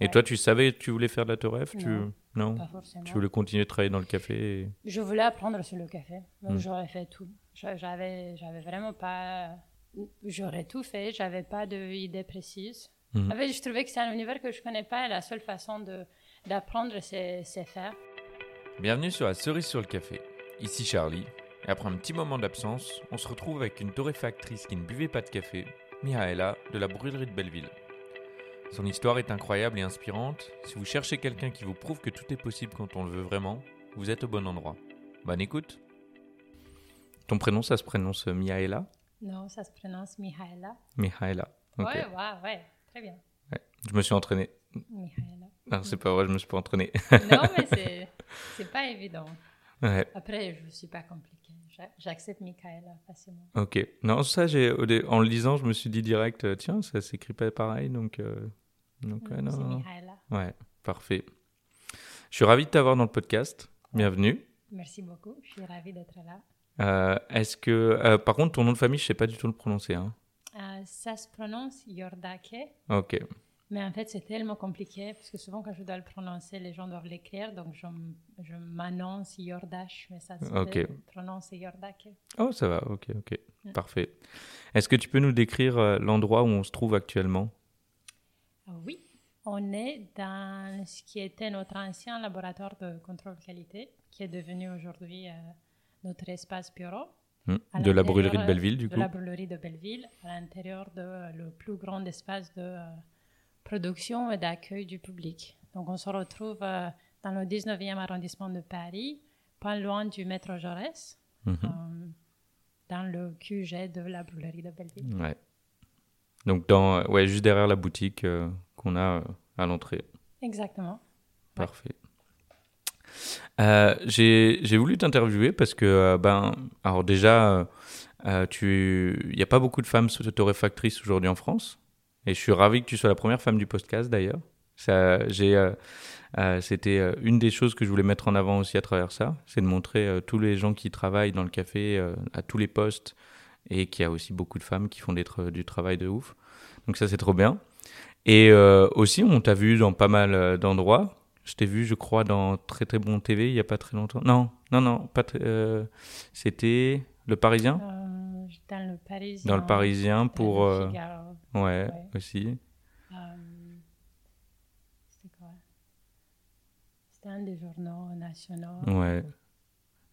Et Ouais. toi, tu savais que tu voulais faire de la Toref tu... Non. Pas forcément. Tu voulais continuer de travailler dans le café et- Je voulais apprendre sur le café. Donc Mm. j'aurais fait tout. J'avais, j'avais vraiment pas. J'aurais tout fait. J'avais pas d'idée précise. Mhm. En fait, je trouvais que c'est un univers que je connais pas et la seule façon de, d'apprendre, c'est, c'est faire. Bienvenue sur la cerise sur le café. Ici Charlie. Et après un petit moment d'absence, on se retrouve avec une torréfactrice qui ne buvait pas de café, Mihaela, de la brûlerie de Belleville. Son histoire est incroyable et inspirante. Si vous cherchez quelqu'un qui vous prouve que tout est possible quand on le veut vraiment, vous êtes au bon endroit. Bonne écoute. Ton prénom, ça se prononce Mihaela? Non, ça se prononce Mihaela. Mihaela. Ok. Ouais, ouais, ouais. Très bien. Je me suis entraîné. Mihaela. Non, c'est pas vrai, je me suis pas entraîné. non, mais c'est, c'est pas évident. ouais. Après, je suis pas compliquée. J'a- J'accepte Mihaela facilement. Ok. Non, ça, j'ai, en le lisant, je me suis dit direct, euh, tiens, ça s'écrit pas pareil, donc. euh, donc ouais, Mm, non, c'est non. Ouais, parfait. Je suis ravi de t'avoir dans le podcast. Bienvenue. Merci beaucoup. Je suis ravie d'être là. Euh, est-ce que, euh, par contre, ton nom de famille, je sais pas du tout le prononcer. Hein. Euh, ça se prononce Yordake, Ok. mais en fait c'est tellement compliqué parce que souvent quand je dois le prononcer, les gens doivent l'écrire, donc je, m'annonce Yordash, mais ça se Ok. prononce Yordake. Oh, ça va. Ok, ok. Mm. Parfait. Est-ce que tu peux nous décrire euh, l'endroit où on se trouve actuellement? Oui, on est dans ce qui était notre ancien laboratoire de contrôle qualité, qui est devenu aujourd'hui euh, notre espace bureau. Hmm. De la brûlerie de euh, Belleville, du de coup la brûlerie de Belleville, à l'intérieur de euh, le plus grand espace de euh, production et d'accueil du public. Donc on se retrouve euh, dans le 19e arrondissement de Paris, pas loin du métro Jaurès, Mhm. euh, dans le QG de la brûlerie de Belleville. Ouais. Donc, dans, ouais, juste derrière la boutique euh, qu'on a euh, à l'entrée. Exactement. Parfait. Euh, j'ai voulu t'interviewer parce que, ben, alors déjà, il n'y a pas beaucoup de femmes torréfactrices aujourd'hui en France. Et je suis ravi que tu sois la première femme du podcast d'ailleurs. Euh, euh, c'était euh, une des choses que je voulais mettre en avant aussi à travers ça, c'est de montrer tous les gens qui travaillent dans le café à tous les postes et qu'il y a aussi beaucoup de femmes qui font des tra- du travail de ouf. Donc ça, c'est trop bien. Et euh, aussi, on t'a vu dans pas mal euh, d'endroits. Je t'ai vu, je crois, dans Très Très Bon TV il y a pas très longtemps. Non, non, non, pas euh, c'était Le Parisien Euh, dans le Parisien. Dans Le Parisien pour. le Figaro. ouais, Ouais. aussi. C'était quoi? C'était un des journaux nationaux. Ouais.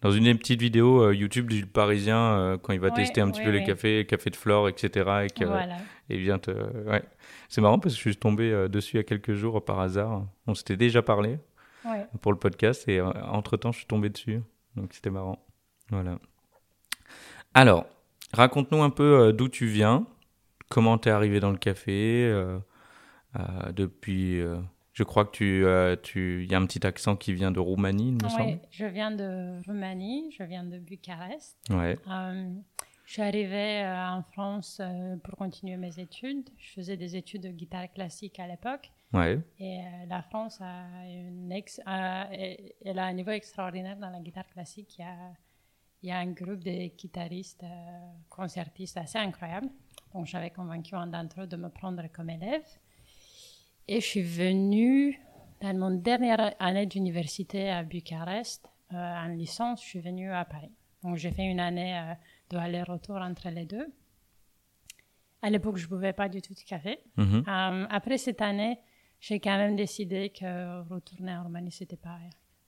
Dans une des petites vidéos euh, YouTube du Parisien, euh, quand il va Ouais, tester un petit ouais, peu les ouais. cafés, café de Flore, etc. Et que, Voilà. et il vient te. C'est marrant parce que je suis tombé euh, dessus il y a quelques jours euh, par hasard. On s'était déjà parlé pour le podcast et entre temps je suis tombé dessus. Donc c'était marrant. Voilà. Alors, raconte-nous un peu d'où tu viens, comment t'es arrivé dans le café, depuis. Je crois que tu, euh, tu, y a un petit accent qui vient de Roumanie, il me Ouais, je viens de Roumanie, je viens de Bucarest. Ouais. Euh, je suis arrivée euh, en France pour continuer mes études. Je faisais des études de guitare classique à l'époque. Ouais. Et la France a, une ex- a- elle a un niveau extraordinaire dans la guitare classique. Il y a, il y a un groupe de guitaristes, concertistes assez incroyable. Donc j'avais convaincu un d'entre eux de me prendre comme élève. Et je suis venue, dans mon dernière année d'université à Bucarest, euh, en licence, je suis venue à Paris. Donc j'ai fait une année euh, de aller-retour entre les deux. À l'époque, je ne buvais pas du tout de café. Mhm. Euh, après cette année, j'ai quand même décidé que retourner en Roumanie, c'était pas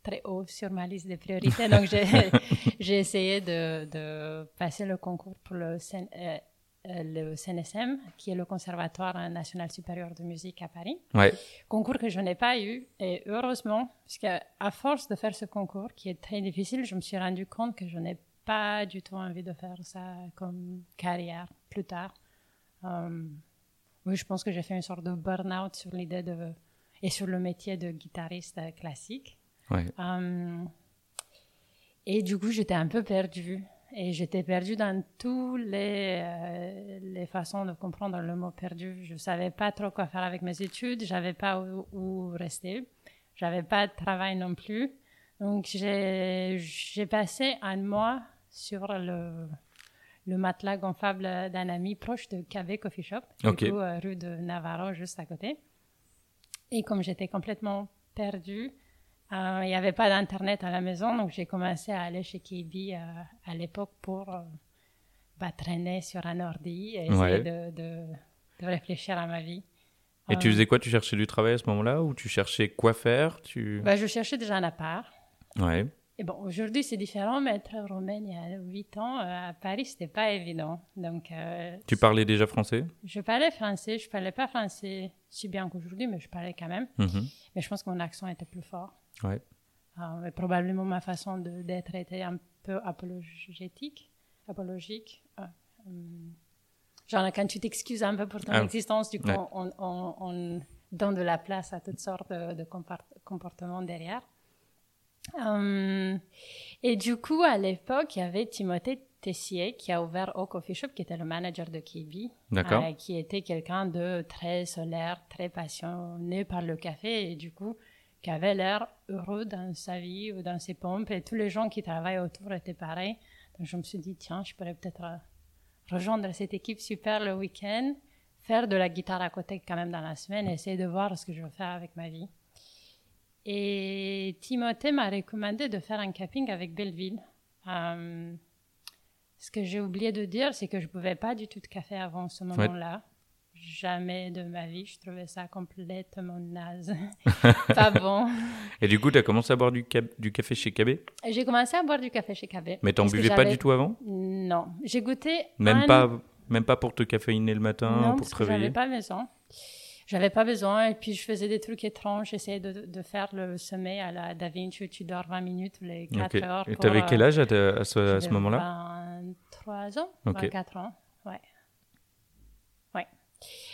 très haut sur ma liste de priorités. Donc, j'ai, essayé de, de passer le concours pour le, euh, le CNSM, qui est le Conservatoire national supérieur de musique à Paris. Ouais. Concours que je n'ai pas eu. Et heureusement, parce qu'à force de faire ce concours, qui est très difficile, je me suis rendu compte que je n'ai pas du tout envie de faire ça comme carrière plus tard. Euh, oui, je pense que j'ai fait une sorte de burn-out sur l'idée de et sur le métier de guitariste classique. Ouais. Euh, et du coup, j'étais un peu perdue. Et j'étais perdue dans toutes les, euh, les façons de comprendre le mot perdu. Je ne savais pas trop quoi faire avec mes études. Je n'avais pas où, où rester. Je n'avais pas de travail non plus. Donc, j'ai passé un mois sur le, le matelas gonflable d'un ami proche de KV Coffee Shop, Ok. du coup, euh, rue de Navarro, juste à côté. Et comme j'étais complètement perdue, euh, il n'y avait pas d'internet à la maison, donc j'ai commencé à aller chez KB à l'époque pour bah, traîner sur un ordi et essayer de, de, réfléchir à ma vie. Et tu faisais quoi? Tu cherchais du travail à ce moment-là ou tu cherchais quoi faire? Tu... Bah, je cherchais déjà un appart. Ouais. Et bon, aujourd'hui c'est différent, mais être romaine il y a 8 ans euh, à Paris, c'était pas évident. Donc, euh, tu parlais déjà français? Je parlais français, je parlais pas français si bien qu'aujourd'hui, mais je parlais quand même. Mhm. Mais je pense que mon accent était plus fort. Ouais. Euh, probablement ma façon d'être était un peu apologétique, apologique. genre quand tu t'excuses un peu pour ton ah. existence, du coup on, on, donne de la place à toutes sortes de, de comportements derrière. Euh, et du coup, à l'époque, il y avait Timothée Tessier qui a ouvert au coffee shop, qui était le manager de Kibi, euh, qui était quelqu'un de très solaire, très passionné par le café et du coup, qui avait l'air heureux dans sa vie ou dans ses pompes et tous les gens qui travaillent autour étaient pareils. Donc je me suis dit, tiens, je pourrais peut-être euh, rejoindre cette équipe super le week-end, faire de la guitare à côté quand même dans la semaine et essayer de voir ce que je veux faire avec ma vie. Et Timothée m'a recommandé de faire un camping avec Belleville. Euh, ce que j'ai oublié de dire, c'est que je ne pouvais pas du tout de café avant ce moment-là. Jamais de ma vie, je trouvais ça complètement naze. pas bon. Et du coup, tu as commencé à boire du, du café chez KB J'ai commencé à boire du café chez KB. Mais tu n'en buvais pas du tout avant? Non. J'ai goûté. Même, pas, même pas pour te caféiner le matin, non, pour te réveiller? Non, pas maison j'avais pas besoin. Et puis, je faisais des trucs étranges. J'essayais de, de, faire le sommeil à la Da Vinci où tu dors 20 minutes les 4 heures. Et tu avais quel âge à, à ce, ce moment-là? 23 ans, 24 ans. Ouais.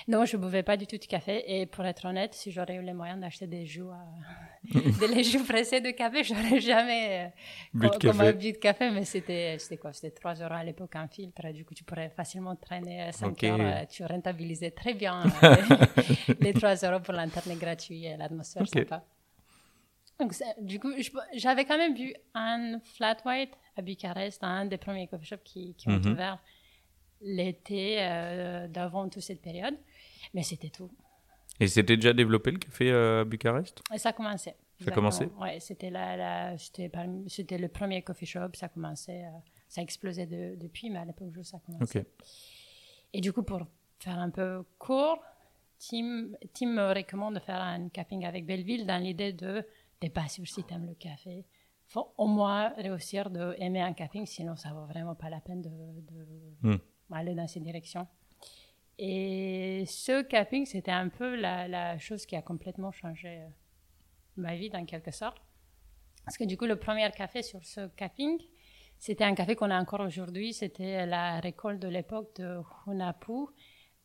Non, je ne buvais pas du tout de café. Et pour être honnête, si j'aurais eu les moyens d'acheter des joues, euh, des joues pressées de café, j'aurais jamais euh, bu, de café. bu de café. Mais c'était, quoi? C'était 3 euros à l'époque un filtre. Du coup, tu pourrais facilement traîner 5 heures. Euh, tu rentabilisais très bien les 3 euros pour l'internet gratuit et l'atmosphère sympa. Donc, du coup, j'avais quand même vu un flat white à Bucarest, un des premiers coffee shops qui, qui ont mhm. ouvert l'été d'avant toute cette période. Mais c'était tout. Et c'était déjà développé le café euh, à Bucarest? Et Ça a commencé. Ça a commencé? Oui, c'était, c'était, le premier coffee shop, ça a commencé, euh, ça a explosé depuis, mais à l'époque ça a commencé. Et du coup, pour faire un peu court, Tim, Tim me recommande de faire un camping avec Belleville dans l'idée de, de pas sûr si tu aimes le café. Faut au moins réussir d'aimer un camping, sinon ça vaut vraiment pas la peine de, de hmm. Aller dans cette direction. Et ce camping, c'était un peu la, chose qui a complètement changé euh, ma vie, dans quelque sorte. Parce que du coup, le premier café sur ce camping, c'était un café qu'on a encore aujourd'hui. C'était la récolte de l'époque de Hunapu,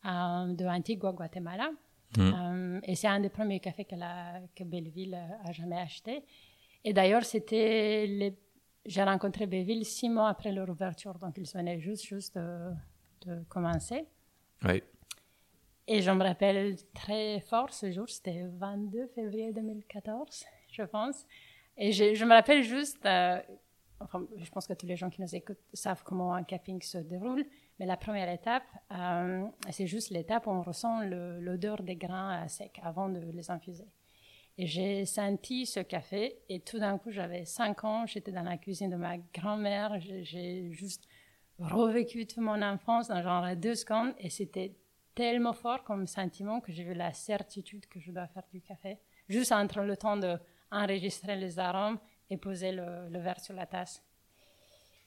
euh, de Antigua, Guatemala. Mm. Euh, et c'est un des premiers cafés que, la, que Belleville a jamais acheté. Et d'ailleurs, c'était les... j'ai rencontré Belleville six mois après leur ouverture, donc ils venaient juste, juste de commencer. Et je me rappelle très fort ce jour, c'était 22 février 2014, je pense. Et je, je me rappelle juste, euh, enfin, je pense que tous les gens qui nous écoutent savent comment un camping se déroule, mais la première étape, euh, c'est juste l'étape où on ressent l'odeur des grains secs avant de les infuser. Et j'ai senti ce café, et tout d'un coup, j'avais 5 ans, j'étais dans la cuisine de ma grand-mère, j'ai juste revécu toute mon enfance dans genre deux secondes et c'était tellement fort comme sentiment que j'ai eu la certitude que je dois faire du café. Juste entre le temps d'enregistrer les arômes et poser le, verre sur la tasse.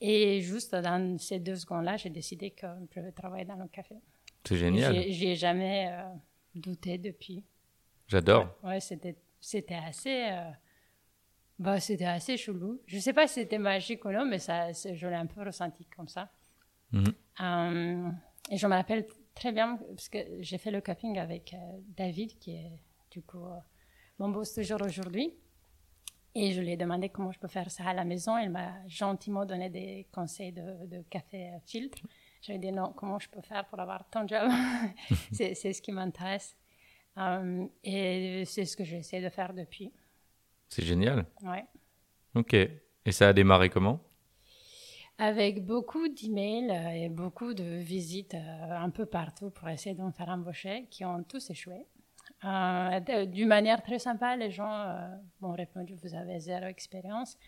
Et juste dans ces deux secondes-là, j'ai décidé que je vais travailler dans le café. C'est génial. J'y ai jamais euh, douté depuis. J'adore. Ouais, c'était, c'était assez. Euh, bah, c'était assez chelou. Je sais pas si c'était magique ou non, mais ça, je l'ai un peu ressenti comme ça. Mhm. Euh, et je me rappelle très bien, parce que j'ai fait le camping avec euh, David, qui est du coup euh, mon boss toujours aujourd'hui. Et je lui ai demandé comment je peux faire ça à la maison. Il m'a gentiment donné des conseils de, café filtre. Je lui ai dit non, comment je peux faire pour avoir ton job? C'est ce qui m'intéresse. et c'est ce que j'essaie de faire depuis. C'est génial. Ouais. Ok. Et ça a démarré comment? Avec beaucoup d'emails euh, et beaucoup de visites euh, un peu partout pour essayer de me faire embaucher, qui ont tous échoué. Euh, D'une manière très sympa, les gens euh, m'ont répondu Vous avez zéro expérience,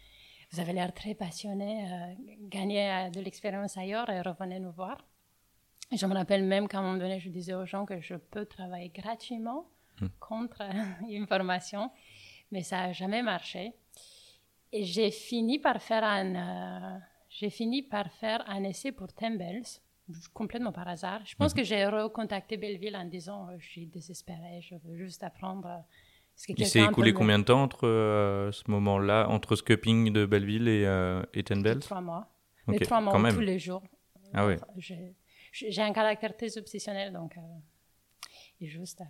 vous avez l'air très passionné, euh, gagnez de l'expérience ailleurs et revenez nous voir. je me rappelle même qu'à un moment donné, je disais aux gens que je peux travailler gratuitement hmm. contre une formation, mais ça n'a jamais marché. Et j'ai fini par faire un, j'ai fini par faire un essai pour Tembels complètement par hasard. Je pense mhm. que j'ai recontacté Belleville en disant euh, je suis désespérée, je veux juste apprendre. Il s'est écoulé combien de temps entre euh, ce moment-là, entre Scupping de Belleville et, euh, et Ten Bells Trois mois. trois mois tous les jours. Ah oui. J'ai un caractère très obsessionnel, donc et juste,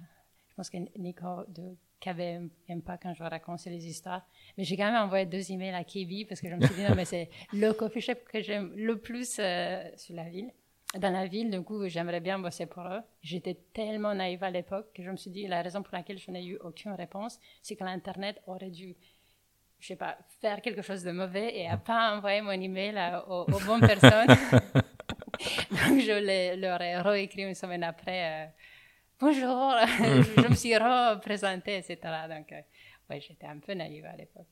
pense que Nico de KB n'aime pas quand je raconte les histoires. Mais j'ai quand même envoyé deux emails à Kibi parce que je me suis dit, non, mais c'est le coffee shop que j'aime le plus sur la ville dans la ville, du coup, j'aimerais bien bosser pour eux. J'étais tellement naïve à l'époque que je me suis dit, la raison pour laquelle je n'ai eu aucune réponse, c'est que l'Internet aurait dû, je sais pas, faire quelque chose de mauvais et à pas envoyer mon email aux, aux, bonnes personnes. Donc, je leur ai réécrit une semaine après, euh, bonjour, je me suis représentée, etc. Donc, euh, ouais, j'étais un peu naïve à l'époque.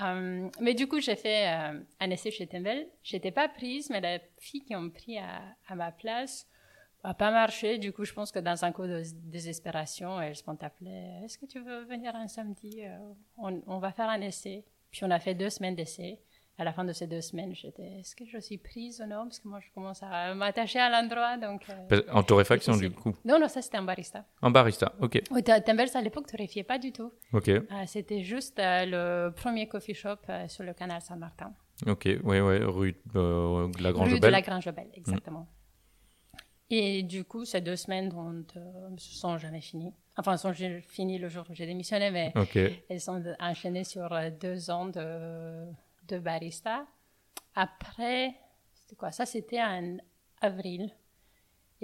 Euh, mais du coup, j'ai fait euh, un essai chez Tembel. J'étais pas prise, mais les filles qui ont pris à, ma place n'a pas marché. Du coup, je pense que dans un coup de désespération, elles m'ont appelé Est-ce que tu veux venir un samedi? On, on, va faire un essai. Puis on a fait deux semaines d'essai à la fin de ces deux semaines, j'étais, est-ce que je suis prise ou non? Parce que moi, je commence à m'attacher à l'endroit. Donc, euh, en torréfaction, du coup Non, non, ça, c'était en barista. En barista, ok. Oui, Timbers, à l'époque, torréfiait pas du tout. Ok. Euh, c'était juste euh, le premier coffee shop sur le canal Saint-Martin. Ok, oui, oui, rue de la Grange Rue de la Grange Belle, exactement. Et du coup, ces deux semaines ne se sont jamais finies. Enfin, elles sont finies le jour où j'ai démissionné, mais elles sont enchaînées sur deux ans de de barista. Après, c'était quoi? Ça, c'était en avril.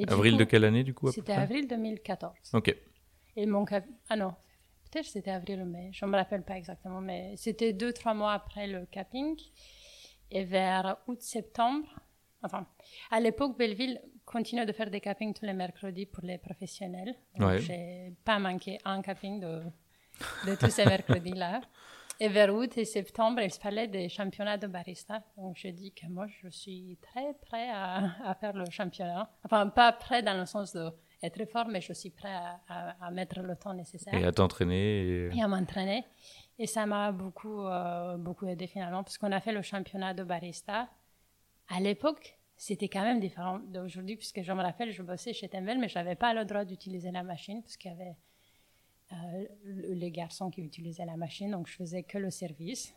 avril de quelle année, du coup C'était avril 2014. Ok. Et mon Ah non, peut-être c'était avril ou mai, je ne me rappelle pas exactement, mais c'était deux, trois mois après le capping. Et vers août-septembre, enfin, à l'époque, Belleville continuait de faire des cappings tous les mercredis pour les professionnels. Donc, j'ai pas manqué un capping de, de tous ces mercredis-là. Et vers août et septembre, il se parlait des championnats de barista. Donc, je dis que moi, je suis très prêt à, faire le championnat. Enfin, pas prêt dans le sens d'être fort, mais je suis prêt à, mettre le temps nécessaire. Et à t'entraîner. Et... à m'entraîner. Et ça m'a beaucoup, euh, beaucoup aidé finalement, parce qu'on a fait le championnat de barista. À l'époque, c'était quand même différent d'aujourd'hui, puisque je me rappelle, je bossais chez Tembel, mais je n'avais pas le droit d'utiliser la machine, parce qu'il y avait les garçons qui utilisaient la machine, donc je faisais que le service.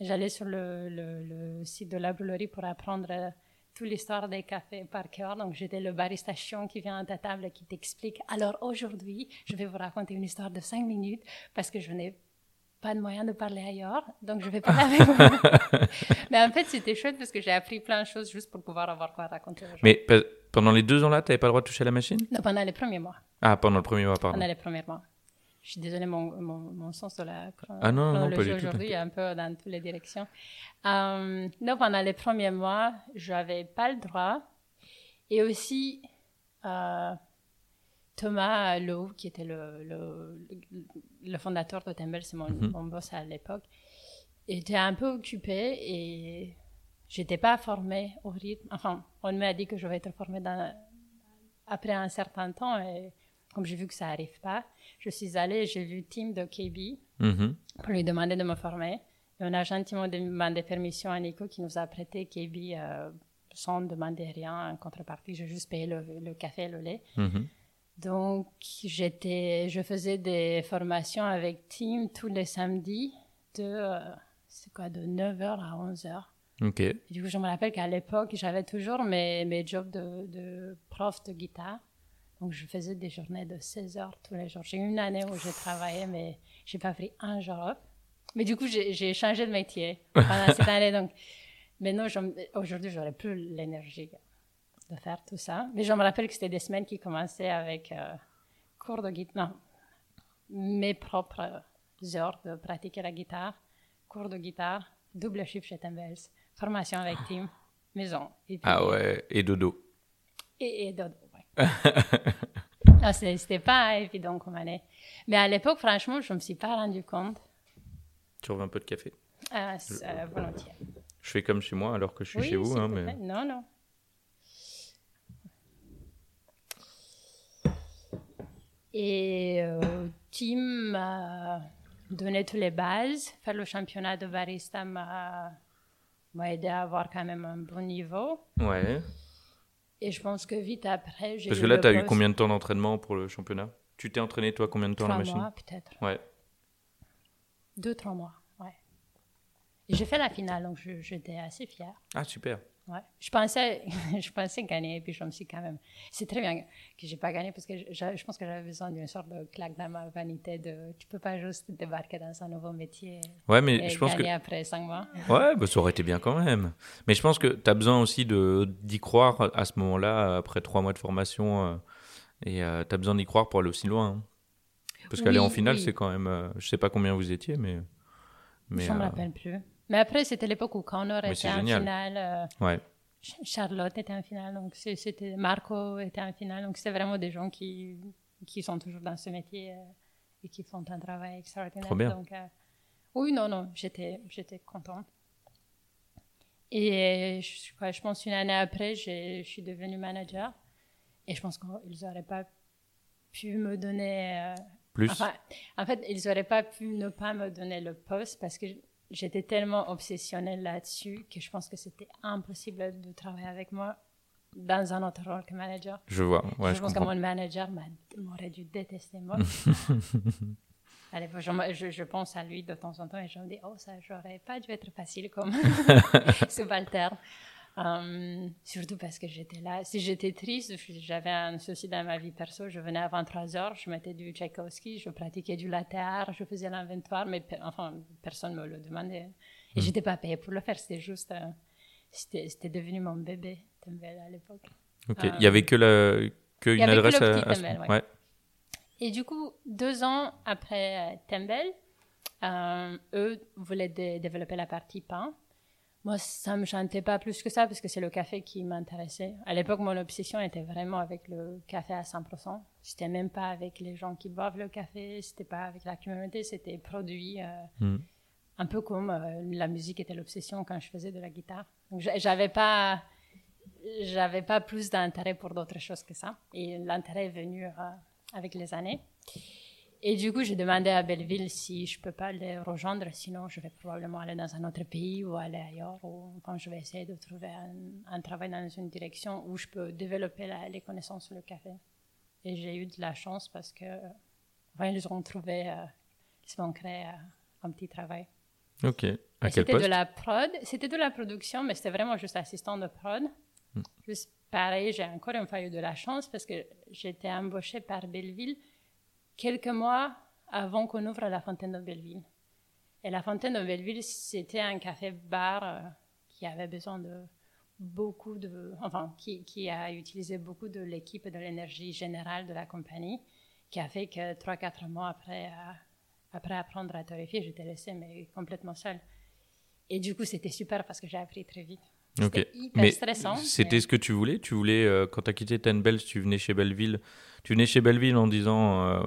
J'allais sur le, le, site de la boulangerie pour apprendre euh, toute l'histoire des cafés par cœur. Donc j'étais le barista chiant qui vient à ta table et qui t'explique. Alors aujourd'hui, je vais vous raconter une histoire de 5 minutes parce que je n'ai pas de moyen de parler ailleurs, donc je vais parler avec vous. Mais en fait, c'était chouette parce que j'ai appris plein de choses juste pour pouvoir avoir quoi raconter. Mais pendant les deux ans-là, tu n'avais pas le droit de toucher à la machine? Non, pendant les premiers mois. Ah, pendant le premier mois, pardon. Pendant les premiers mois. Je suis désolée, mon, mon, sens de la ah non, non, aujourd'hui est un peu dans toutes les directions. Euh, non, pendant les premiers mois, je n'avais pas le droit. Et aussi, euh, Thomas Lowe, qui était le, le, le fondateur de Tembel, c'est mon, mhm. mon, boss à l'époque, était un peu occupé et j'étais pas formée au rythme. Enfin, on m'a dit que je vais être formée dans, après un certain temps et comme j'ai vu que ça n'arrive pas, je suis allée, j'ai vu Tim de KB mhm. pour lui demander de me former. Et on a gentiment demandé permission à Nico qui nous a prêté KB euh, sans demander rien en contrepartie. J'ai juste payé le, café et le lait. Mhm. Donc, j'étais, je faisais des formations avec Tim tous les samedis de, euh, c'est quoi, de 9h à 11h. Ok. du coup, je me rappelle qu'à l'époque, j'avais toujours mes, mes jobs de, de prof de guitare. Donc, je faisais des journées de 16 heures tous les jours. J'ai eu une année où j'ai travaillé, mais j'ai pas pris un jour off. Mais du coup, j'ai changé de métier pendant cette année. Donc, maintenant, aujourd'hui, j'aurais plus l'énergie de faire tout ça. Mais je me rappelle que c'était des semaines qui commençaient avec euh, cours de guitare, non, mes propres heures de pratiquer la guitare, cours de guitare, double chiffre chez Timbels, formation avec Tim, maison. ah ouais, et dodo. Et, et dodo. Non, c'était pas évident comme année. Mais à l'époque, franchement, je ne me suis pas rendu compte. Tu veux un peu de café ah, euh, Volontiers. Je fais comme chez moi alors que je suis chez vous. Hein, mais... Non, non. Et euh, Tim m'a donné toutes les bases. Faire le championnat de barista m'a aidé à avoir quand même un bon niveau. Ouais. Et je pense que vite après, j'ai Parce que là, tu as eu combien de temps d'entraînement pour le championnat? Tu t'es entraîné, toi, combien de temps la machine? Trois mois, peut-être. Ouais. Deux, trois mois, ouais. Et j'ai fait la finale, donc j'étais assez fière. Ah, super. Ouais. Je pensais, je pensais gagner, et puis je me suis quand même. C'est très bien que j'ai pas gagné parce que je, je pense que j'avais besoin d'une sorte de claque dans ma vanité de. Tu peux pas juste débarquer dans un nouveau métier. Ouais, mais et je pense que. après cinq mois. Ouais, bah, ça aurait été bien quand même. Mais je pense que tu as besoin aussi d'y croire à ce moment-là, après trois mois de formation, euh, et euh, tu as besoin d'y croire pour aller aussi loin. Hein. Parce qu'aller en finale, c'est quand même. Euh, je sais pas combien vous étiez, mais. mais je ne me rappelle plus. Mais après, c'était l'époque où Connor était en finale. Euh, ouais. Charlotte était en finale, donc c'était Marco était en finale, donc c'est vraiment des gens qui, qui sont toujours dans ce métier euh, et qui font un travail extraordinaire. Trop bien. Donc, euh, oui, non, non, j'étais, j'étais contente. Et je, je pense une année après, je suis devenue manager et je pense qu'ils n'auraient pas pu me donner. Plus. en fait, ils n'auraient pas pu ne pas me donner le poste parce que j'étais tellement obsessionnelle là-dessus que je pense que c'était impossible de travailler avec moi dans un autre rôle que manager. Je vois. Ouais, je, pense que mon manager m'aurait dû détester moi. Allez, je, je, pense à lui de temps en temps et je me dis, oh, ça j'aurais pas dû être facile comme subalterne. Um, surtout parce que j'étais là. Si j'étais triste, j'avais un souci dans ma vie perso. Je venais avant 3 heures, je mettais du Tchaïkovski, je pratiquais du latte art, je faisais l'inventoire, mais enfin, personne ne me le demandait. Et je hmm. j'étais pas payée pour le faire, c'était juste. Euh, c'était devenu mon bébé, Tembel, à l'époque. Ok, il n'y avait que, la, que une adresse que à, à ouais. Et du coup, deux ans après euh, Tembel, euh, eux voulaient développer la partie pain. Moi, ça me chantait pas plus que ça parce que c'est le café qui m'intéressait. À l'époque, mon obsession était vraiment avec le café à 100%. C'était même pas avec les gens qui boivent le café, c'était pas avec la communauté, c'était produit. Euh, hmm. Un peu comme euh, la musique était l'obsession quand je faisais de la guitare. J'avais pas, j'avais pas plus d'intérêt pour d'autres choses que ça. Et l'intérêt est venu euh, avec les années. Et du coup, j'ai demandé à Belleville si je peux pas les rejoindre, sinon je vais probablement aller dans un autre pays ou aller ailleurs. Ou quand je vais essayer de trouver un, travail dans une direction où je peux développer les connaissances sur le café. Et j'ai eu de la chance parce que enfin, ils ont trouvé, euh, ils m'ont créé euh, un petit travail. Ok. À quel C'était de la prod, c'était de la production, mais c'était vraiment juste assistant de prod. Hmm. Juste pareil, j'ai encore une fois eu de la chance parce que j'étais embauchée par Belleville quelques mois avant qu'on ouvre la Fontaine de Belleville. Et la Fontaine de Belleville, c'était un café-bar euh, qui avait besoin de beaucoup de. Enfin, qui, a utilisé beaucoup de l'équipe de l'énergie générale de la compagnie, qui a fait que trois, quatre mois après, euh, après apprendre à torréfier, j'étais laissée mais complètement seule. Et du coup, c'était super parce que j'ai appris très vite. C'était hyper stressant. C'était ce que tu voulais? Tu voulais, euh, quand tu as quitté Ten Bells, tu venais chez Belleville tu venais chez Belleville en disant euh,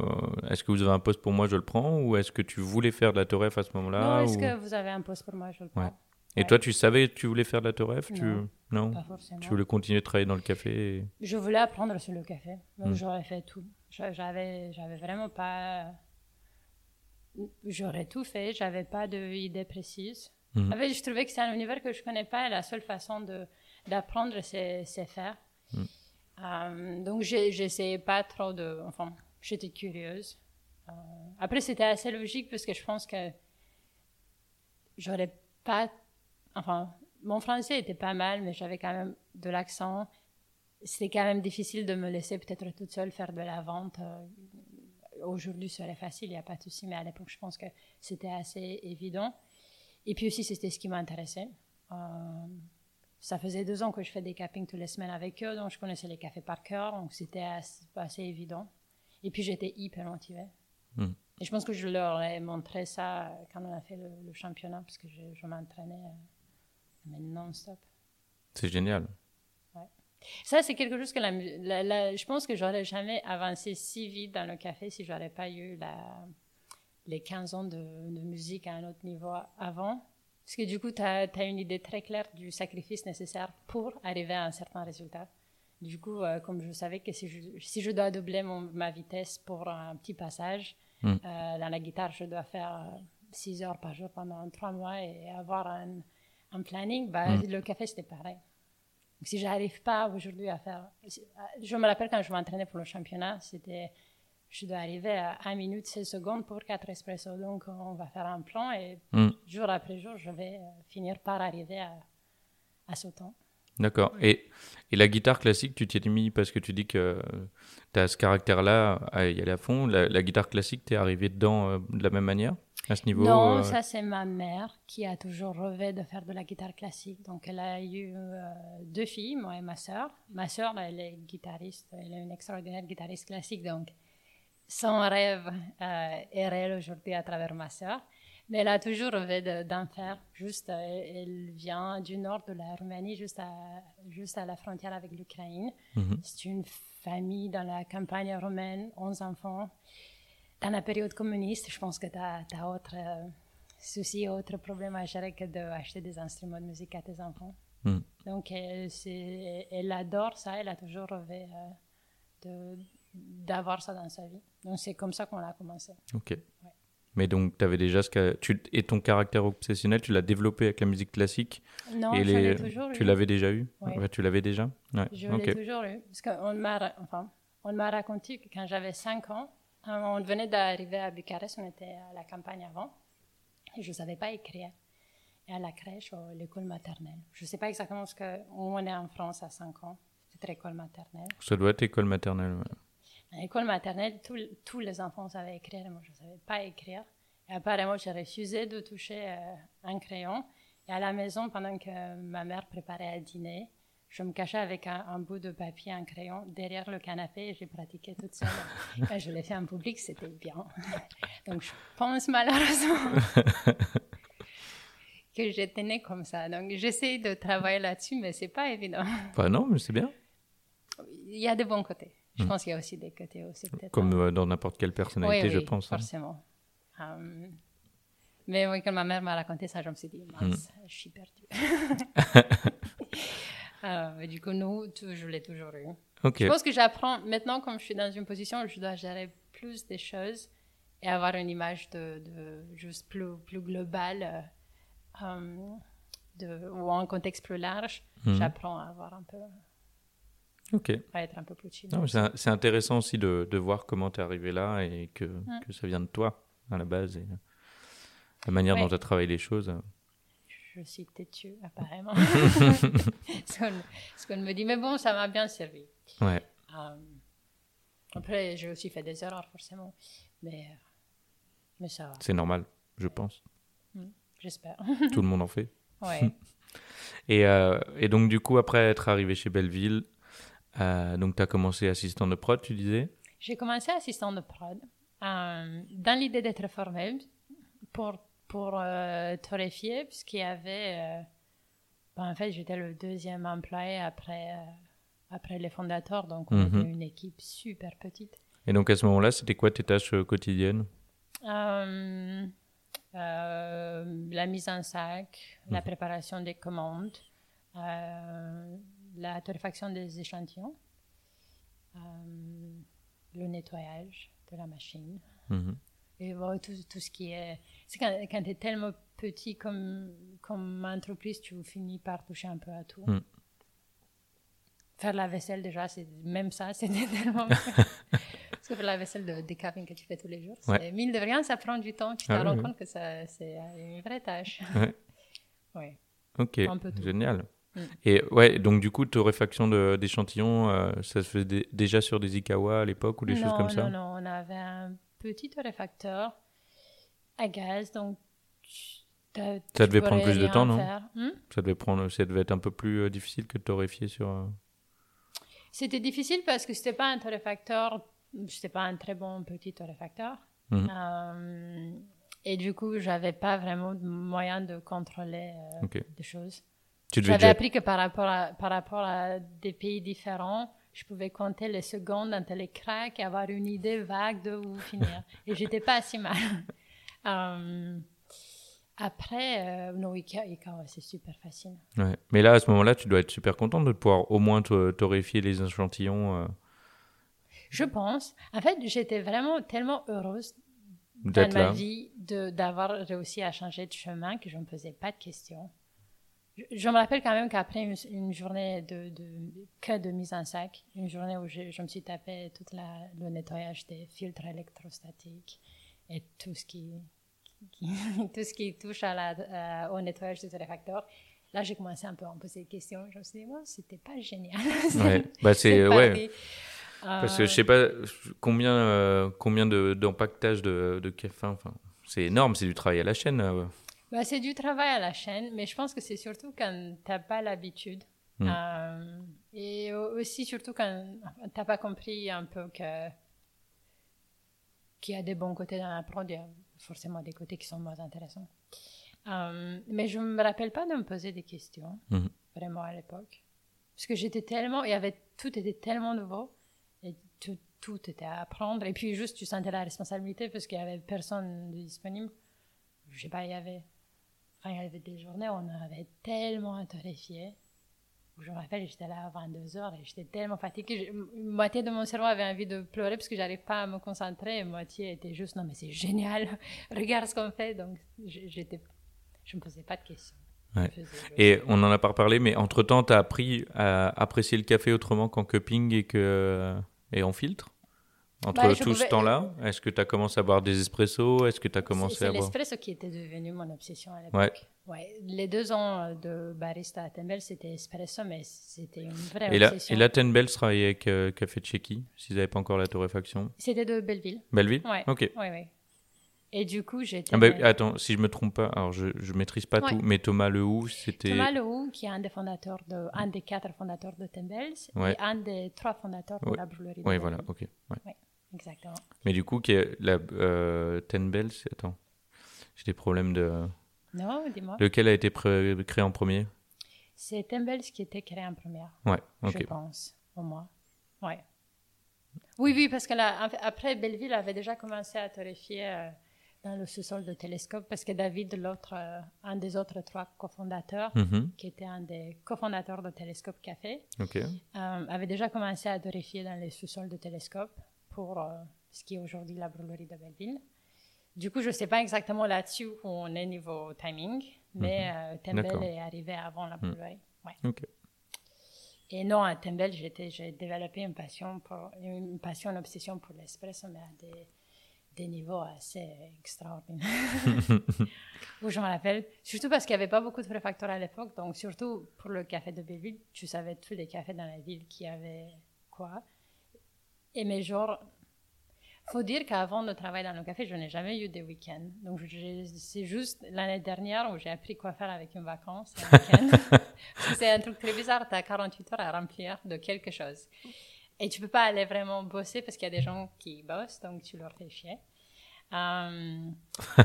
est-ce que vous avez un poste pour moi, je le prends Ou est-ce que tu voulais faire de la Toref à ce moment-là Non, est-ce que vous avez un poste pour moi, je le prends. Et toi, tu savais que tu voulais faire de la Toref tu... non, pas forcément. Tu voulais continuer de travailler dans le café Je voulais apprendre sur le café. Donc hmm. j'aurais fait tout. J'avais, j'avais vraiment pas. J'aurais tout fait. J'avais pas d'idée précise. En fait, je trouvais que c'est un univers que je connais pas et la seule façon d'apprendre, c'est, faire. Hmm. Euh, donc, j'essayais pas trop de. Enfin, j'étais curieuse. Euh, après, c'était assez logique parce que je pense que j'aurais pas. Enfin, mon français était pas mal, mais j'avais quand même de l'accent. C'était quand même difficile de me laisser peut-être toute seule faire de la vente. Euh, aujourd'hui, ce serait facile, il n'y a pas de souci, mais à l'époque, je pense que c'était assez évident. Et puis aussi, c'était ce qui m'intéressait. Ça faisait deux ans que je fais des cappings toutes les semaines avec eux, donc je connaissais les cafés par cœur, donc c'était assez, évident. Et puis j'étais hyper motivée. Hmm. Et je pense que je leur ai montré ça quand on a fait le, championnat, parce que je, m'entraînais euh, non-stop. C'est génial. Ouais. Ça, c'est quelque chose que la, la- la- je pense que j'aurais jamais avancé si vite dans le café si j'aurais pas eu la, les 15 ans de, de musique à un autre niveau avant. Parce que du coup, tu as, une idée très claire du sacrifice nécessaire pour arriver à un certain résultat. Du coup, euh, comme je savais que si je, si je dois doubler mon, ma vitesse pour un petit passage, Mm. euh, dans la guitare, je dois faire 6 heures par jour pendant 3 mois et avoir un, un planning, bah, Mm. le café, c'était pareil. Donc, si j'arrive pas aujourd'hui à faire... Je me rappelle quand je m'entraînais pour le championnat, c'était... Je dois arriver à 1 minute 16 secondes pour 4 espressos. Donc, on va faire un plan et Hmm, jour après jour, je vais euh, finir par arriver à, à ce temps. D'accord. Et, et la guitare classique, tu t'y es mis parce que tu dis que tu as ce caractère-là à y aller à fond. La, la guitare classique, tu es arrivé dedans euh, de la même manière à ce niveau non, euh, ça c'est ma mère qui a toujours rêvé de faire de la guitare classique. Donc elle a eu euh, deux filles, moi et ma sœur. Ma sœur, elle est guitariste, elle est une extraordinaire guitariste classique. Donc son rêve euh, est réel aujourd'hui à travers ma sœur. Mais elle a toujours rêvé de- d'en faire. Juste, euh, elle vient du nord de la Roumanie, juste à, juste à la frontière avec l'Ukraine. Mhm. C'est une famille dans la campagne romaine, 11 enfants. Dans la période communiste, je pense que tu as, autre euh, souci, autre problème à gérer que d'acheter des instruments de musique à tes enfants. Mhm. Donc, elle, adore ça, elle a toujours rêvé euh, de- d'avoir ça dans sa vie. Donc, c'est comme ça qu'on a commencé. Ok. Mais donc, tu avais déjà ce que tu Et ton caractère obsessionnel, tu l'as développé avec la musique classique? Non, et je les... l'ai toujours Tu l'avais déjà eu? Ouais, Tu l'avais déjà? Ouais. Je l'ai toujours eu. Parce qu'on m'a, enfin, on m'a raconté que quand j'avais 5 ans, euh, on venait d'arriver à Bucarest, on était à la campagne avant, et je ne savais pas écrire. Et à la crèche, à l'école maternelle. Je ne sais pas exactement ce que. On est en France à 5 ans, c'était l'école maternelle. Ça doit être école maternelle. À l'école maternelle, tous tous les enfants savaient écrire, et moi je ne savais pas écrire. Et apparemment, j'ai refusé de toucher euh, un crayon. Et à la maison, pendant que ma mère préparait à dîner, je me cachais avec un, un bout de papier, un crayon, derrière le canapé et j'ai pratiqué toute seule. Et je l'ai fait en public, c'était bien. Donc je pense malheureusement que j'étais née comme ça. Donc j'essaie de travailler là-dessus, mais c'est pas évident. Bah non, mais c'est bien. Il y a des bons côtés. Je pense qu'il y a aussi des côtés aussi peut-être. Comme euh, dans n'importe quelle personnalité, Oui, je pense. hein. Forcément. Euh, mais oui, quand ma mère m'a raconté ça, je me suis dit, Hmm. mince, je suis perdue. Euh, du coup, nous, tout- je l'ai toujours eu. Ok. Je pense que j'apprends, maintenant, comme je suis dans une position où je dois gérer plus des choses et avoir une image de, de juste plus, plus globale euh, de, ou en contexte plus large, Mhm. j'apprends à avoir un peu, Ok. à être un peu plus chill. Non, mais c'est intéressant aussi de, de voir comment tu es arrivé là et que, Mm. que ça vient de toi à la base et la manière Ouais. dont tu as travaillé les choses. Je suis têtue, apparemment. ce qu'on me dit. Mais bon, ça m'a bien servi. Ouais. Euh, après, j'ai aussi fait des erreurs, forcément. Mais, euh, mais ça va, C'est normal, je pense. j'espère. Tout le monde en fait. ouais. Et, euh, et donc, du coup, après être arrivé chez Belleville, euh, donc tu as commencé assistant de prod, tu disais? J'ai commencé assistant de prod euh, dans l'idée d'être formelle pour, pour euh, torréfier, puisqu'il y avait. euh, ben, en fait, j'étais le deuxième employé après, après les fondateurs, donc on Mhm. était une équipe super petite. Et donc, à ce moment-là, c'était quoi tes tâches quotidiennes? La mise en sac, la préparation des commandes, la torréfaction des échantillons, euh, le nettoyage de la machine. Mhm. Et bon, tout, tout ce qui est... C'est quand, quand tu es tellement petit comme, comme entreprise, tu finis par toucher un peu à tout. Mm. Faire la vaisselle, déjà, c'est même ça, c'était tellement... Parce que faire la vaisselle de décaféine que tu fais tous les jours, Ouais. c'est mine de rien, ça prend du temps. Tu te Ah oui, rends oui. compte que ça, c'est une vraie tâche. Ouais. Ouais. Ok, génial. Mm. Et ouais, donc du coup, torréfaction d'échantillons, euh, ça se faisait déjà sur des Ikawa à l'époque ou des non, choses comme ça Non, non, on avait un petit torréfacteur à gaz, donc... tu- Ça devait prendre plus de temps, non. Hmm? Ça, devait prendre, ça devait être un peu plus euh, difficile que de torréfier sur... euh, C'était difficile parce que c'était pas un torréfacteur, c'était pas un très bon petit torréfacteur. Mhm. Euh, et du coup, j'avais pas vraiment de moyen de contrôler euh, des choses. Tu J'avais déjà... appris que par rapport, à, par rapport à des pays différents, je pouvais compter les secondes entre les cracks et avoir une idée vague de où finir. et j'étais pas si mal. Euh, après, euh, non, Ika, Ika, ouais, c'est super facile. Ouais. Mais là, à ce moment-là, tu dois être super contente de pouvoir au moins torréfier les échantillons, euh, Je pense. En fait, j'étais vraiment tellement heureuse dans ma vie d'avoir réussi à changer de chemin que je ne me posais pas de questions. Je, je me rappelle quand même qu'après une, une journée de, de, que de mise en sac, une journée où je, je me suis tapé tout la, le nettoyage des filtres électrostatiques et tout ce qui, qui- tout ce qui touche à la, à- au nettoyage des réfacteurs, là j'ai commencé un peu à me poser des questions. Je me suis dit, bon, c'était pas génial. Ouais. Bah, c'est, ouais. Parce que Euh, je sais pas combien, euh, combien de, d'empaquetage de, de café. Enfin, c'est énorme, c'est du travail à la chaîne. euh. Bah, c'est du travail à la chaîne, mais je pense que c'est surtout quand t'as pas l'habitude. Mm. Euh, et au- aussi surtout quand t'as pas compris un peu que qu'il y a des bons côtés dans la prod, il y a forcément des côtés qui sont moins intéressants. Euh, mais je me rappelle pas de me poser des questions, Mhm. vraiment à l'époque. Parce que j'étais tellement, il y avait, tout était tellement nouveau, et tout, tout était à apprendre. Et puis juste, tu sentais la responsabilité parce qu'il y avait personne de disponible. Je sais pas, il y avait, enfin, il y avait des journées où on avait tellement torréfié. Je me rappelle, j'étais là à 22h et j'étais tellement fatiguée. Une moitié de mon cerveau avait envie de pleurer parce que j'arrive pas à me concentrer. Et moitié était juste, non, mais c'est génial. Regarde ce qu'on fait. Donc, j'étais, je me posais pas de questions. Ouais. Et on en a pas reparlé, mais entre-temps, tu as appris à apprécier le café autrement qu'en cupping et, que, et en filtre? Entre Bah, tout ce temps-là, est-ce que tu as commencé à boire des espressos Est-ce que tu as commencé à boire l'espresso qui était devenu mon obsession à l'époque. Ouais. Les deux ans de barista à Tembel, c'était espresso, mais c'était une vraie Et là, obsession. et là Ten Bells travaillait avec euh, Café Tchéki, s'ils n'avaient pas encore la torréfaction. C'était de Belleville. Belleville? Ouais. Ok. Oui, oui. Et du coup, j'étais. Ah bah, attends, si je me trompe pas, alors je, je maîtrise pas Ouais. tout, mais Thomas Lehou, c'était. Thomas Lehou, qui est un des fondateurs de, un des quatre fondateurs de Tembels, Ouais. et un des trois fondateurs de Ouais. la brûlerie. Oui, voilà, ok. Exactement. Mais du coup, la, euh, Ten Bells, attends, j'ai des problèmes de. Non, dis-moi. Lequel a été créé en premier? C'est Tembels qui était créé en première, Ouais, je ok. pense, au moins. Ouais. Oui, oui, parce que là, après, Belleville avait déjà commencé à torréfier euh, dans le sous-sol de Télescope, parce que David, l'autre, euh, un des autres trois cofondateurs, Mhm, qui était un des cofondateurs de Télescope Café, euh, avait déjà commencé à torréfier dans les sous-sols de Télescope pour euh, ce qui est aujourd'hui la brûlerie de Belleville. Du coup, je ne sais pas exactement là-dessus où on est niveau timing, mais euh, Tembel est arrivé avant la brûlerie. Ouais. Et non, à Tembel, j'ai développé une passion, pour, une passion, une obsession pour l'espresso, mais à des, des niveaux assez extraordinaires. Où je me rappelle, surtout parce qu'il n'y avait pas beaucoup de préfacteurs à l'époque, donc surtout pour le café de Belleville, tu savais tous les cafés dans la ville qui avaient quoi. Et mais genre, faut dire qu'avant de travailler dans le café, je n'ai jamais eu de week-end. Donc c'est juste l'année dernière où j'ai appris quoi faire avec une vacance, un week-end. C'est un truc très bizarre, tu as 48 heures à remplir de quelque chose. Et tu peux pas aller vraiment bosser parce qu'il y a des gens qui bossent, donc tu leur fais chier. Euh,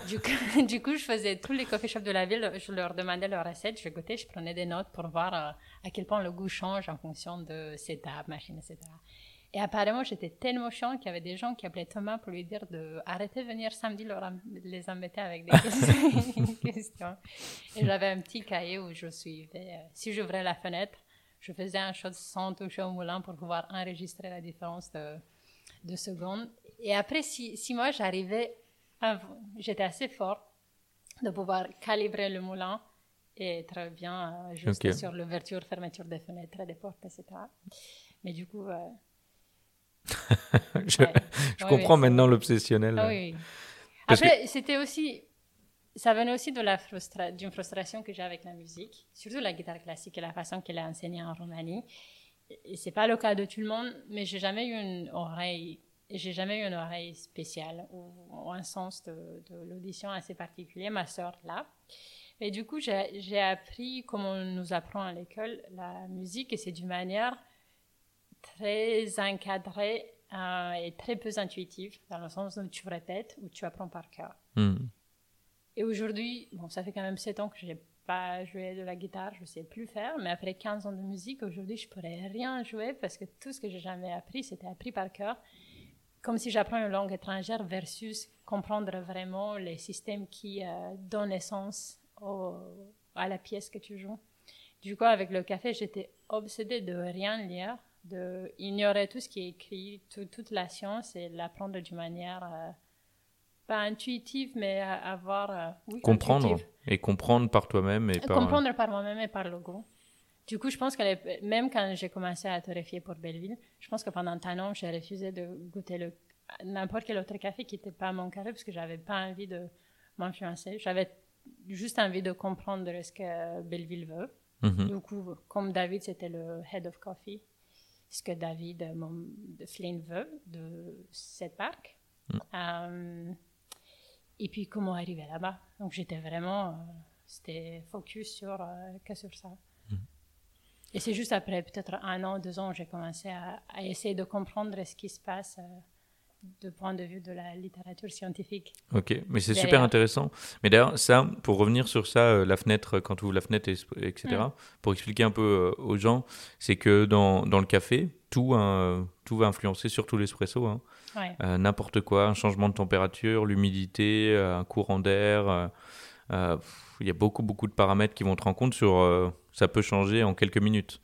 du, coup, du coup, je faisais tous les coffee shops de la ville, je leur demandais leurs recettes, je goûtais, je prenais des notes pour voir euh, à quel point le goût change en fonction de setup, machine, etc. Et apparemment, j'étais tellement chiant qu'il y avait des gens qui appelaient Thomas pour lui dire de arrêter de venir samedi leur les embêter avec des questions. Et j'avais un petit cahier où je suivais. euh, si j'ouvrais la fenêtre, je faisais un shot sans toucher au moulin pour pouvoir enregistrer la différence de, de secondes. Et après six, six mois, j'arrivais, j'étais assez fort de pouvoir calibrer le moulin et être bien euh, juste sur l'ouverture, fermeture des fenêtres, des portes, etc. Mais du coup, euh, je ouais. je Ouais, comprends maintenant l'obsessionnel. Ah oui. oui. Que- Après, c'était aussi. Ça venait aussi la frustra- d'une frustration que j'ai avec la musique, surtout la guitare classique et la façon qu'elle est enseignée en Roumanie. Et c'est pas le cas de tout le monde, mais j'ai jamais eu une oreille, j'ai jamais eu une oreille spéciale ou, ou un sens de, de l'audition assez particulier. Ma sœur là. Et du coup, j'ai appris, comme on nous apprend à l'école, la musique, et c'est d'une manière très encadrée euh, et très peu intuitive, dans le sens où tu répètes ou tu apprends par cœur. Hmm. Et aujourd'hui, bon, ça fait quand même sept ans que j'ai pas jouer de la guitare, je sais plus faire. Mais après 15 ans de musique, aujourd'hui, je pourrais rien jouer parce que tout ce que j'ai jamais appris, c'était appris par cœur. Comme si j'apprends une langue étrangère versus comprendre vraiment les systèmes qui euh, donnent naissance à la pièce que tu joues. Du coup, avec le café, j'étais obsédée de rien lire, de ignorer tout ce qui est écrit, toute la science et l'apprendre d'une manière euh, pas intuitive, mais avoir euh, comprendre et comprendre par toi-même et par comprendre par moi-même et par le goût. Du coup, je pense que même quand j'ai commencé à torréfier pour Belleville, je pense que pendant un an, j'ai refusé de goûter le n'importe quel autre café qui n'était pas mon café parce que j'avais pas envie de m'influencer. J'avais juste envie de comprendre ce que Belleville veut. Mhm. Du coup, comme David, c'était le head of coffee, ce que David mon, Flynn veut de cette parc. Mhm. Euh, et puis, comment arriver là-bas. Donc, j'étais vraiment, euh, c'était focus sur, euh, que sur ça. Mhm. Et c'est juste après peut-être un an, deux ans, j'ai commencé à, à, essayer de comprendre ce qui se passe de point de vue de la littérature scientifique. Ok, mais c'est super intéressant. Mais d'ailleurs, ça, pour revenir sur ça, euh, la fenêtre, quand tu ouvres la fenêtre, etc., mm. pour expliquer un peu euh, aux gens, c'est que dans, dans, le café, tout, hein, tout va influencer, surtout l'espresso. Hein. Euh, n'importe quoi, un changement de température, l'humidité, un courant d'air. Il y a beaucoup, beaucoup de paramètres qui vont te rendre compte sur. ça peut changer en quelques minutes.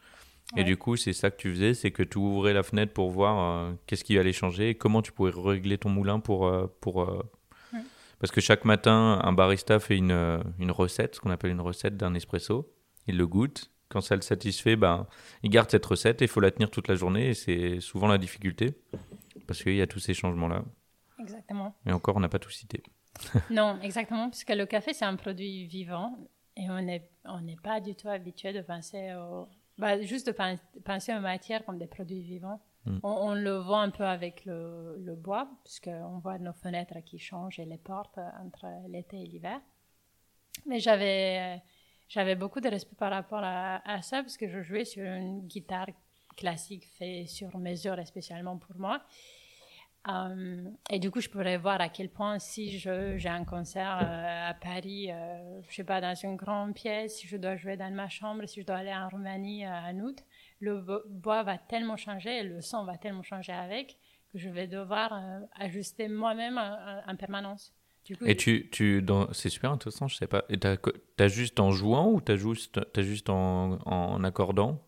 Et du coup, c'est ça que tu faisais, c'est que tu ouvrais la fenêtre pour voir euh, qu'est-ce qui allait changer et comment tu pourrais régler ton moulin pour... Euh, pour euh, Parce que chaque matin, un barista fait une, une recette, ce qu'on appelle une recette d'un espresso. Il le goûte. Quand ça le satisfait, ben, il garde cette recette et il faut la tenir toute la journée. Et c'est souvent la difficulté parce qu'il y a tous ces changements-là. Exactement. Et encore, on n'a pas tout cité. non, exactement, parce que le café, c'est un produit vivant et on n'est on pas du tout habitué de penser au, bah, juste de penser aux matières comme des produits vivants. Hmm. On, le voit un peu avec le, le bois, puisqu'on voit nos fenêtres qui changent et les portes entre l'été et l'hiver. Mais j'avais, j'avais beaucoup de respect par rapport à, à, ça, parce que je jouais sur une guitare classique faite sur mesure, spécialement pour moi. Euh, et du coup, je pourrais voir à quel point si j'ai un concert euh, à Paris, euh, je sais pas, dans une grande pièce, si je dois jouer dans ma chambre, si je dois aller en Roumanie en août, le bois va tellement changer le son va tellement changer avec que je vais devoir ajuster moi-même en, permanence. Du coup, et tu, tu c'est super intéressant, je sais pas. Et tu as juste en jouant ou tu as juste, as juste en, en accordant?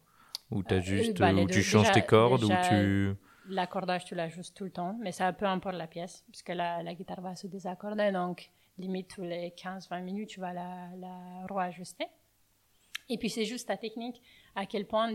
Ou as juste, bah, ou tu changes tes cordes ou tu l'accordage, tu l'ajustes tout le temps, mais ça peu importe la pièce, puisque la, la guitare va se désaccorder, donc limite tous les 15-20 minutes, tu vas la, la. Et puis c'est juste ta technique, à quel point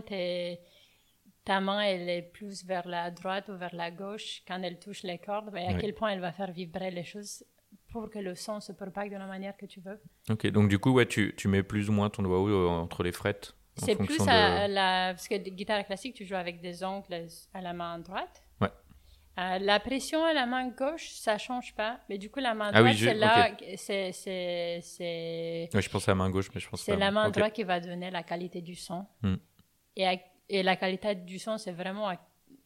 ta main elle est plus vers la droite ou vers la gauche quand elle touche les cordes, et à quel point elle va faire vibrer les choses pour que le son se propague de la manière que tu veux. Ok, donc du coup, ouais, tu, tu mets plus ou moins ton doigt euh, entre les frettes c'est plus à la. Parce que guitare classique, tu joues avec des ongles à la main droite. Ouais. Euh, la pression à la main gauche, ça change pas. Mais du coup, la main ah droite, c'est là. C'est. Ouais, je pensais à la main gauche, mais je pense C'est la main droite qui va donner la qualité du son. Hmm. Et, et, la qualité du son, c'est vraiment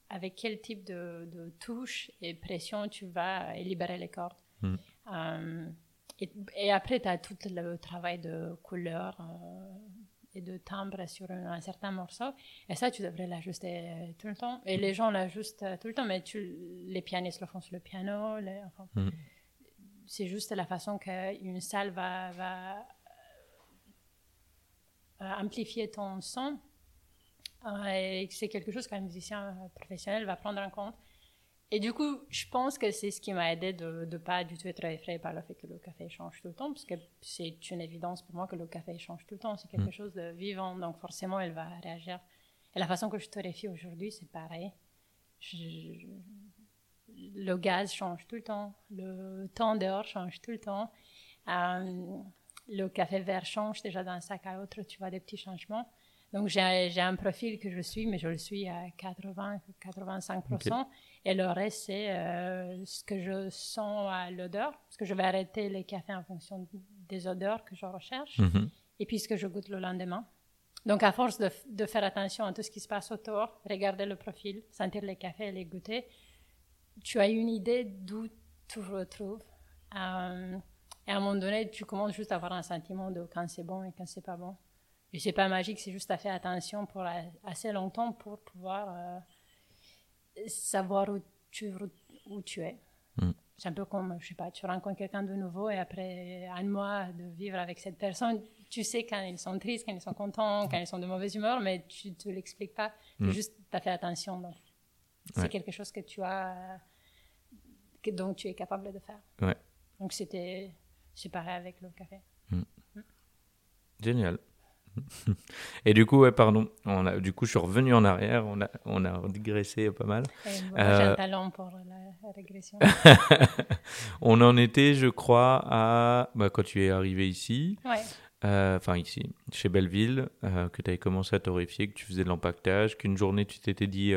avec quel type de, de, touche et pression tu vas libérer les cordes. Hmm. Euh, et, après, tu as tout le travail de couleur. Euh, et de timbre sur un, certain morceau. Et ça, tu devrais l'ajuster euh, tout le temps. Et les gens l'ajustent euh, tout le temps, mais tu, les pianistes le font sur le piano. Mhm. C'est juste la façon qu'une salle va, va euh, amplifier ton son. et c'est quelque chose qu'un musicien professionnel va prendre en compte. Et du coup, je pense que c'est ce qui m'a aidé de ne pas du tout être effrayé par le fait que le café change tout le temps, parce que c'est une évidence pour moi que le café change tout le temps. C'est quelque mm. chose de vivant, donc forcément, elle va réagir. Et la façon que je torréfie aujourd'hui, c'est pareil. le gaz change tout le temps, le temps dehors change tout le temps. Euh, le café vert change déjà d'un sac à l'autre, tu vois des petits changements. Donc j'ai un profil que je suis, mais je le suis à 80-85%. Et le reste, c'est euh, ce que je sens à l'odeur, parce que je vais arrêter les cafés en fonction des odeurs que je recherche, mhm. et puis ce que je goûte le lendemain. Donc à force de, de, faire attention à tout ce qui se passe autour, regarder le profil, sentir les cafés et les goûter, tu as une idée d'où tu retrouves. Euh, et à un moment donné, tu commences juste à avoir un sentiment de quand c'est bon et quand c'est pas bon. Et c'est pas magique, c'est juste à faire attention pour assez longtemps pour pouvoir euh, savoir où tu, où tu es. Mm. C'est un peu comme, je sais pas, tu rencontres quelqu'un de nouveau et après un mois de vivre avec cette personne, tu sais quand ils sont tristes, quand ils sont contents, quand ils sont de mauvaise humeur, mais tu ne te l'expliques pas. Mm. Juste, tu as fait attention. Donc, c'est quelque chose que tu as, que, donc tu es capable de faire. Ouais. Donc, c'était, c'est pareil avec le café. Mm. Génial. Et du coup, ouais, pardon, on a, du coup, je suis revenu en arrière, on a, on a digressé pas mal. J'ai un euh, talent pour la, régression. on en était, je crois, à bah, quand tu es arrivé ici. Euh, enfin, ici, chez Belleville, euh, que tu avais commencé à torréfier, que tu faisais de l'empaquetage, qu'une journée tu t'étais dit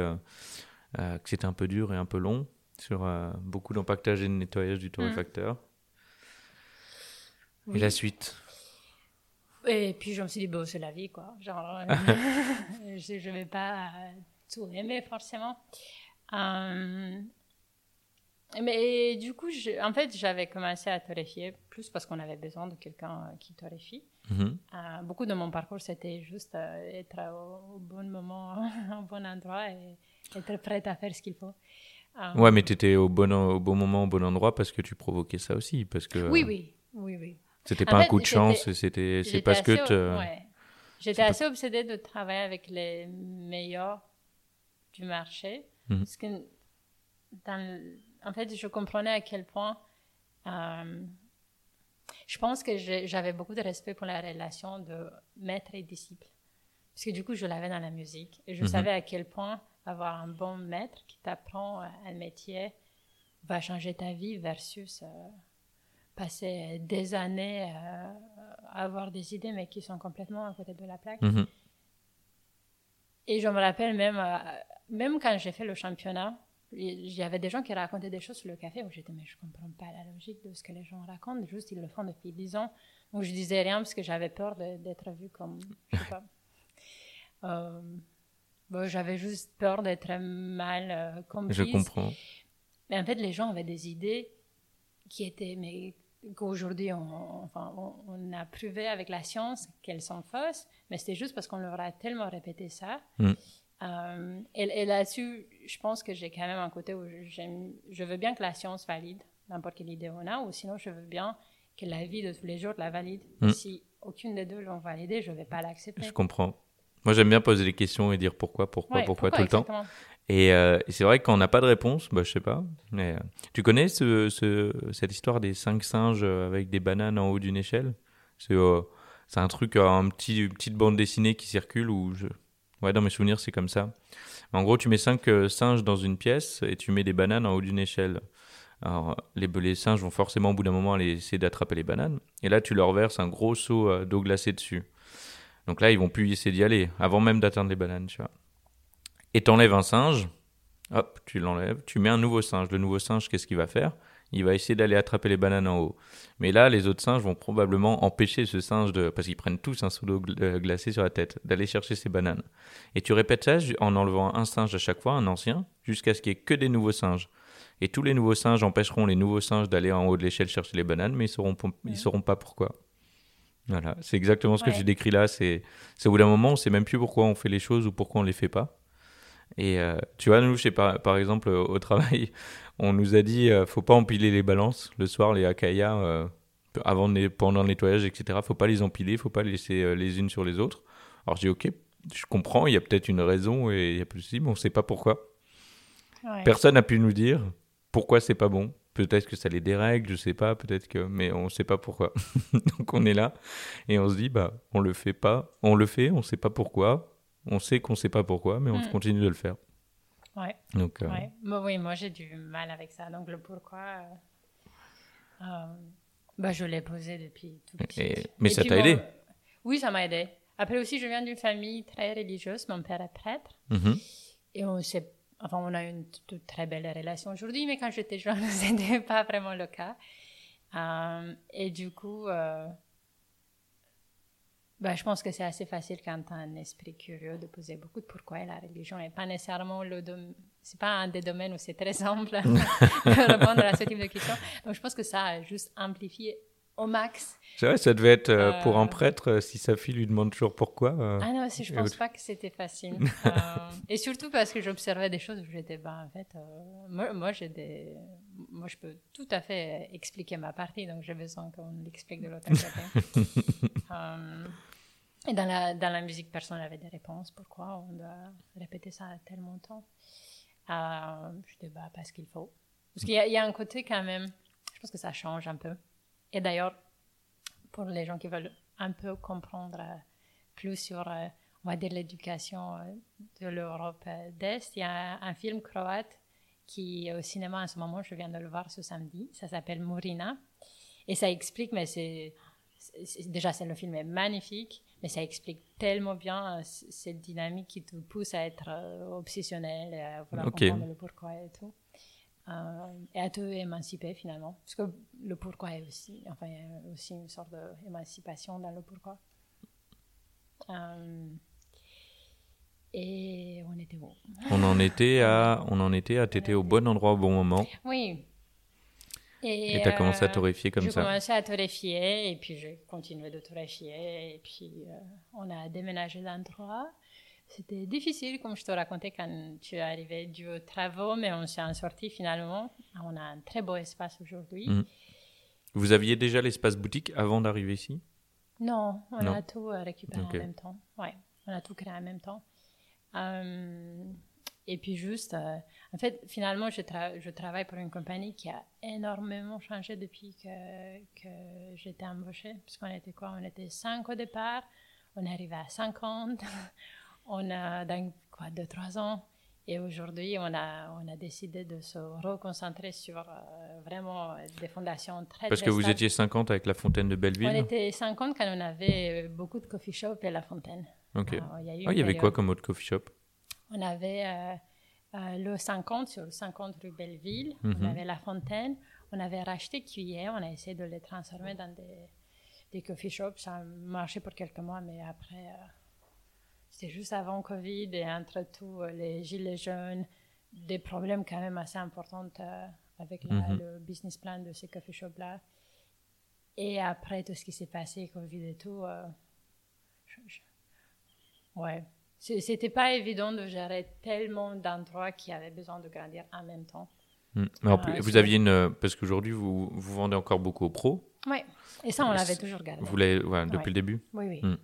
que c'était un peu dur et un peu long sur beaucoup d'empaquetage et de nettoyage du torréfacteur. Et la suite? Et puis je me suis dit, bon, c'est la vie, quoi. Genre, euh, je ne vais pas tout aimer, forcément. Euh, mais du coup, en fait, j'avais commencé à torréfier plus parce qu'on avait besoin de quelqu'un qui torréfie. Mhm. Euh, beaucoup de mon parcours, c'était juste être au, bon moment, au bon endroit et être prête à faire ce qu'il faut. ouais, mais tu étais au bon, au bon moment, au bon endroit parce que tu provoquais ça aussi. Parce que, oui, oui, oui, oui. C'était pas un coup de chance, c'était c'est parce que J'étais assez obsédée de travailler avec les meilleurs du marché. Mhm. Parce que en fait, je comprenais à quel point. Euh, je pense que j'avais beaucoup de respect pour la relation de maître et disciple. Parce que du coup, je l'avais dans la musique. Et je mhm. savais à quel point avoir un bon maître qui t'apprend un métier va changer ta vie versus. Euh, passer des années euh, à avoir des idées, mais qui sont complètement à côté de la plaque. Mhm. Et je me rappelle même, euh, même quand j'ai fait le championnat, il y avait des gens qui racontaient des choses sur le café où j'étais, mais je comprends pas la logique de ce que les gens racontent, juste ils le font depuis 10 ans. Donc je disais rien parce que j'avais peur d'être vue comme, je sais pas. Euh, bon, j'avais juste peur d'être mal euh, comprise. Je comprends. Mais en fait, les gens avaient des idées qui étaient mais qu'aujourd'hui on, enfin, on, a prouvé avec la science qu'elles sont fausses, mais c'était juste parce qu'on leur a tellement répété ça. Mm. Euh, et, là-dessus, je pense que j'ai quand même un côté où je veux bien que la science valide n'importe quelle idée on a, ou sinon je veux bien que la vie de tous les jours la valide. Mm. Si aucune des deux l'ont validée, je ne vais pas l'accepter. Je comprends. Moi, j'aime bien poser des questions et dire pourquoi, pourquoi, pourquoi, tout le temps. Euh, et, c'est vrai qu'on n'a pas de réponse, bah, je sais pas. Mais, euh, tu connais ce, ce, cette histoire des cinq singes avec des bananes en haut d'une échelle? C'est euh, un truc, un petit, une petite bande dessinée qui circule où je... Ouais, dans mes souvenirs, c'est comme ça. En gros, tu mets cinq singes dans une pièce et tu mets des bananes en haut d'une échelle. Les, les singes vont forcément au bout d'un moment aller essayer d'attraper les bananes. Et là, tu leur verses un gros seau d'eau glacée dessus. Donc là, ils vont plus essayer d'y aller, avant même d'atteindre les bananes, tu vois et t'enlèves un singe, hop, tu l'enlèves, tu mets un nouveau singe. Le nouveau singe, qu'est-ce qu'il va faire? Il va essayer d'aller attraper les bananes en haut. Mais là, les autres singes vont probablement empêcher ce singe de, parce qu'ils prennent tous un seau d'eau euh, glacée sur la tête, d'aller chercher ces bananes. Et tu répètes ça en enlevant un singe à chaque fois, un ancien, jusqu'à ce qu'il n'y ait que des nouveaux singes. Et tous les nouveaux singes empêcheront les nouveaux singes d'aller en haut de l'échelle chercher les bananes, mais ils sauront, ils sauront pas pourquoi. Voilà, c'est exactement ce que tu décris là. C'est au bout d'un moment, on sait même plus pourquoi on fait les choses ou pourquoi on les fait pas. Et euh, tu vois, nous, je sais pas, par exemple, au travail, on nous a dit euh, faut pas empiler les balances le soir, les akaya, euh, avant, pendant le nettoyage, etc. Faut pas les empiler, faut pas les laisser les unes sur les autres. Alors j'ai ok, je comprends, il y a peut-être une raison et il y a de on sait pas pourquoi. Personne n'a pu nous dire pourquoi c'est pas bon. Peut-être que ça les dérègle, je sais pas, peut-être que, mais on sait pas pourquoi. Donc on est là et on se dit bah on le fait pas, on le fait, on sait pas pourquoi on sait qu'on ne sait pas pourquoi, mais on mm. continue de le faire. Ouais. Donc, euh, oui, moi j'ai du mal avec ça. Donc le pourquoi, euh, euh, bah, je l'ai posé depuis tout petit. mais ça t'a aidé Oui, ça m'a aidé. Après aussi, je viens d'une famille très religieuse. Mon père est prêtre. Mm-hmm. Et on enfin, on a une très belle relation aujourd'hui, mais quand j'étais jeune, ce n'était pas vraiment le cas. et du coup, bah, je pense que c'est assez facile quand tu as un esprit curieux de poser beaucoup de pourquoi et la religion n'est pas nécessairement le c'est pas un des domaines où c'est très simple de répondre à ce type de questions. Donc je pense que ça a juste amplifié au max. C'est vrai, ça devait être euh, pour un Euh. prêtre, euh, si sa fille lui demande toujours pourquoi. euh, Ah non, si, je pense pas que c'était facile. Euh, et surtout parce que j'observais des choses où j'étais, ben, en fait, euh, moi, moi, j'ai des... moi, je peux tout à fait expliquer ma partie, donc j'ai besoin qu'on l'explique de l'autre côté. Euh, et dans la, dans la musique, personne n'avait des réponses. Pourquoi? On doit répéter ça à tel montant euh, Je dis, bah, parce qu'il faut. Parce qu'il y, a- un côté quand même, je pense que ça change un peu. Et d'ailleurs, pour les gens qui veulent un peu comprendre euh, plus sur, euh, on va dire, l'éducation euh, de l'Europe d'Est, il y a un, film croate qui est au cinéma en ce moment, je viens de le voir ce samedi, ça s'appelle Murina. Et ça explique, mais c'est- déjà, c'est, le film est magnifique, mais ça explique tellement bien euh, cette dynamique qui te pousse à être euh, obsessionnel, et à vouloir Ok. comprendre le pourquoi et tout. Euh, et à te émanciper finalement. Parce que le pourquoi est aussi, enfin, il y a aussi une sorte d'émancipation dans le pourquoi. Euh, et on était où? On en était à, on en était à t'étais au bon endroit au bon moment. Oui. Et t'as commencé à euh, torréfier comme j'ai ça. commencé à torréfier et puis j'ai continué de torréfier et puis euh, on a déménagé d'endroit. C'était difficile, comme je te racontais quand tu es arrivé aux travaux, mais on s'est en sorti finalement. On a un très beau espace aujourd'hui. Mhm. Vous aviez déjà l'espace boutique avant d'arriver ici? Non, on Non. a tout euh, récupéré en même temps. Ouais, on a tout créé en même temps. Euh, et puis juste, euh, en fait, finalement, je, tra- je travaille pour une compagnie qui a énormément changé depuis que, que j'étais embauchée. Parce qu'on était quoi? On était 5 au départ, on est arrivé à 50, on a dans quoi, 2-3 ans. Et aujourd'hui, on a, on a décidé de se reconcentrer sur euh, vraiment des fondations très Parce très que vous stables. étiez 50 avec la fontaine de Belleville. On était 50 quand on avait beaucoup de coffee shops et la fontaine. Ok. Alors, il y, a eu Ah, il y avait quoi comme autre coffee shop? On avait euh, euh, le 50 sur le 50 rue Belleville, Mhm. on avait la fontaine, on avait racheté Cuillet, on a essayé de les transformer dans des, des coffee shops. Ça a marché pour quelques mois, mais après, euh, c'était juste avant Covid et entre tout, les gilets jaunes, des problèmes quand même assez importants euh, avec la- Mhm. le business plan de ces coffee shops-là. Et après tout ce qui s'est passé, Covid et tout, je- je- ouais. C'était pas évident de gérer tellement d'endroits qui avaient besoin de grandir en même temps. Hmm. Mais en Ah, plus, vous aviez une. Parce qu'aujourd'hui, vous, vous vendez encore beaucoup aux pros. Oui, et ça, on l'avait toujours gardé. Vous l'avez ouais, depuis Ouais. le début. Oui, oui. Hmm.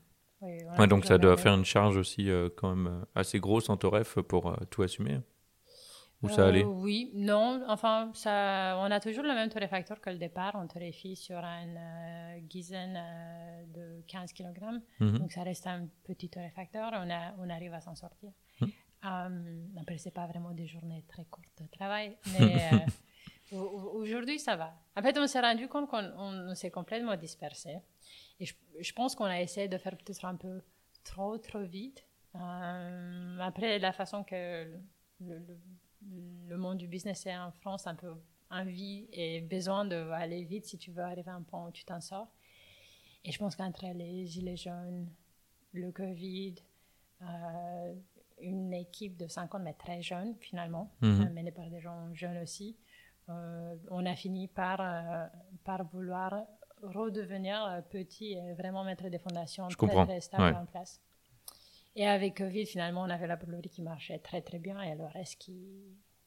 Oui, Ouais, donc ça doit gardé. faire une charge aussi euh, quand même euh, assez grosse en Toref pour euh, tout assumer. Ou ça Euh, allait Oui, non, enfin, ça, on a toujours le même torréfacteur que le départ. On torréfie sur un euh, Gizen euh, de 15 kg. Mhm. Donc ça reste un petit torréfacteur. On, a, on arrive à s'en sortir. Hmm. Euh, après, c'est pas vraiment des journées très courtes de travail, mais euh, au- au- aujourd'hui, ça va. En fait, on s'est rendu compte qu'on on s'est complètement dispersé. Et je, je pense qu'on a essayé de faire peut-être un peu trop, trop vite. Euh, après, la façon que le, le- le monde du business est en France, un peu envie et besoin d'aller vite si tu veux arriver à un point où tu t'en sors. Et je pense qu'entre les gilets jaunes, le Covid, euh, une équipe de 50 mais très jeune finalement, Mhm. euh, menée par des gens jeunes aussi, euh, on a fini par, par vouloir redevenir petit et vraiment mettre des fondations Je très, stables ouais. en place. Et avec Covid, finalement, on avait la brûlerie qui marchait très très bien et le reste qui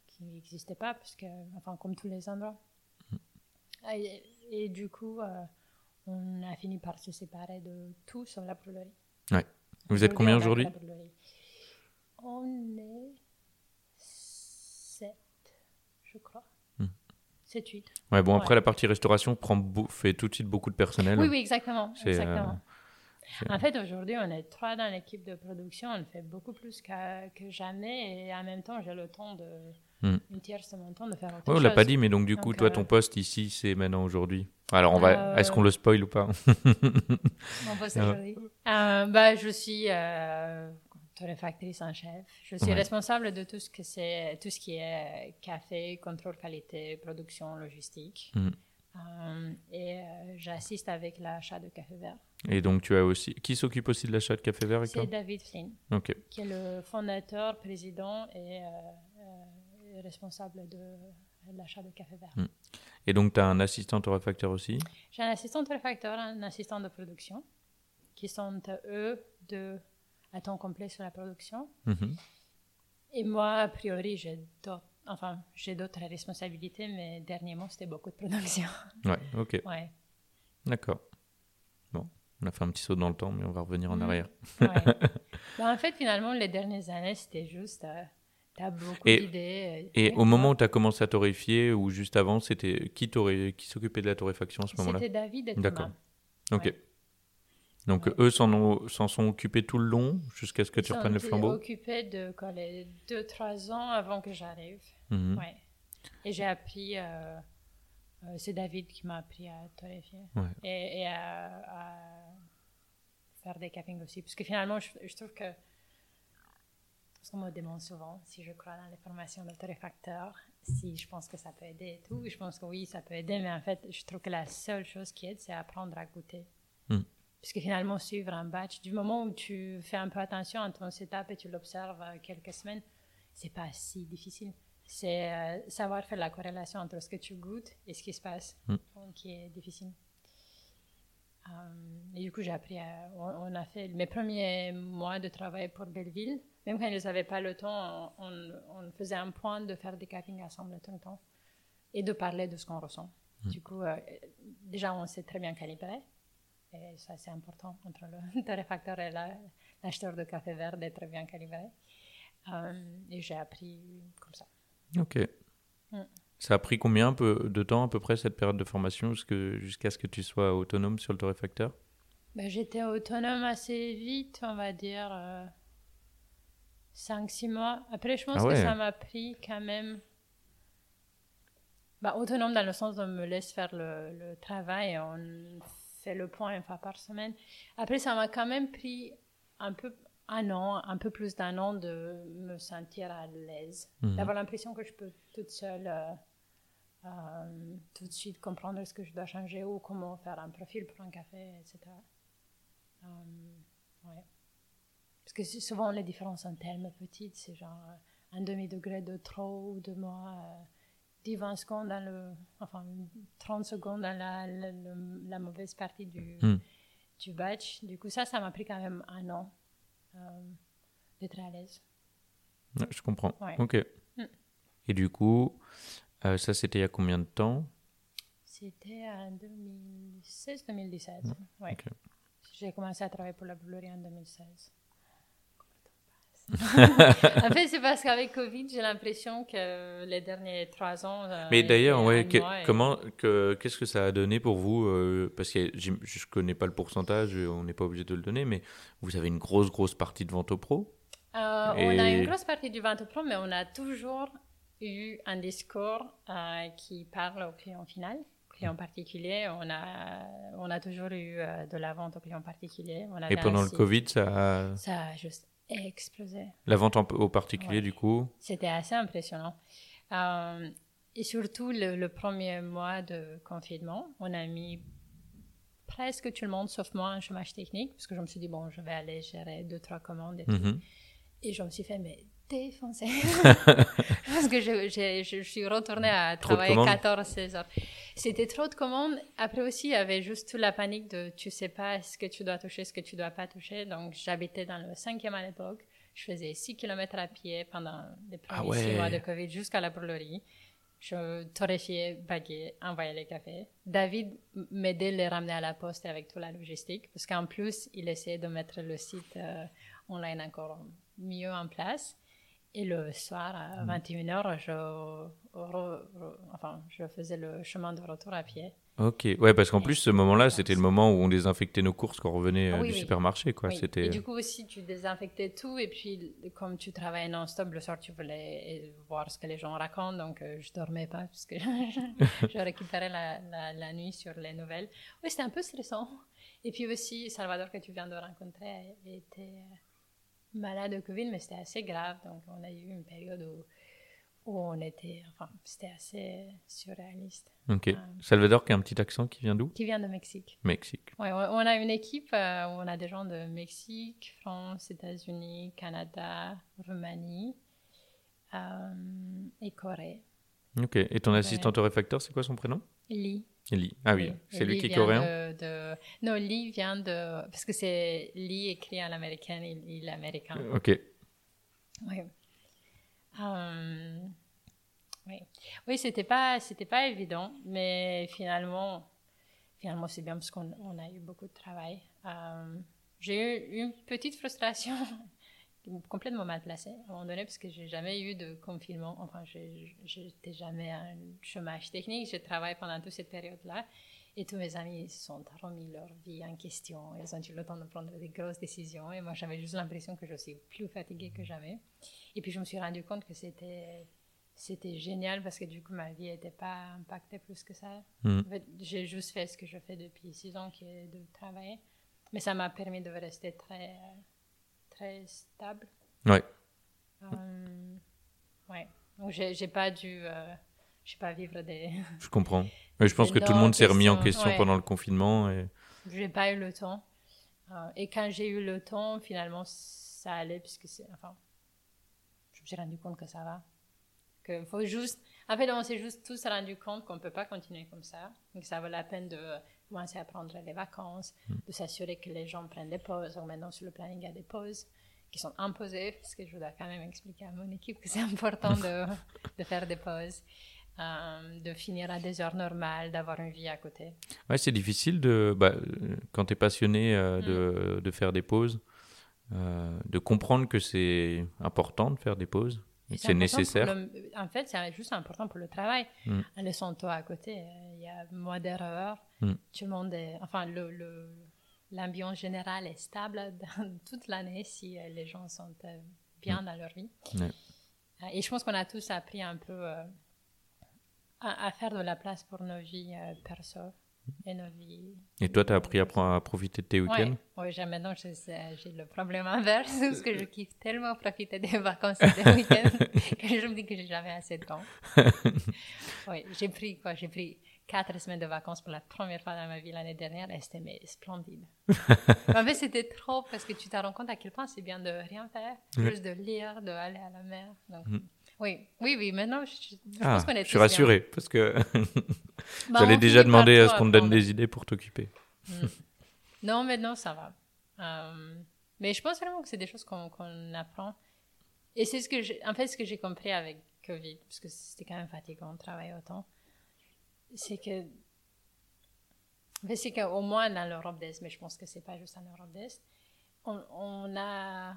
qui n'existait pas, parce que, enfin, comme tous les endroits. Et, et du coup, euh, on a fini par se séparer de tout sur la brûlerie. Vous êtes combien aujourd'hui? On est 7, je crois. Hmm. 7, 8. Ouais, bon, après, Ouais. la partie restauration prend fait tout de suite beaucoup de personnel. Oui, oui, exactement. Exactement. euh, c'est- En fait, aujourd'hui, on est trois dans l'équipe de production. On fait beaucoup plus que jamais. Et en même temps, j'ai le temps de. Hmm. Une tierce de mon temps de faire autre Ouais, on l'a pas dit, mais donc du coup, Donc, toi, euh, ton poste ici, c'est maintenant aujourd'hui. Alors, on va. Euh, Est-ce qu'on le spoil ou pas? Mon poste Ah. aujourd'hui. Euh, bah, je suis torréfactrice en chef. Je suis Ouais. responsable de tout ce, que c'est, tout ce qui est café, contrôle qualité, production, logistique. Mhm. Euh, et euh, j'assiste avec l'achat de café vert. Et donc, tu as aussi. Qui s'occupe aussi de l'achat de café vert C'est David Flynn, qui est le fondateur, président et euh, responsable de l'achat de café vert. Et donc, tu as un assistant torréfacteur aussi? J'ai un assistant torréfacteur, un assistant de production, qui sont eux deux à temps complet sur la production. Mhm. Et moi, a priori, j'ai d'autres, enfin, j'ai d'autres responsabilités, mais dernièrement, c'était beaucoup de production. Ouais, ok. ouais. D'accord. Bon, on a fait un petit saut dans le temps, mais on va revenir en Mhm. arrière. ouais. Ben, en fait, finalement, les dernières années, c'était juste, euh, t'as beaucoup Et- d'idées. euh, Et au moment où tu as commencé à torréfier, ou juste avant, c'était qui, qui s'occupait de la torréfaction à ce moment-là? C'était David et D'accord. Ok. ouais. Donc Ouais. eux s'en ont- s'en sont occupés tout le long, jusqu'à ce que Ils tu reprennes le flambeau occupés de quoi, les 2-3 ans avant que j'arrive. Mhm. Ouais. Et j'ai appris, euh, euh, c'est David qui m'a appris à torréfier Ouais. et, et à, à faire des cappings aussi. Parce que finalement, je, je trouve que, parce qu'on me demande souvent si je crois dans les formations de torréfacteur, si je pense que ça peut aider et tout. Je pense que oui, ça peut aider, mais en fait, je trouve que la seule chose qui aide, c'est apprendre à goûter. Mm. Parce que finalement, suivre un batch, du moment où tu fais un peu attention à ton setup et tu l'observes euh, quelques semaines, c'est pas si difficile. C'est euh, savoir faire la corrélation entre ce que tu goûtes et ce qui se passe, Mm. qui est difficile. Euh, et du coup, j'ai appris à. On, on a fait mes premiers mois de travail pour Belleville. Même quand ils n'avaient pas le temps, on, on- faisait un point de faire des cappings ensemble tout le temps et de parler de ce qu'on ressent. Du coup, euh, déjà, on s'est très bien calibré. Et ça, c'est important entre le torréfacteur et la- l'acheteur de café vert d'être bien calibré. Euh, et j'ai appris comme ça. Ok. Mm. Ça a pris combien un peu de temps à peu près cette période de formation jusqu'à ce que tu sois autonome sur le torréfacteur? Ben, J'étais autonome assez vite, on va dire 5-6 mois. Après, je pense Ah ouais. que ça m'a pris quand même. Ben, autonome dans le sens de me laisse faire le, le travail et on fait le point une fois par semaine. Après, ça m'a quand même pris un peu un an, un peu plus d'un an de me sentir à l'aise, Mhm. d'avoir l'impression que je peux toute seule euh, euh, tout de suite comprendre ce que je dois changer ou comment faire un profil pour un café, etc. Euh, ouais. Parce que c'est- souvent les différences sont tellement petites, c'est genre un demi-degré de trop ou de moins, euh, 10-20 secondes dans le, enfin 30 secondes dans la, la, mauvaise partie du, Hmm. du batch. Du coup, ça, ça m'a pris quand même un an euh, d'être à l'aise. Ouais, Je comprends. Ouais. Ok. Mm. Et du coup, euh, ça c'était il y a combien de temps? C'était en 2016-2017. Ouais. ok. J'ai commencé à travailler pour la boulangerie en 2016. en fait, c'est parce qu'avec Covid, j'ai l'impression que les derniers trois ans. euh, Mais d'ailleurs, ouais, que- et- comment, qu'est-ce que ça a donné pour vous euh, Parce que je ne connais pas le pourcentage, euh, on n'est pas obligé de le donner, mais vous avez une grosse, grosse partie de vente au pro? Euh, On a Et- une grosse partie du vente pro, mais on a toujours eu un discours euh, qui parle au client final, au client particulier. On a, on a toujours eu de la vente au client particulier. On Et avait pendant le. Covid, ça a... Ça a juste explosé. la vente en- au particulier, Ouais. du coup C'était assez impressionnant. Euh, et surtout, le, le premier mois de confinement, on a mis presque tout le monde, sauf moi, en chômage technique, parce que je me suis dit, bon, je vais aller gérer deux, trois commandes et tout. Mhm. Et je me suis fait, mais défoncer. parce que je, je, je suis retournée à Trop travailler commandes 14-16 heures. C'était trop de commandes. Après aussi, il y avait juste toute la panique de tu sais pas ce que tu dois toucher, ce que tu dois pas toucher. Donc, j'habitais dans le cinquième à l'époque. Je faisais 6 km à pied pendant les premiers Ah ouais. six mois de Covid jusqu'à la brûlerie. Je torréfiais, baguais, envoyais les cafés. David m'aidait à les ramener à la poste avec toute la logistique, parce qu'en plus, il essayait de mettre le site euh, online encore mieux en place. Et le soir, à 21h, je, re- re- enfin, je faisais le chemin de retour à pied. Ok, ouais, parce qu'en plus, ce moment-là, c'était le moment où on désinfectait nos courses quand on revenait Ah euh, oui, du oui. supermarché, quoi. Oui. C'était... Et du coup aussi, tu désinfectais tout. Et puis, comme tu travailles non-stop, le soir, tu voulais voir ce que les gens racontent. Donc, euh, je dormais pas parce que je récupérais la, la, la nuit sur les nouvelles. Oui, c'était un peu stressant. Et puis aussi, Salvador, que tu viens de rencontrer, était malade de Covid, mais c'était assez grave. Donc, on a eu une période où, où on était... Enfin, c'était assez surréaliste. Ok. Euh, Salvador, qui a un petit accent, qui vient d'où? Qui vient de Mexique. Mexique. Ouais, on on a une équipe euh, où on a des gens de Mexique, France, États-Unis, Canada, Roumanie euh, et Corée. Ok. Et ton assistante au réfacteur, c'est quoi son prénom? Lee. Lee. Ah oui, Lee. c'est lui Lee qui est coréen de, de- Non, Lee vient de... Parce que c'est Lee écrit à l'américaine et il est américain. Ok. Oui. Euh, oui, oui c'était pas, pas évident, mais finalement, finalement c'est bien parce qu'on on a eu beaucoup de travail. Euh, j'ai eu une petite frustration complètement mal placée à un moment donné parce que j'ai jamais eu de confinement. Enfin, j'ai- j'étais jamais en chômage technique. Je travaille pendant toute cette période-là. Et tous mes amis se sont remis leur vie en question. Ils ont eu le temps de prendre des grosses décisions. Et moi, j'avais juste l'impression que je suis plus fatiguée que jamais. Et puis, je me suis rendu compte que c'était, c'était génial parce que du coup, ma vie n'était pas impactée plus que ça. En fait, j'ai juste fait ce que je fais depuis six ans, qui est de travailler. Mais ça m'a permis de rester très, très stable. Ouais. Euh, ouais. Donc, j'ai, pas dû, euh, j'ai pas vivre des. Je comprends. Mais je pense que tout le monde s'est remis en question, ouais. pendant le confinement. Et... J'ai pas eu le temps. Euh, et quand j'ai eu le temps, finalement, ça allait, puisque c'est. Enfin, je me suis rendu compte que ça va. Que faut juste. En fait, on s'est juste tous rendu compte qu'on peut pas continuer comme ça. Donc, ça vaut la peine de commencer à prendre les vacances, de s'assurer que les gens prennent des pauses. Donc, maintenant, sur le planning, il y a des pauses qui sont imposées, parce que je dois quand même expliquer à mon équipe que c'est important de, de faire des pauses, euh, de finir à des heures normales, d'avoir une vie à côté. Ouais, c'est difficile de, bah, quand tu es passionné euh, Mm. de, de faire des pauses, euh, de comprendre que c'est important de faire des pauses, c'est nécessaire. le- en fait, c'est juste important pour le travail. Mm. En laissant toi à côté, euh, il y a moins d'erreurs. Mm. Tout le monde est. Enfin, le, le- l'ambiance générale est stable dans toute l'année si euh, les gens sont euh, bien dans leur vie. Et je pense qu'on a tous appris un peu euh, à, à faire de la place pour nos vies euh, perso et nos vies. Et toi, tu as appris à, à profiter de tes week-ends? Ouais, ouais, maintenant j'ai le problème inverse, parce que je kiffe tellement profiter des vacances et des week-ends que je me dis que j'ai jamais assez de temps. oui, j'ai pris quoi? J'ai pris quatre semaines de vacances pour la première fois dans ma vie l'année dernière et c'était splendide. en fait, c'était trop parce que tu te rends compte à quel point c'est bien de rien faire, juste de lire, d'aller à la mer. Donc, Mhm. Oui, oui, oui, maintenant je, je Ah, pense qu'on est je suis rassuré, parce que Bah, j'allais déjà demander à ce qu'on te donne des idées pour t'occuper. Non, maintenant ça va. Euh, mais je pense vraiment que c'est des choses qu'on apprend. Et c'est ce que j'ai, en fait, ce que j'ai compris avec Covid, parce que c'était quand même fatigant de travailler autant, c'est que, c'est qu'au moins dans l'Europe d'Est, mais je pense que c'est pas juste en Europe d'Est, on, on a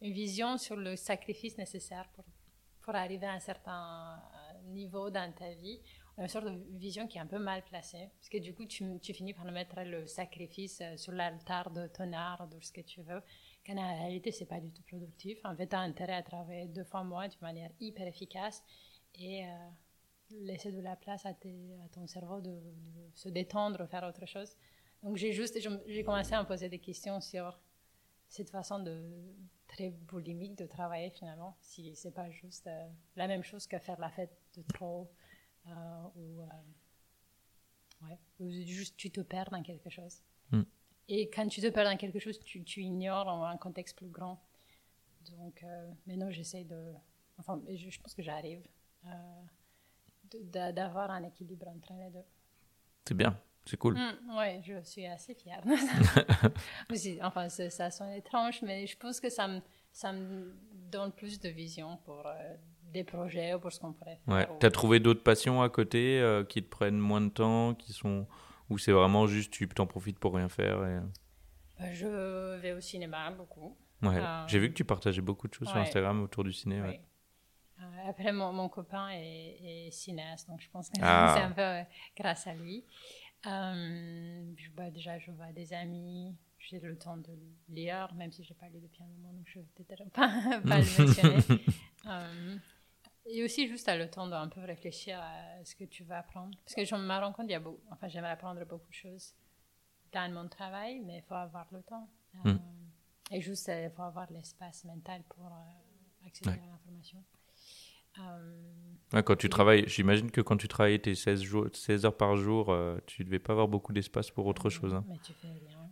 une vision sur le sacrifice nécessaire pour, pour arriver à un certain euh, niveau dans ta vie une sorte de vision qui est un peu mal placée. Parce que du coup, tu, tu finis par mettre le sacrifice euh, sur l'altar de ton art, de ce que tu veux, quand en réalité, c'est pas du tout productif. En fait, tu as intérêt à travailler deux fois moins de manière hyper efficace et euh, laisser de la place à, ton cerveau de, de se détendre, faire autre chose. Donc, j'ai juste j'ai commencé à me poser des questions sur cette façon de très boulimique de travailler finalement, si c'est pas juste euh, la même chose que faire la fête de trop euh, ou, euh, ouais, ou juste tu te perds dans quelque chose. Mm. Et quand tu te perds dans quelque chose, tu, tu ignores un, contexte plus grand. Donc maintenant, j'essaie de... Enfin, je, je pense que j'arrive d'avoir un équilibre entre les deux. C'est bien, c'est cool. Mm, ouais, je suis assez fière. enfin, ça, sonne étrange, mais je pense que ça me, ça me donne plus de vision pour euh, des projets ou pour ce qu'on pourrait faire. Ouais. ou- T'as trouvé d'autres passions à côté euh, qui te prennent moins de temps, qui sont ou c'est vraiment juste tu t'en profites pour rien faire et... Euh, Je vais au cinéma beaucoup. Ouais. Euh, J'ai vu que tu partageais beaucoup de choses sur. Instagram autour du ciné. ouais. Oui. Euh, après, mon, mon copain est, est cinéaste, donc je pense que Ah. c'est un peu grâce à lui. Euh, bah, déjà, je vois des amis, j'ai le temps de lire, même si je n'ai pas lu depuis un moment, donc je ne vais peut-être pas, pas le mentionner. Euh, et aussi, juste à le temps d'un peu réfléchir à ce que tu vas apprendre. Parce que je me rends compte, il y a beaucoup, enfin, j'aimerais apprendre beaucoup de choses dans mon travail, mais il faut avoir le temps. Euh, Mm. Et juste, il faut avoir l'espace mental pour euh, accéder Ouais. à l'information. Quand tu travailles, j'imagine que quand tu travailles tes 16, jours, 16 heures par jour, euh, tu devais pas avoir beaucoup d'espace pour autre chose. hein. Mais tu fais rien.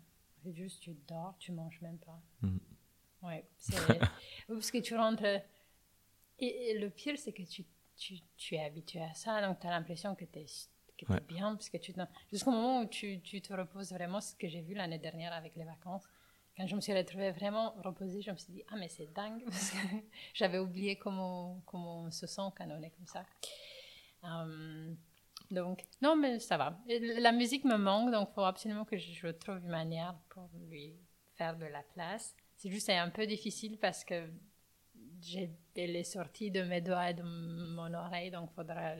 Juste, tu dors, tu manges même pas. Mhm. Ouais, parce que tu rentres. Et, et le pire, c'est que tu. tu, tu, es habitué à ça, donc tu as l'impression que tu es, que bien, parce que tu jusqu'au moment où tu, tu, te reposes vraiment, ce que j'ai vu l'année dernière avec les vacances. Quand je me suis retrouvée vraiment reposée, je me suis dit, ah mais c'est dingue, parce que j'avais oublié comment, comment on se sent quand on est comme ça. Euh, donc, non, mais ça va. La musique me manque, donc il faut absolument que je trouve une manière pour lui faire de la place. C'est juste un peu difficile parce que j'ai les sorties de mes doigts et de mon oreille, donc il faudra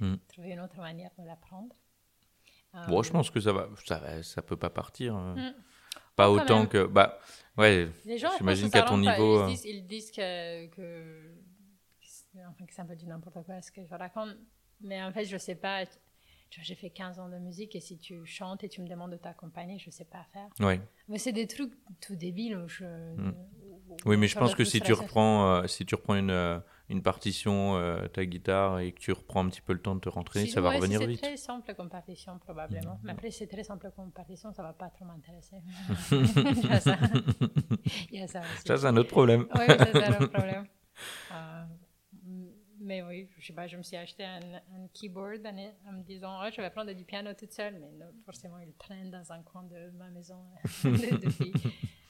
hmm. trouver une autre manière de l'apprendre. Bon, je euh, pense que ça va, ça, ça peut pas partir. Hein. Pas autant que. Bah, ouais, j'imagine qu'à ton niveau. Ils disent, ils disent que, que, enfin, que c'est un peu du n'importe quoi ce que je raconte, mais en fait, je sais pas j'ai fait 15 ans de musique et si tu chantes et tu me demandes de t'accompagner, je ne sais pas faire. Oui. Mais c'est des trucs tout débiles. Où je, hmm. oui, mais je pense que si tu, reprends, euh, si tu reprends une, euh, une partition, euh, ta guitare, et que tu reprends un petit peu le temps de te rentrer, ça va revenir vite. C'est très simple comme partition, probablement. Mais après, c'est très simple comme partition, ça ne va pas trop m'intéresser. Il y a ça. c'est un autre problème. oui, c'est un autre problème. Mais oui, je sais pas, je me suis acheté un, keyboard en, me disant, oh, je vais prendre du piano toute seule, mais forcément, il traîne dans un coin de ma maison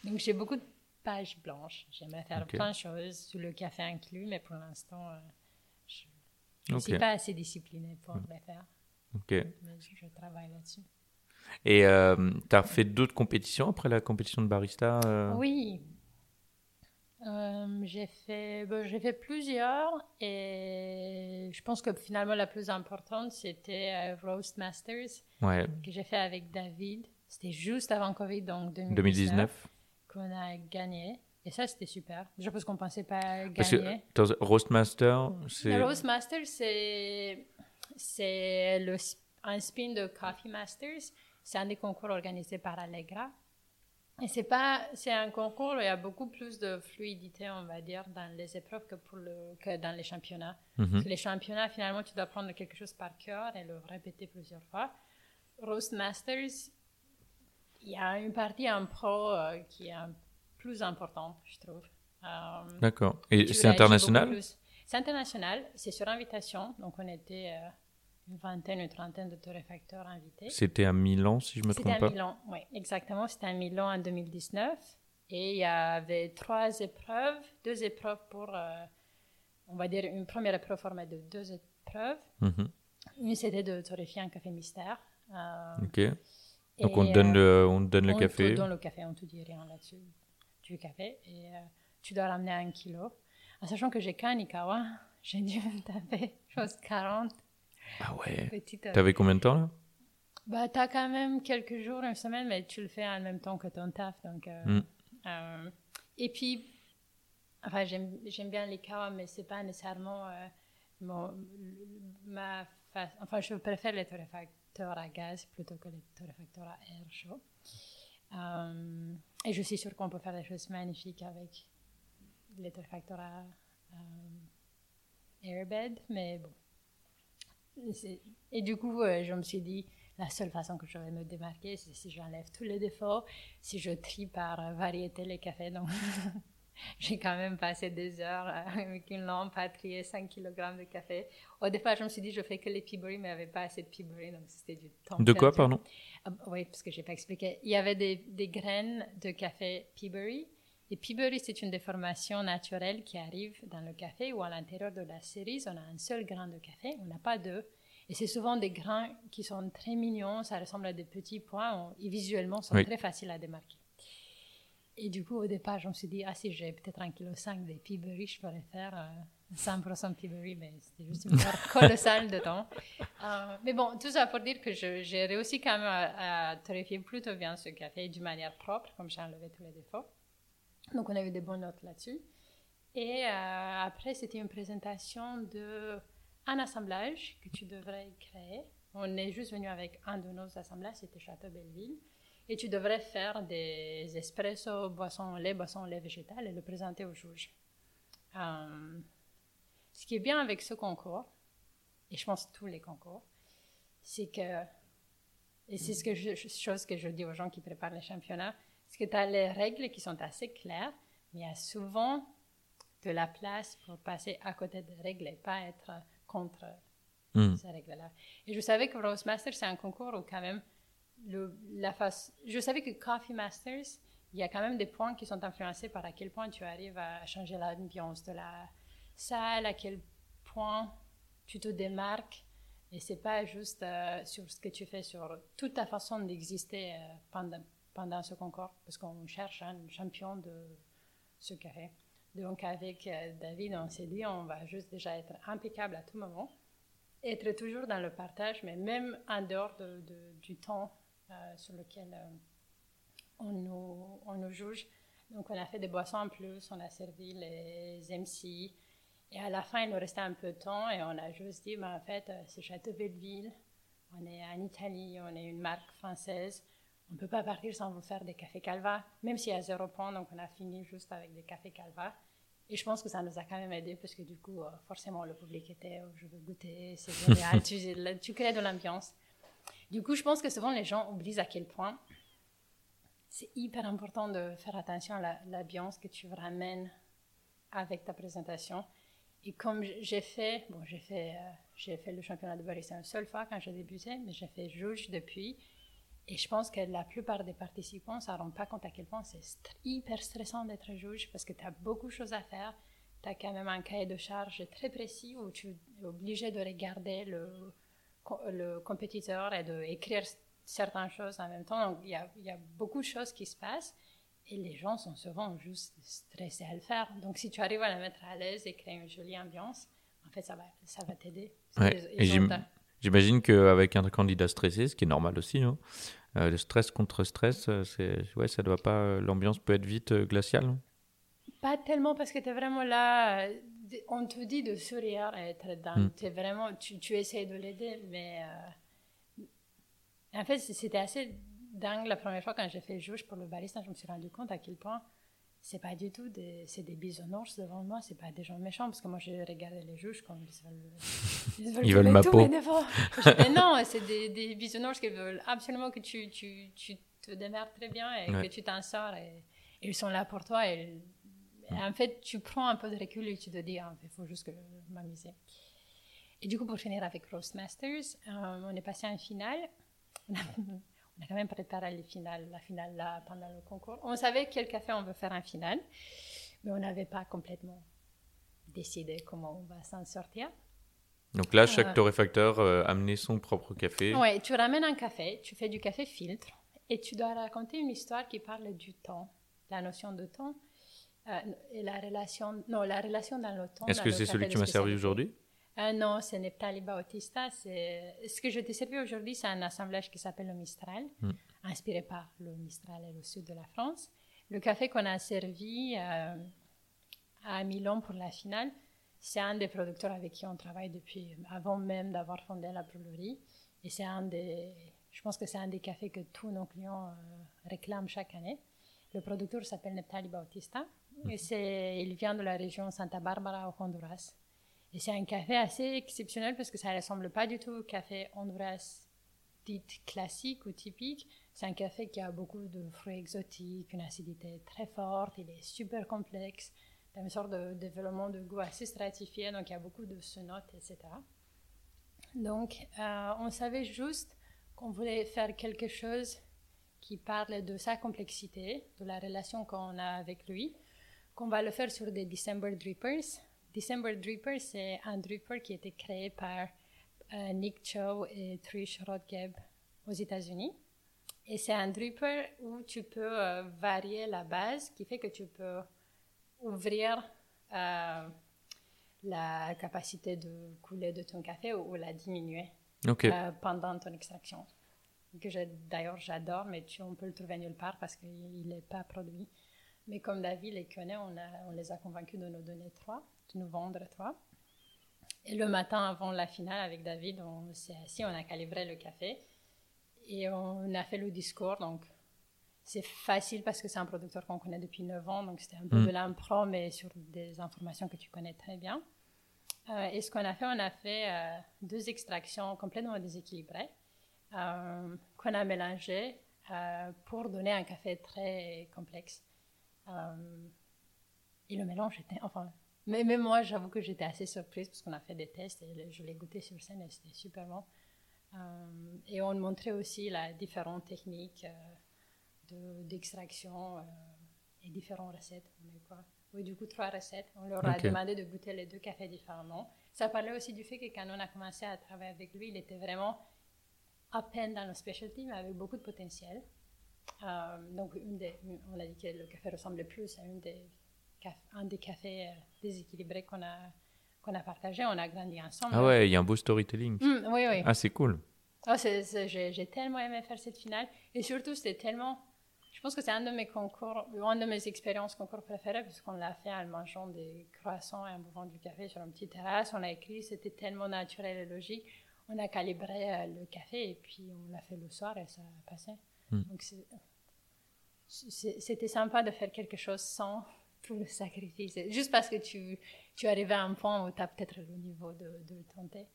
Donc, j'ai beaucoup de pages blanches. J'aimerais faire plein de choses, le café inclus, mais pour l'instant, euh, je ne suis pas assez disciplinée pour le faire. Ok. Mais je, travaille là-dessus. Et euh, tu as fait d'autres compétitions après la compétition de barista euh? Oui, euh, j'ai fait, ben, j'ai fait plusieurs et je pense que finalement la plus importante c'était Roast Masters que j'ai fait avec David. C'était juste avant Covid, donc 2019, qu'on a gagné. Et ça, c'était super. Je pense qu'on ne pensait pas gagner. Roast Master, c'est. Roast Masters, c'est, c'est le, un spin de Coffee Masters. C'est un des concours organisés par Allegra. Et c'est pas, c'est un concours où il y a beaucoup plus de fluidité, on va dire, dans les épreuves que, pour le, que dans les championnats. Mhm. Les championnats, finalement, tu dois prendre quelque chose par cœur et le répéter plusieurs fois. Roast Masters, il y a une partie en pro euh, qui est plus importante, je trouve. Euh, D'accord. Et c'est international? C'est international, c'est sur invitation. Donc, on était euh, une vingtaine, une trentaine de torréfacteurs invités. C'était à Milan, si je me trompe pas? C'était à Milan, oui, exactement. C'était à Milan en 2019. Et il y avait trois épreuves, deux épreuves pour, on va dire, une première épreuve formée de deux épreuves. Mhm. Une, c'était de torréfier un café mystère. Ok. Donc, on, donne le, on donne le café. On donne le café, on te dit rien là-dessus. Du café. Et euh, tu dois ramener un kilo. En sachant que j'ai qu'un Ikawa, j'ai dû taper, chose 40 ah ouais. Euh, T'avais combien de temps là? Bah, t'as quand même quelques jours, une semaine, mais tu le fais en même temps que ton taf. Donc, euh, mm. euh, et puis, enfin, j'aime bien les kawas, mais c'est pas nécessairement mon, ma Enfin, je préfère les torréfacteurs à gaz plutôt que les torréfacteurs à air chaud. et je suis sûre qu'on peut faire des choses magnifiques avec les torréfacteurs à airbed, mais bon et du coup, euh, je me suis dit, la seule façon que je vais me démarquer, c'est si j'enlève tous les défauts, si je trie par euh, variété les cafés. Donc, j'ai quand même passé des heures euh, avec une lampe à trier 5 kg de café. Au départ, je me suis dit, je fais que les Peabury, mais il n'y avait pas assez de Peabury, donc c'était du temps. De quoi, pardon? Ah, Oui, parce que je n'ai pas expliqué. Il y avait des, des graines de café Peabury et Peabury, c'est une déformation naturelle qui arrive dans le café où à l'intérieur de la cerise, on a un seul grain de café, on n'a pas deux. Et c'est souvent des grains qui sont très mignons, ça ressemble à des petits points et visuellement sont très faciles à démarquer. Et du coup, au départ, je me suis dit, ah si j'ai peut-être un kilo de Peabury, je pourrais faire 100% euh, Peabury, mais c'était juste une perte colossale de temps. Euh, mais bon, tout ça pour dire que j'ai réussi quand même à, à plutôt bien ce café d'une manière propre, comme j'ai enlevé tous les défauts. Donc, on a eu des bonnes notes là-dessus. Et euh, après, c'était une présentation de un assemblage que tu devrais créer. On est juste venu avec un de nos assemblages, c'était Château Belleville. Et tu devrais faire des espressos, boissons au lait, boissons au lait végétal et le présenter au juge. Euh, ce qui est bien avec ce concours, et je pense tous les concours, c'est que, et c'est ce que je, chose que je dis aux gens qui préparent les championnats, parce que tu as les règles qui sont assez claires, mais il y a souvent de la place pour passer à côté des règles et pas être contre Hmm. ces règles-là. Et je savais que Roast Masters, c'est un concours où quand même, la face... je savais que Coffee Masters, il y a quand même des points qui sont influencés par à quel point tu arrives à changer l'ambiance de la salle, à quel point tu te démarques. Et c'est pas juste euh, sur ce que tu fais, sur toute ta façon d'exister euh, pendant, pendant ce concours, parce qu'on cherche un champion de ce café. Donc avec euh, David, on s'est dit, on va juste déjà être impeccable à tout moment, être toujours dans le partage, mais même en dehors de, de, du temps sur lequel euh, on, nous, on nous juge. Donc on a fait des boissons en plus, on a servi les MC, et à la fin, il nous restait un peu de temps et on a juste dit, ben, en fait, euh, c'est Château Belleville, on est en Italie, on est une marque française, on ne peut pas partir sans vous faire des cafés Calva, même s'il y a zéro point, donc on a fini juste avec des cafés Calva. Et je pense que ça nous a quand même aidé parce que du coup, euh, forcément, le public était, oh, je veux goûter, c'est génial, tu, tu crées de l'ambiance. Du coup, je pense que souvent les gens oublient à quel point c'est hyper important de faire attention à l'ambiance que tu ramènes avec ta présentation. Et comme j'ai fait, bon, j'ai fait, euh, fait le championnat de barista une seule fois quand j'ai débuté, mais j'ai fait juge depuis. Et je pense que la plupart des participants ne rendent pas compte à quel point c'est st hyper stressant d'être juge parce que tu as beaucoup de choses à faire. Tu as quand même un cahier de charge très précis où tu es obligé de regarder le, le compétiteur et d'écrire certaines choses en même temps. Donc il y a, y a beaucoup de choses qui se passent. Et les gens sont souvent juste stressés à le faire. Donc, si tu arrives à la mettre à l'aise et créer une jolie ambiance, en fait, ça va, ça va t'aider. Ouais. J'imagine qu'avec un candidat stressé, ce qui est normal aussi, hein, euh, le stress contre stress, c'est, ouais, ça doit pas, l'ambiance peut être vite euh, glaciale. Non? Pas tellement parce que tu es vraiment là. On te dit de sourire et être dedans. Mm. Es vraiment, tu, tu essaies de l'aider, mais euh, en fait, c'était assez dingue la première fois quand j'ai fait juge pour le barista, je me suis rendu compte à quel point c'est pas du tout des, c'est des bisounours devant moi, c'est pas des gens méchants parce que moi j'ai regardé les juges comme ils veulent, ils veulent, ils veulent ma peau. non, c'est des, des bisounours qui veulent absolument que tu, tu, tu te démerdes très bien et ouais. que tu t'en sors et, et, ils sont là pour toi et, en fait tu prends un peu de recul et tu te dis ah, il faut juste que je m'amuser. Et du coup pour finir avec Roastmasters, euh, on est passé en finale. on a quand même préparé les finales, la finale là pendant le concours. On savait quel café on veut faire en finale, mais on n'avait pas complètement décidé comment on va s'en sortir. Donc là, chaque euh, torréfacteur euh, amenait son propre café. Oui, tu ramènes un café, tu fais du café filtre et tu dois raconter une histoire qui parle du temps, la notion de temps euh, et la relation, non, la relation dans le temps. Est-ce que c'est celui qui m'a servi aujourd'hui? Euh, non, ce n'est pas Bautista. Ce que je t'ai servi aujourd'hui, c'est un assemblage qui s'appelle le Mistral, mm. inspiré par le Mistral et le sud de la France. Le café qu'on a servi euh, à Milan pour la finale, c'est un des producteurs avec qui on travaille depuis avant même d'avoir fondé la brûlerie. Et c'est un des, je pense que c'est un des cafés que tous nos clients réclament chaque année. Le producteur s'appelle Neptali Bautista. Il vient de la région Santa Barbara au Honduras. Et c'est un café assez exceptionnel parce que ça ne ressemble pas du tout au café honduras dit classique ou typique. C'est un café qui a beaucoup de fruits exotiques, une acidité très forte, il est super complexe, il a une sorte de développement de goût assez stratifié, donc il y a beaucoup de notes, etc. Donc, euh, on savait juste qu'on voulait faire quelque chose qui parle de sa complexité, de la relation qu'on a avec lui, qu'on va le faire sur des December Drippers, December Dripper, c'est un dripper qui a été créé par euh, Nick Cho et Trish Rodgeb aux États-Unis. Et c'est un dripper où tu peux euh, varier la base, qui fait que tu peux ouvrir euh, la capacité de couler de ton café ou, la diminuer pendant ton extraction. Que d'ailleurs j'adore, mais tu, on peut le trouver nulle part parce qu'il n'est pas produit. Mais comme David les connaît, on, on les a convaincus de nous donner trois de nous vendre toi. Et le matin avant la finale avec David, on s'est assis, on a calibré le café et on a fait le discours. Donc c'est facile parce que c'est un producteur qu'on connaît depuis 9 ans, donc c'était un peu mm. de l'impro, mais sur des informations que tu connais très bien. Euh, et ce qu'on a fait, on a fait euh, deux extractions complètement déséquilibrées euh, qu'on a mélangées pour donner un café très complexe. Et le mélange était, enfin, Mais même moi, j'avoue que j'étais assez surprise parce qu'on a fait des tests et je l'ai goûté sur scène et c'était super bon. Euh, et on montrait aussi la différentes techniques euh, d'extraction et différentes recettes. quoi oui, du coup, trois recettes. On leur a demandé de goûter les deux cafés différemment. Ça parlait aussi du fait que quand on a commencé à travailler avec lui, il était vraiment à peine dans le specialty, mais avec beaucoup de potentiel. Euh, donc, une des, on a dit que le café ressemblait plus à une des, un des cafés euh, déséquilibrés qu'on a, qu'on a partagé. On a grandi ensemble. Ah ouais, il y a un beau storytelling. Mm, oui, oui. Ah, c'est cool. Oh, j'ai tellement aimé faire cette finale. Et surtout, c'était tellement je pense que c'est un de mes concours, une de mes expériences concours préférées, parce qu'on l'a fait en mangeant des croissants et en buvant du café sur une petite terrasse. On a écrit, c'était tellement naturel et logique. On a calibré euh, le café et puis on l'a fait le soir et ça a passé. Donc c'était sympa de faire quelque chose sans tout le sacrifice. Juste parce que tu, tu arrives à un point où tu as peut-être le niveau de, de le tenter.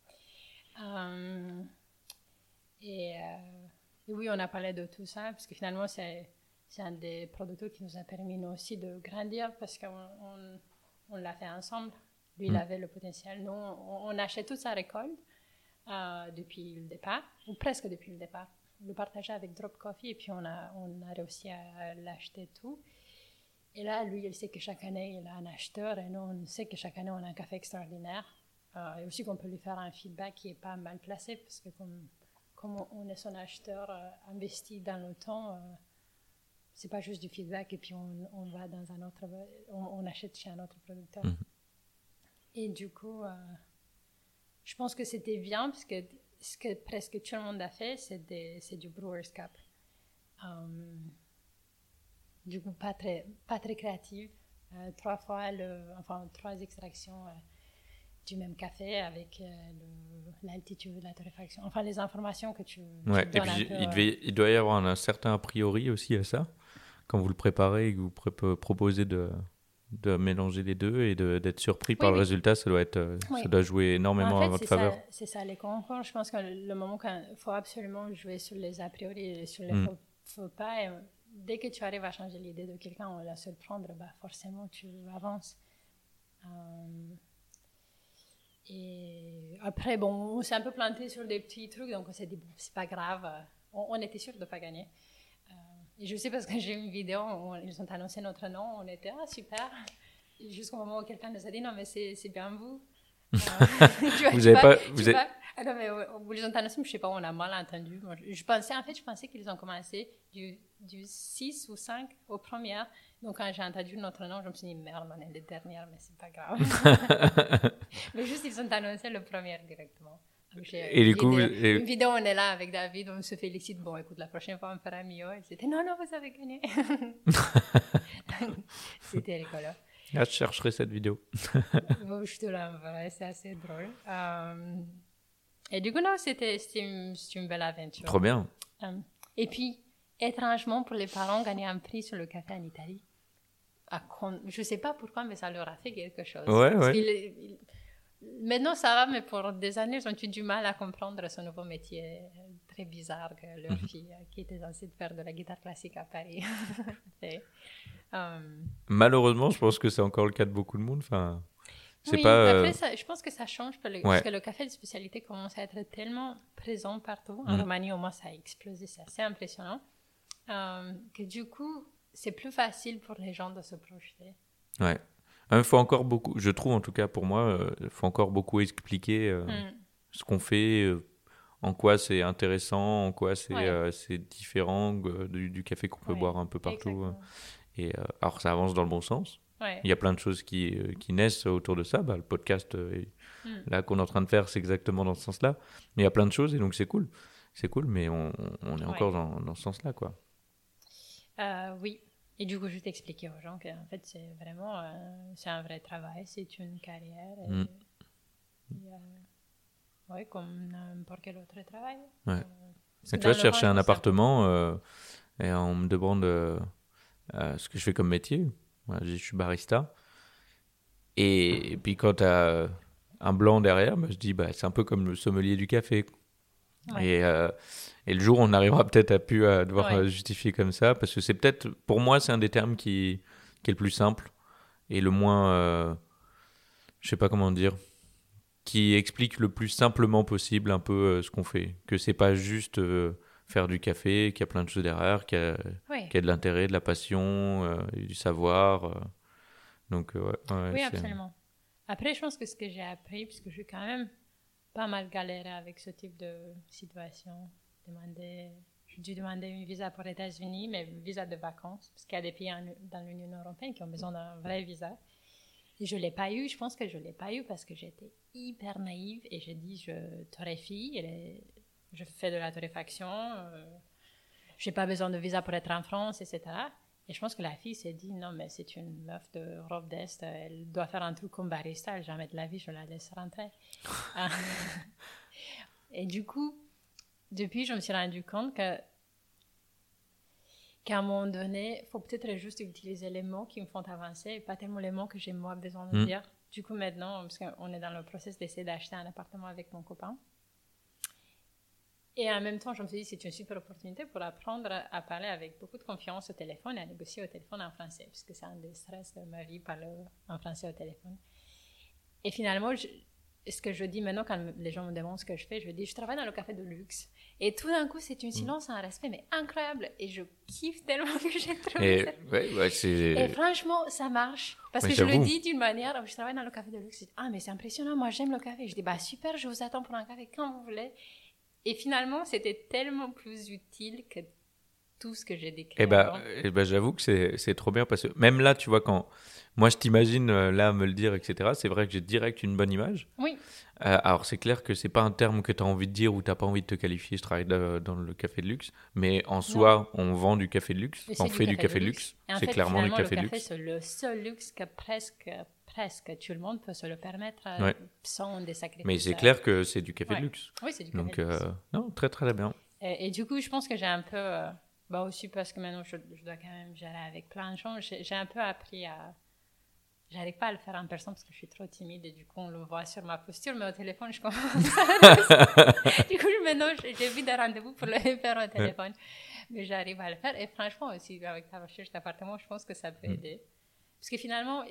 Euh, et, euh, et, oui, on a parlé de tout ça, parce que finalement, c'est un des producteurs qui nous a permis nous aussi de grandir parce qu'on on, l'a fait ensemble. Lui, il mm. avait le potentiel. Nous, on, on achetait toute sa récolte euh, depuis le départ, ou presque depuis le départ. Le partageait avec Drop Coffee et puis on a, on a réussi à l'acheter tout. Et là, lui, il sait que chaque année, il a un acheteur et nous, on sait que chaque année, on a un café extraordinaire. Euh, et aussi qu'on peut lui faire un feedback qui n'est pas mal placé parce que comme, comme on est son acheteur euh, investi dans le temps, c'est pas juste du feedback et puis on, on va dans un autre, on, achète chez un autre producteur. Mhm. Et du coup, euh, je pense que c'était bien parce que ce que presque tout le monde a fait, c'est du Brewers Cup. Um, du coup, pas très, pas très créatif. Euh, trois fois, le, enfin, trois extractions du même café avec l'altitude, la torréfaction, enfin les informations que tu, ouais, et puis, il, devait, il, doit y avoir un certain a priori aussi à ça quand vous le préparez et que vous proposez de, de mélanger les deux et d'être surpris par le résultat, ça doit, être, euh, ça doit jouer énormément en, votre faveur. C'est ça, les concours. Je pense que le moment quand il faut absolument jouer sur les a priori et sur les mm. faux, pas, et dès que tu arrives à changer l'idée de quelqu'un ou la surprendre, bah forcément tu avances. Euh, et après, bon, on s'est un peu planté sur des petits trucs, donc on s'est dit, bon, c'est pas grave, on, on était sûr de ne pas gagner. Et je sais parce que j'ai une vidéo où ils ont annoncé notre nom, on était ah super. Jusqu'au moment où quelqu'un nous a dit non mais c'est bien vous. Euh, vous n'avez pas, vous avez... Ah non, mais ils ont annoncé, mais je sais pas, on a mal entendu. je pensais, en fait, je pensais qu'ils ont commencé du, du 6 ou 5 au premier. Donc, quand j'ai entendu notre nom, je me suis dit, merde, on est les dernières, mais c'est pas grave. mais juste, ils ont annoncé le premier directement. Et du coup, une vidéo, on est là avec David, on se félicite. Bon, écoute, la prochaine fois, on fera mieux. Et c'était non, non, vous avez gagné. c'était rigolo. Ah, je chercherai cette vidéo. bon, je te l'enverrai, c'est assez drôle. Euh, et du coup, non, c'était une, une, belle aventure. Trop bien. Euh, et puis, étrangement, pour les parents, gagner un prix sur le café en Italie. Je ne sais pas pourquoi, mais ça leur a fait quelque chose. Ouais, ouais. Maintenant, ça va, mais pour des années, ils ont eu du mal à comprendre ce nouveau métier très bizarre que leur mhm. fille, qui était censée faire de la guitare classique à Paris. Euh, Malheureusement, je pense que c'est encore le cas de beaucoup de monde. Enfin, c'est oui, pas, après, euh, je pense que ça change parce que le café de spécialité commence à être tellement présent partout. En mhm. Roumanie, au moins, ça a explosé, c'est assez impressionnant. Euh, que du coup, c'est plus facile pour les gens de se projeter. Ouais. Il faut encore beaucoup, je trouve en tout cas pour moi, euh, il faut encore beaucoup expliquer euh, mm. ce qu'on fait, euh, en quoi c'est intéressant, en quoi c'est différent du, café qu'on peut boire un peu partout. Et alors ça avance dans le bon sens. Il y a plein de choses qui, qui naissent autour de ça. Bah, le podcast mm. là qu'on est en train de faire, c'est exactement dans ce sens-là. Mais il y a plein de choses et donc c'est cool. C'est cool, mais on, on est encore dans, dans, ce sens-là, quoi. oui, et du coup, je t'expliquais aux gens qu'en fait, c'est vraiment euh, c'est un vrai travail, c'est une carrière. Et, mm. oui, comme n'importe quel autre travail. Ouais. Euh, tu vois, chercher un appartement euh, et on me demande ce que je fais comme métier. je suis barista. Et, puis quand tu as un blanc derrière, bah, je dis bah, c'est un peu comme le sommelier du café. Et, euh, et, le jour où on arrivera peut-être à pu à devoir euh, justifier comme ça, parce que c'est peut-être, pour moi, c'est un des termes qui, qui est le plus simple et le moins, euh, je sais pas comment dire, qui explique le plus simplement possible un peu euh, ce qu'on fait. Que c'est pas juste euh, faire du café, qu'il y a plein de choses derrière, qu'il y a, Oui, qu'il y a de l'intérêt, de la passion, et du savoir. donc, ouais, ouais, oui absolument. Après, je pense que ce que j'ai appris, parce que j'ai quand même pas mal galéré avec ce type de situation, demander, dû demander une visa pour les États-Unis, mais une visa de vacances, parce qu'il y a des pays en- dans l'Union européenne qui ont besoin d'un vrai visa. Et je ne l'ai pas eu, je pense que je ne l'ai pas eu parce que j'étais hyper naïve et j'ai dit je torréfie, je fais de la torréfaction, euh, j'ai pas besoin de visa pour être en France, etc. Et je pense que la fille s'est dit non, mais c'est une meuf de Europe d'Est, elle doit faire un truc comme barista, elle, jamais de la vie, je la laisse rentrer. Ah. et du coup, depuis, je me suis rendu compte que qu'à un moment donné, il faut peut-être juste utiliser les mots qui me font avancer et pas tellement les mots que j'ai moi besoin de Mm. dire. Du coup, maintenant, parce qu'on est dans le process d'essayer d'acheter un appartement avec mon copain. Et en même temps, je me suis dit, c'est une super opportunité pour apprendre à parler avec beaucoup de confiance au téléphone et à négocier au téléphone en français, puisque c'est un des stress de ma vie, parler en français au téléphone. Et finalement, je- ce que je dis maintenant quand les gens me demandent ce que je fais, je dis, je travaille dans le café de luxe. Et tout d'un coup, c'est une silence, un respect, mais incroyable. Et je kiffe tellement que j'ai trouvé Et, ça. ouais, ouais, Et franchement, ça marche. Parce que je le dis d'une manière, je travaille dans le café de luxe. je dis, Ah, mais c'est impressionnant, moi j'aime le café. Je dis, bah super, je vous attends pour un café quand vous voulez. Et finalement, c'était tellement plus utile que tout ce que j'ai décrit. Eh ben, eh ben, j'avoue que c'est c'est trop bien parce que même là, tu vois, quand moi je t'imagine euh, là me le dire, etc., c'est vrai que j'ai direct une bonne image. Oui, Euh, alors c'est clair que c'est pas un terme que tu as envie de dire ou tu pas envie de te qualifier, je travaille de- dans le café de luxe, mais en soi, on vend du café de luxe, on fait du café de luxe, c'est clairement finalement, café de luxe. c'est le seul luxe que presque, presque tout le monde peut se le permettre euh, Ouais. sans des sacrifices. Mais c'est euh, clair que c'est du café Ouais. de luxe. Oui, c'est du café Donc, de luxe. euh, non, très très bien. Et, et du coup, je pense que j'ai un peu, euh, bah aussi parce que maintenant je, je dois quand même gérer avec plein de gens, j'ai un peu appris à. J'arrive pas à le faire en personne parce que je suis trop timide et du coup on le voit sur ma posture, mais au téléphone je commence à. du coup, maintenant j'ai vu des rendez-vous pour le faire au téléphone, mais j'arrive à le faire et franchement aussi avec ta recherche d'appartement, je pense que ça peut Mm. aider. Parce que finalement,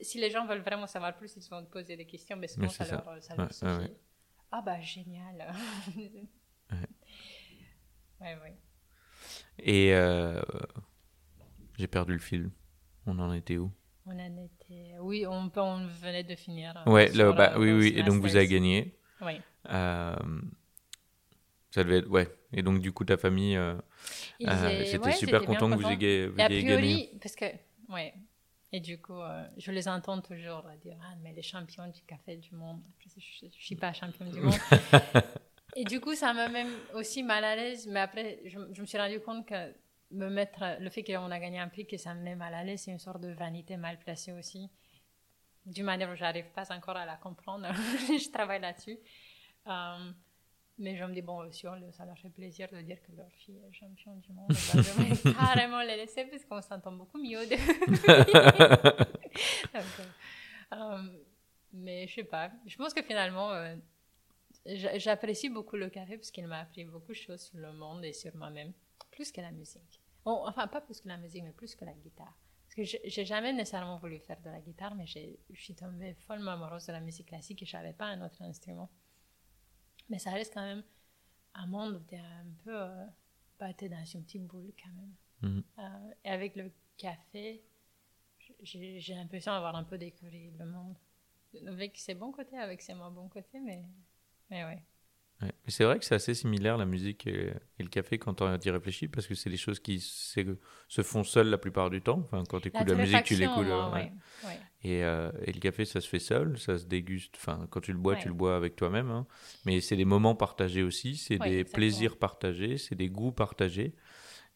si les gens veulent vraiment savoir plus, ils vont te poser des questions, mais souvent Mais ça, ça. leur, ça Ouais, leur ouais, suffit. ouais. Ah bah génial. ouais, ouais. Et euh, j'ai perdu le fil. On en était où? On en était. Oui, on, venait de finir. euh, Ouais, le, bah, oui, oui. Et donc vous avez gagné. Oui. Euh, ça devait être, ouais. Et donc du coup ta famille, euh, c'était ouais, super content que vous ayez, vous ayez priori, gagné. parce que. Ouais. Et du coup, euh, je les entends toujours dire Ah, mais les champions du café du monde. Après, Je ne suis pas championne du monde. Et du coup, ça m'a même aussi mal à l'aise. Mais après, je, je me suis rendu compte que me mettre, le fait qu'on a gagné un prix, que ça me met mal à l'aise, c'est une sorte de vanité mal placée aussi. D'une manière où j'arrive pas encore à la comprendre. je travaille là-dessus. Euh, mais je me dis, bon, aussi, on- ça leur fait plaisir de dire que leur fille est championne du monde. On va vraiment carrément les laisser parce qu'on s'entend beaucoup mieux. De... Donc, euh, euh, mais je sais pas. Je pense que finalement, euh, j'apprécie beaucoup le café parce qu'il m'a appris beaucoup de choses sur le monde et sur moi-même, plus que la musique. Bon, enfin, pas plus que la musique, mais plus que la guitare. Parce que j'ai- jamais nécessairement voulu faire de la guitare, mais je suis tombée follement amoureuse de la musique classique et je savais pas un autre instrument. Mais ça reste quand même un monde où tu es un peu euh, battu dans une petite boule quand même. Mhm. Euh, et avec le café, j'ai l'impression d'avoir un peu découvert le monde. Avec ses bons côtés, avec ses moins bons côtés, mais, mais ouais. Ouais. Mais C'est vrai que c'est assez similaire la musique et, et le café quand on y réfléchit parce que c'est des choses qui se font seules la plupart du temps. Enfin, quand tu écoutes la, musique, tu l'écoutes. euh, ouais. ouais. Et, euh, et le café, ça se fait seul, ça se déguste. Enfin, quand tu le bois, tu le bois avec toi-même. hein. Mais c'est des moments partagés aussi, c'est des exactement. plaisirs partagés, c'est des goûts partagés.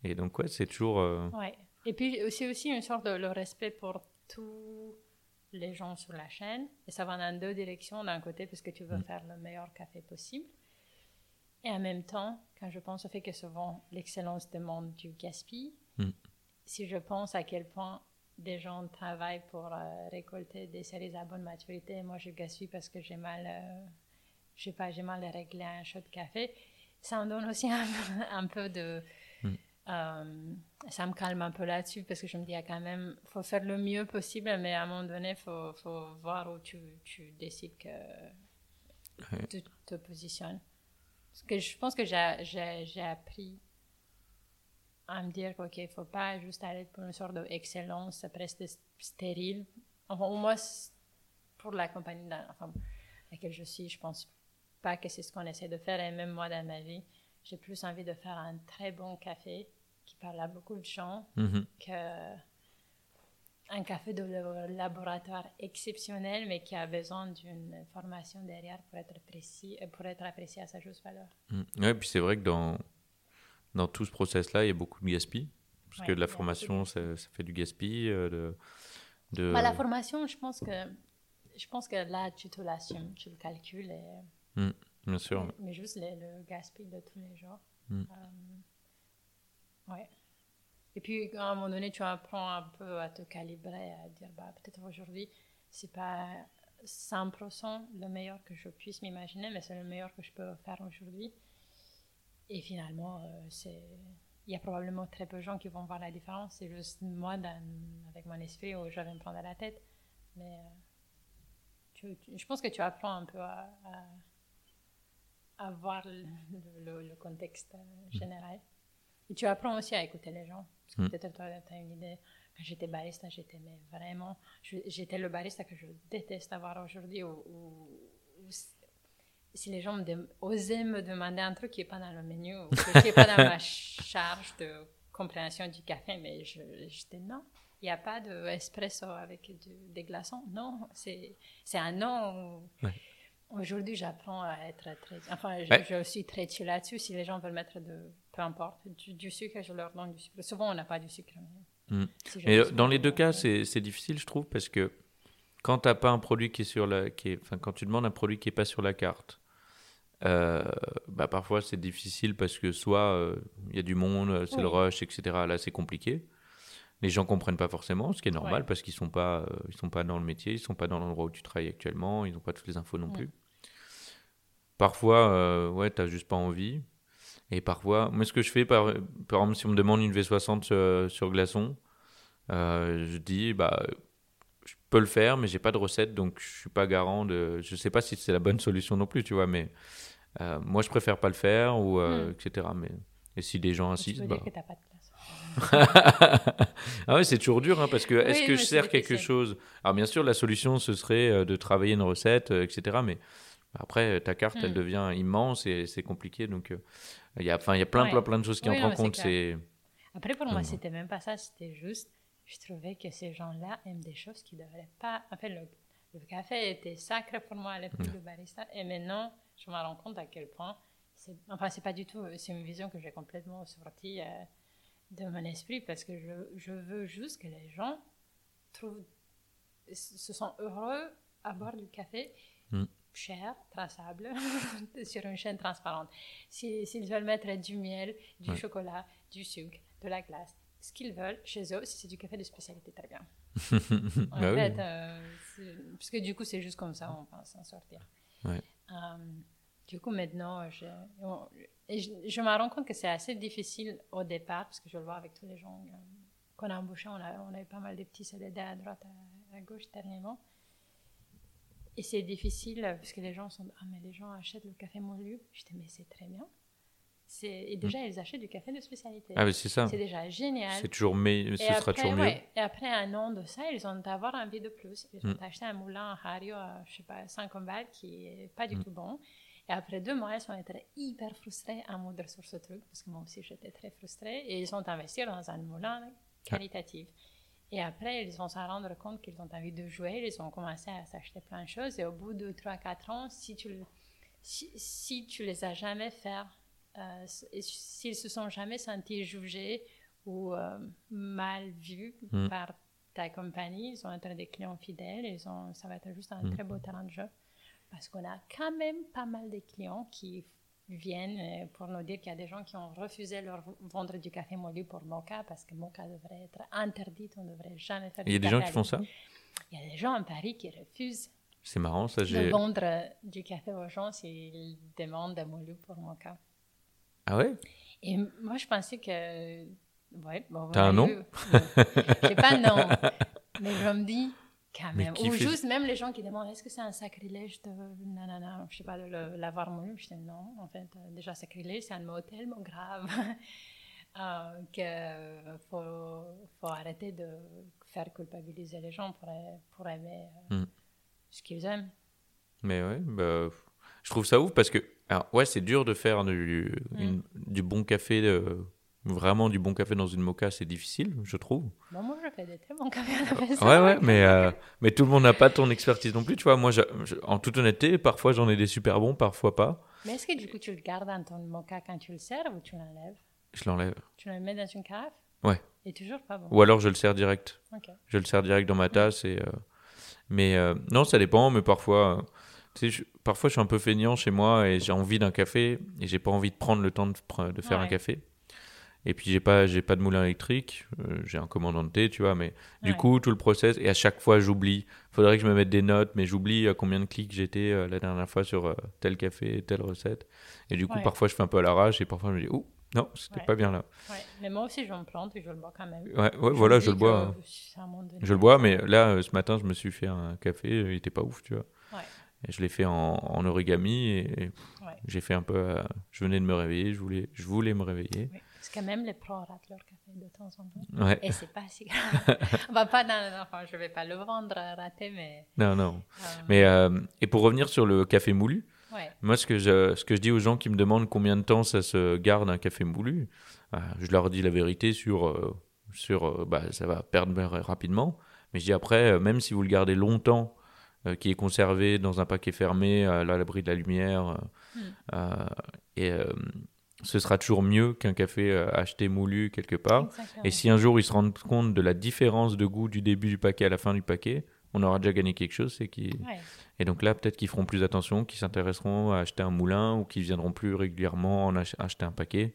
Et donc, ouais, c'est toujours. euh, Ouais. Et puis c'est aussi une sorte de le respect pour tous les gens sur la chaîne. Et ça va dans deux directions. D'un côté, parce que tu veux Mm. faire le meilleur café possible. Et en même temps, quand je pense au fait que souvent l'excellence demande du gaspille, Mm. si je pense à quel point des gens travaillent pour euh, récolter des cerises à bonne maturité, moi je gaspille parce que j'ai mal, euh, je sais pas, j'ai mal réglé un shot de café, ça me donne aussi un, un peu de. Euh, ça me calme un peu là-dessus parce que je me dis, il y a quand même, faut faire le mieux possible, mais à un moment donné, il faut, faut, voir où tu, tu décides que tu te positionnes. Parce que je pense que j'ai appris à me dire qu'il ne faut pas juste aller pour une sorte d'excellence presque stérile. Enfin, au moins, pour la compagnie dans enfin, laquelle je suis, je pense pas que c'est ce qu'on essaie de faire. Et même moi, dans ma vie, j'ai plus envie de faire un très bon café parle à beaucoup de gens mm-hmm. que un café de laboratoire exceptionnel, mais qui a besoin d'une formation derrière pour être précis, pour être apprécié à sa juste valeur. Mm. Oui, puis c'est vrai que dans, dans tout ce process-là, il y a beaucoup de gaspillage. Parce que de la formation, ça, fait du gaspillage. Euh, de, de... Bah, la formation, je pense que je pense que là, tu te l'assumes, tu le calcules. Et... Bien sûr. Mais, juste le, gaspillage de tous les jours. Mm. Euh, ouais. Et puis, à un moment donné, tu apprends un peu à te calibrer, à dire, bah, peut-être aujourd'hui, c'est pas 100% le meilleur que je puisse m'imaginer, mais c'est le meilleur que je peux faire aujourd'hui. Et finalement, euh, c'est il y a probablement très peu de gens qui vont voir la différence. C'est juste moi, avec mon esprit, où je vais me prendre la tête. Mais euh, je pense que tu apprends un peu à, à, voir le, le, contexte euh, général. Et tu apprends aussi à écouter les gens. Parce que mm. peut-être toi, tu as une idée. Quand j'étais barista, j'étais vraiment. J'étais le barista que je déteste avoir aujourd'hui. si les gens me osaient me demander un truc qui n'est pas dans le menu, ou qui n'est pas dans ma charge de compréhension du café, mais je, je non. Il n'y a pas d'espresso avec des glaçons. Non, c'est un non. Aujourd'hui, j'apprends à être très. Enfin, je, suis très chill là-dessus. Si les gens veulent mettre de peu importe, du, sucre, je leur donne du sucre. Souvent, on n'a pas du sucre. Mais, hmm. dans les deux cas, c'est difficile, je trouve, parce que quand tu pas un produit qui est sur la. Qui est, enfin, quand tu demandes un produit qui n'est pas sur la carte, euh, bah, parfois c'est difficile parce que soit euh, il y a du monde, c'est le rush, etc. Là, c'est compliqué. Les gens comprennent pas forcément, ce qui est normal parce qu'ils sont pas, euh, ils sont pas dans le métier, ils sont pas dans l'endroit où tu travailles actuellement, ils n'ont pas toutes les infos non plus. Parfois, ouais, t'as juste pas envie. Et parfois, moi, ce que je fais, par, par exemple, si on me demande une V60 sur, sur glaçon, euh, je dis, bah, je peux le faire, mais j'ai pas de recette, donc je suis pas garant de. Je sais pas si c'est la bonne solution non plus, tu vois, mais euh, moi, je préfère pas le faire, ou, euh, hmm. etc. Mais, et si des gens insistent. Tu bah... dire que t'as pas de place. ah ouais, c'est toujours dur, hein, parce que est-ce que je sers quelque chose? Alors, bien sûr, la solution, ce serait de travailler une recette, etc. Mais après, ta carte, elle hmm. devient immense et c'est compliqué. Donc, il y a, enfin, il y a plein, plein, plein de choses qui entrent en compte. C'est... Après, pour moi, c'était même pas ça. C'était juste, je trouvais que ces gens-là aiment des choses qui ne devraient pas. En fait, le, café était sacré pour moi à l'époque de barista. Et maintenant, je me rends compte à quel point. C'est, enfin, c'est pas du tout. C'est une vision que j'ai complètement sortie euh, de mon esprit parce que je, je veux juste que les gens trouvent, se sont heureux à boire du café. Cher, traçable, sur une chaîne transparente. S'ils veulent mettre du miel, du chocolat, du sucre, de la glace, ce qu'ils veulent chez eux, si c'est du café de spécialité, très bien. en bah fait, euh, parce que du coup, c'est juste comme ça, on pense s'en sortir. Euh, du coup, maintenant, je, je, me rends compte que c'est assez difficile au départ, parce que je le vois avec tous les gens euh, qu'on a embauchés, on a, on a eu pas mal de petits CDD à droite, à, à gauche dernièrement. Et c'est difficile parce que les gens sont Ah, mais les gens achètent le café moulu. Je dis Mais c'est très bien. Et déjà, mm. ils achètent du café de spécialité. Ah, c'est ça. C'est déjà génial. C'est toujours mais ce sera toujours mieux. Et après un an de ça, ils ont avoir envie de plus. Ils ont mm. acheté un moulin à Hario à, je sais pas, 50 balles qui est pas du mm. tout bon. Et après deux mois, ils ont été hyper frustrés à moudre sur ce truc, parce que moi aussi, j'étais très frustrée. Et ils ont investi dans un moulin qualitatif. Et après, ils vont s'en rendre compte qu'ils ont envie de jouer, ils ont commencé à s'acheter plein de choses. Et au bout de 3-4 ans, si tu, si, si, tu les as jamais fait, euh, s'ils se sont jamais sentis jugés ou euh, mal vus mm. par ta compagnie, ils ont été des clients fidèles, ils ont, ça va être juste un mm. très beau talent de jeu. Parce qu'on a quand même pas mal de clients qui viennent euh, pour nous dire qu'il y a des gens qui ont refusé leur vendre du café moulu pour Mocha parce que Mocha devrait être interdit, on ne devrait jamais faire Il y a des gens qui font ça? Il y a des gens en Paris qui refusent c'est marrant, ça, de vendre du café aux gens s'ils demandent un moulu pour Mocha. Ah ouais? Et moi, je pensais que. Ouais, bon, T'as un nom? J'ai pas de nom. Mais je me dis, quand même. Ou fait- juste même les gens qui demandent est-ce que c'est un sacrilège de. Nanana, je sais pas, de l'avoir moulu. Je dis non, en fait, euh, déjà, sacrilège, c'est un mot tellement grave euh, que faut, faut arrêter de faire culpabiliser les gens pour, pour aimer euh, Mm. ce qu'ils aiment. Mais ouais, bah, je trouve ça ouf parce que, alors, ouais, c'est dur de faire du, Mm. une- du bon café, euh, vraiment du bon café dans une mocha, c'est difficile, je trouve. Bon, moi, je fais des très bons cafés à la maison. Ouais, ouais, mais, euh, mais tout le monde n'a pas ton expertise non plus, tu vois. Moi, je- je- en toute honnêteté, parfois j'en ai des super bons, parfois pas. Mais est-ce que du coup, tu le gardes dans ton mocha quand tu le sers ou tu l'enlèves? Je l'enlève. Tu le mets dans une carafe? Ouais. Et toujours pas bon. Ou alors je le sers direct. Ok. Je le sers direct dans ma tasse. Et, euh, mais euh, non, ça dépend, mais parfois, euh, tu sais, je- parfois je suis un peu feignant chez moi et j'ai envie d'un café et j'ai pas envie de prendre le temps de, faire un café. Et puis j'ai pas, j'ai pas de moulin électrique, euh, j'ai un commandant de thé, tu vois, mais du coup tout le process et à chaque fois j'oublie. Faudrait que je me mette des notes, mais j'oublie à combien de clics j'étais euh, la dernière fois sur euh, tel café, telle recette. Et du coup Ouais. parfois je fais un peu à l'arrache et parfois je me dis oh non c'était Ouais. pas bien là. Mais moi aussi, je me plante et je le bois quand même. Ouais, voilà je le bois. que hein. Je le bois, mais là, euh, ce matin, je me suis fait un café, euh, il était pas ouf, tu vois. Et je l'ai fait en, en origami et, j'ai fait un peu. euh, je venais de me réveiller, je voulais, je voulais me réveiller. Oui. Que même les pros ratent leur café de temps en temps. Ouais. Et c'est pas si grave. Va pas dans, enfin, je vais pas le vendre raté, mais. Non, non. euh, Mais euh, et pour revenir sur le café moulu, ouais. moi, ce que je, ce que je dis aux gens qui me demandent combien de temps ça se garde un café moulu, euh, je leur dis la vérité sur, sur, bah, ça va perdre rapidement. Mais je dis après, même si vous le gardez longtemps, qui est conservé dans un paquet fermé à l'abri de la lumière, euh, Mm. euh, et ce sera toujours mieux qu'un café euh, acheté moulu quelque part. Exactement. Et si un jour ils se rendent compte de la différence de goût du début du paquet à la fin du paquet, on aura déjà gagné quelque chose. Ouais. Et donc là, peut-être qu'ils feront plus attention, qu'ils s'intéresseront à acheter un moulin ou qu'ils viendront plus régulièrement en ach- acheter un paquet.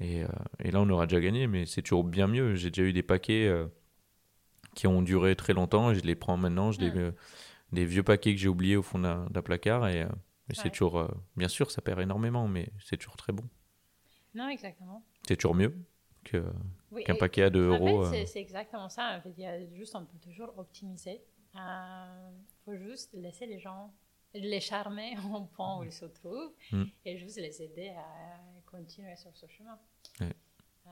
Et, euh, et là, on aura déjà gagné, mais c'est toujours bien mieux. J'ai déjà eu des paquets euh, qui ont duré très longtemps et je les prends maintenant. Euh, des vieux paquets que j'ai oubliés au fond d'un d'un placard et, euh, c'est toujours, euh, bien sûr, ça perd énormément, mais c'est toujours très bon. Non, exactement. C'est toujours mieux Oui, qu'un et- paquet à 2 En euros. euh. c'est- exactement ça. En fait, il y a juste, on peut toujours optimiser. Il faut juste laisser les gens, les charmer au point où ils se trouvent Mm. et juste les aider à continuer sur ce chemin. Ouais. Euh,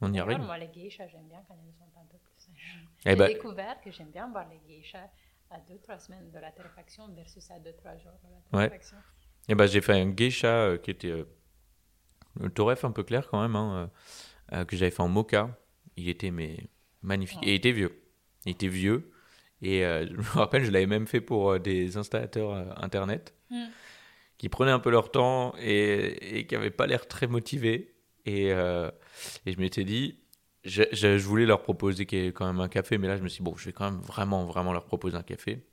on y arrive. Moi, les geishas, j'aime bien quand elles sont un peu plus. Eh J'ai ben, découvert que j'aime bien boire les geishas à 2-3 semaines de la torréfaction versus à 2-3 jours de la Ouais. torréfaction. Eh ben, j'ai fait un geisha euh, qui était euh, le torref un peu clair quand même, hein, euh, euh, que j'avais fait en mocha. Il était mais magnifique. Ouais. Et il était vieux. Il était vieux. Et je me rappelle, je l'avais même fait pour des installateurs internet Mm. qui prenaient un peu leur temps et, et qui n'avaient pas l'air très motivés. Et, et je m'étais dit, je, je- je voulais leur proposer quand même un café, mais là je me suis dit, bon, je vais quand même vraiment, vraiment leur proposer un café.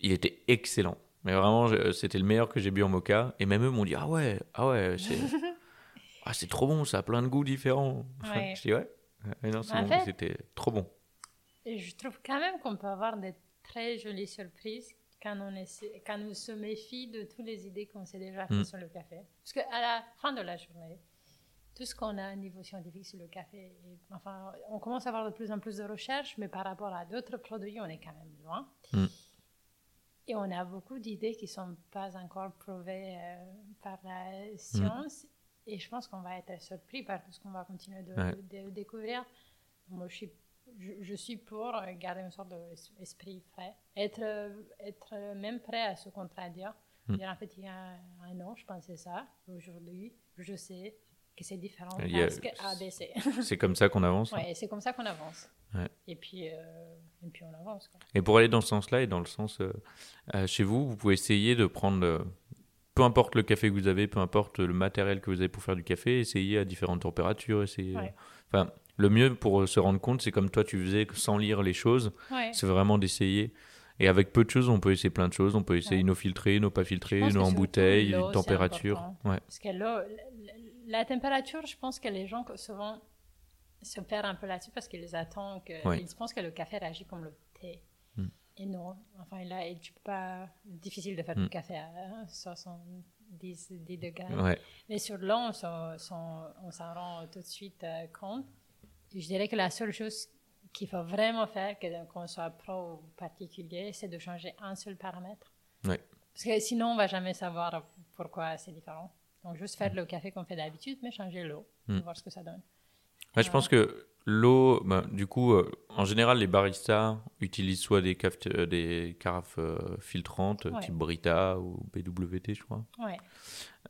Il était excellent. Mais vraiment, c'était le meilleur que j'ai bu en mocha. Et même eux m'ont dit, ah ouais, ah ouais, c'est ah, trop bon, ça a plein de goûts différents. Ouais. je dis, ouais. Ouais, non, bon, c'était trop bon. Et je trouve quand même qu'on peut avoir de très jolies surprises quand on, essaie, quand on se méfie de toutes les idées qu'on s'est déjà fait Mm. sur le café. Parce qu'à la fin de la journée, tout ce qu'on a au niveau scientifique sur le café, et- enfin, on commence à avoir de plus en plus de recherches, mais par rapport à d'autres produits, on est quand même loin. Mm. Et on a beaucoup d'idées qui ne sont pas encore prouvées euh, par la science. Et je pense qu'on va être surpris par tout ce qu'on va continuer de, Ouais. de découvrir. Moi, je suis, je, je suis pour garder une sorte d'esprit frais. Être, être même prêt à se contredire. Mm. En fait, il y a un an, je pensais ça. Aujourd'hui, je sais que c'est différent a- parce que. C'est comme ça qu'on avance. hein. c'est comme ça qu'on avance. Ouais. Et, puis, euh, et puis, on avance. Quoi. Et pour aller dans ce sens-là et dans le sens euh, euh, chez vous, vous pouvez essayer de prendre, peu importe le café que vous avez, peu importe le matériel que vous avez pour faire du café, essayer à différentes températures. Essayer, Ouais. Enfin, le mieux pour se rendre compte, c'est comme toi tu faisais sans lire les choses, Ouais. c'est vraiment d'essayer. Et avec peu de choses, on peut essayer plein de choses. On peut essayer Ouais. nos filtrés, nos pas filtrés, nos en bouteille, important. Ouais. Parce que l'eau, la, température, je pense que les gens souvent se perdent un peu là-dessus parce qu'ils attendent que. Ils pensent que le café réagit comme le thé. Mm. Et non. Enfin, là, tu peux pas. Difficile de faire Mm. du café à 60 10, 10 degrés. Ouais. Mais sur l'eau, on s'en s'en- on s'en rend tout de suite euh, compte. Je dirais que la seule chose qu'il faut vraiment faire, que- qu'on soit pro ou particulier, c'est de changer un seul paramètre. Ouais. Parce que sinon, on va jamais savoir pourquoi c'est différent. Donc, juste faire le café qu'on fait d'habitude, mais changer l'eau, Mm. voir ce que ça donne. Ouais, je pense que l'eau, ben, du coup, euh, en général, les baristas utilisent soit des, cafet- euh, des carafes euh, filtrantes, Ouais. type Brita ou BWT, je crois. Ouais.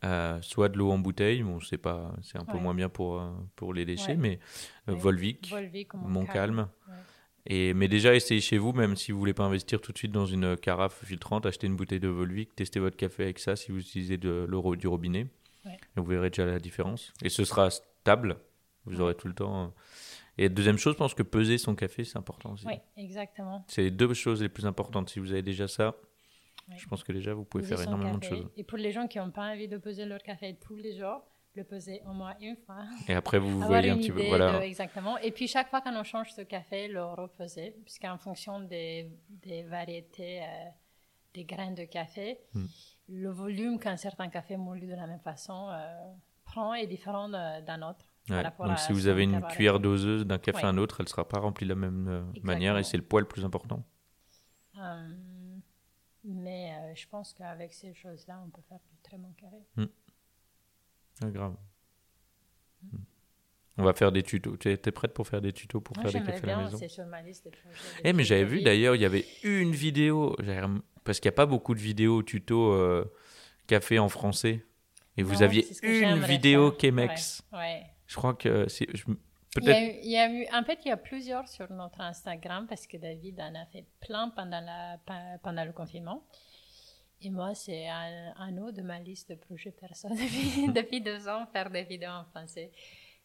Euh, soit de l'eau en bouteille, bon, c'est pas, c'est un peu moins bien pour, euh, pour les déchets, mais euh. Volvic, Volvic Montcalm. Et, mais déjà, essayez chez vous, même si vous voulez pas investir tout de suite dans une carafe filtrante, achetez une bouteille de Volvic, testez votre café avec ça si vous utilisez de l'eau du robinet. Ouais. Et vous verrez déjà la différence. Et ce sera stable, vous aurez tout le temps. euh. Et deuxième chose, je pense que peser son café, c'est important aussi. Oui, exactement. C'est les deux choses les plus importantes. Si vous avez déjà ça, je pense que déjà vous pouvez Peser faire énormément de choses. Et pour les gens qui n'ont pas envie de peser leur café tous les jours, le peser au moins une fois. Et après, vous avoir voyez un petit peu. Voilà. de- exactement. Et puis chaque fois qu'on change ce café, le reposer, puisqu'en fonction des, des variétés, euh, des graines de café, Mm. Le volume qu'un certain café moulu de la même façon euh, prend est différent d'un autre. Ouais. Donc si vous avez une cuillère doseuse d'un café Ouais. à un autre, elle ne sera pas remplie de la même euh, manière et c'est le poids le plus important. Euh, mais euh, je pense qu'avec ces choses-là, on peut faire du très bon café. Ah, grave. Hmm. On va faire des tutos. Tu es prête pour faire des tutos pour Moi, faire des cafés à la bien, maison? sur ma liste de projets. de Eh mais j'avais vu d'ailleurs, il y avait une vidéo, parce qu'il n'y a pas beaucoup de vidéos tuto euh, café en français. Et vous Non, aviez une vidéo. Chemex. Ouais, ouais. Je crois que c'est Il y, a peut-être eu, il y a eu- en fait, il y a plusieurs sur notre Instagram parce que David en a fait plein pendant, la, pe- pendant le confinement. Et moi, c'est un, un autre de ma liste de projets perso depuis, depuis deux ans, faire des vidéos en français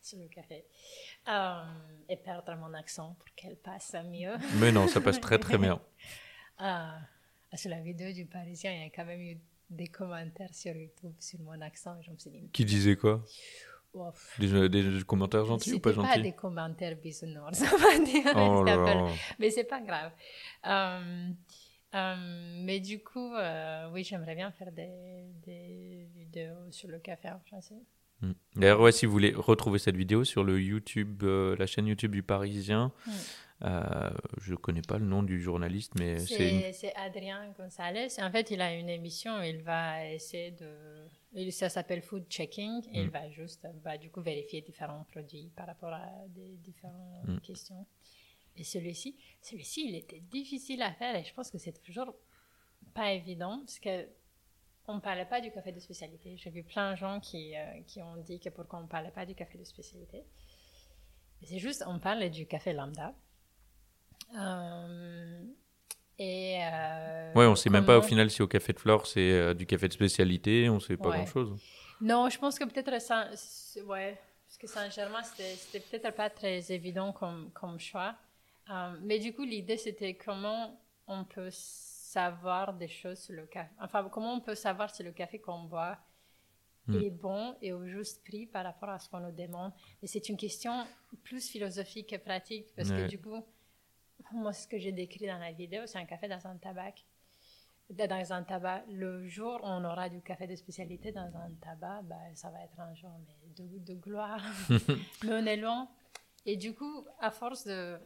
sur le café. Euh, et perdre mon accent pour qu'elle passe mieux. mais non, ça passe très très bien. Ah, sur la vidéo du Parisien, il y a quand même eu des commentaires sur YouTube sur mon accent. Je me suis dit, Qui disait quoi? Oh, pff, des, des commentaires gentils ou pas c'était pas gentils? des commentaires bisounours, on va dire. Oh là. Mais c'est pas grave. Euh, euh, mais du coup, euh, oui, j'aimerais bien faire des, des vidéos sur le café en français. Hmm. D'ailleurs, ouais, si vous voulez retrouver cette vidéo sur le YouTube, euh, la chaîne YouTube du Parisien, Mm. Euh, je connais pas le nom du journaliste, mais c'est une- Adrien Gonzalez. En fait, il a une émission il va essayer de. Ça s'appelle Food Checking. Et il Mm. va juste, bah, du coup, vérifier différents produits par rapport à des différentes Mm. questions. Et celui-ci, celui-ci, il était difficile à faire et je pense que c'est toujours pas évident parce que on parlait pas du café de spécialité. J'ai vu plein de gens qui, euh, qui ont dit que pourquoi on parlait pas du café de spécialité. C'est juste, on parle du café lambda. Euh, et euh, Ouais, on sait même pas au final si au café de flore c'est euh, du café de spécialité, on sait pas Ouais. grand chose. Non, je pense que peut-être ça, ouais, parce que Saint-Germain c'était peut-être pas très évident comme comme choix. Euh, mais du coup, l'idée c'était comment on peut savoir des choses sur le café. Enfin, comment on peut savoir si le café qu'on boit Mm. est bon et au juste prix par rapport à ce qu'on nous demande. Et c'est une question plus philosophique que pratique parce Ouais. que du coup, moi, ce que j'ai décrit dans la vidéo, c'est un café dans un tabac. Dans un tabac, le jour où on aura du café de spécialité dans un tabac, bah, ça va être un jour mais de, de gloire. mais on est loin. Et du coup, à force de.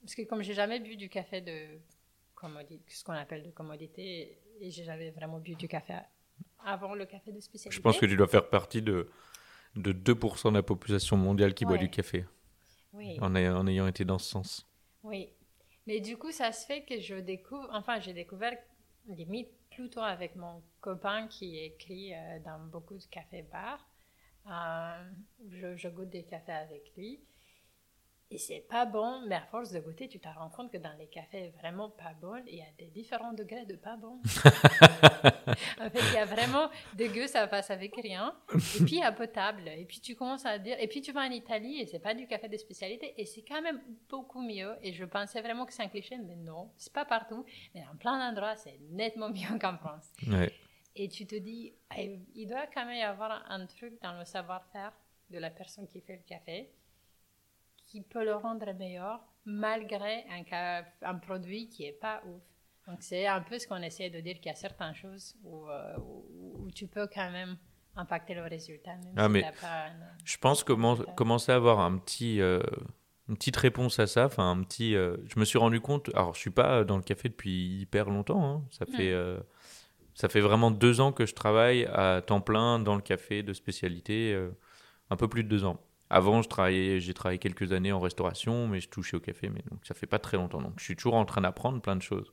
Parce que comme j'ai jamais bu du café de commodité, ce qu'on appelle de commodité, et j'ai jamais vraiment bu du café avant le café de spécialité. Je pense que tu dois faire partie de, de 2% de la population mondiale qui boit du café, Oui. en ayant été dans ce sens. Oui. Mais du coup, ça se fait que je découvre, enfin, j'ai découvert limite plutôt avec mon copain qui écrit euh, dans beaucoup de cafés-bars. Euh, je, je goûte des cafés avec lui. Et c'est pas bon, mais à force de goûter, tu te rends compte que dans les cafés vraiment pas bons, il y a des différents degrés de pas bon. en fait, il y a vraiment dégueu, ça passe avec rien. Et puis, il y a potable. Et puis, tu commences à dire. Et puis, tu vas en Italie et c'est pas du café de spécialité. Et c'est quand même beaucoup mieux. Et je pensais vraiment que c'est un cliché, mais non, c'est pas partout. Mais dans plein d'endroits, c'est nettement mieux qu'en France. Ouais. Et tu te dis, ah, il doit quand même y avoir un truc dans le savoir-faire de la personne qui fait le café qui peut le rendre meilleur malgré un, un produit qui est pas ouf. Donc c'est un peu ce qu'on essaie de dire qu'il y a certaines choses où, euh, où- tu peux quand même impacter le résultat. Même Ah, si mais pas Je pense commencer à avoir un petit, euh, une petite réponse à ça. Enfin, un petit. euh, je me suis rendu compte. Alors, je suis pas dans le café depuis hyper longtemps. hein. Ça fait, euh, ça fait vraiment deux ans que je travaille à temps plein dans le café de spécialité. un peu plus de deux ans. Avant, je travaillais, j'ai travaillé quelques années en restauration, mais je touchais au café. Mais donc, ça fait pas très longtemps. Donc, je suis toujours en train d'apprendre plein de choses.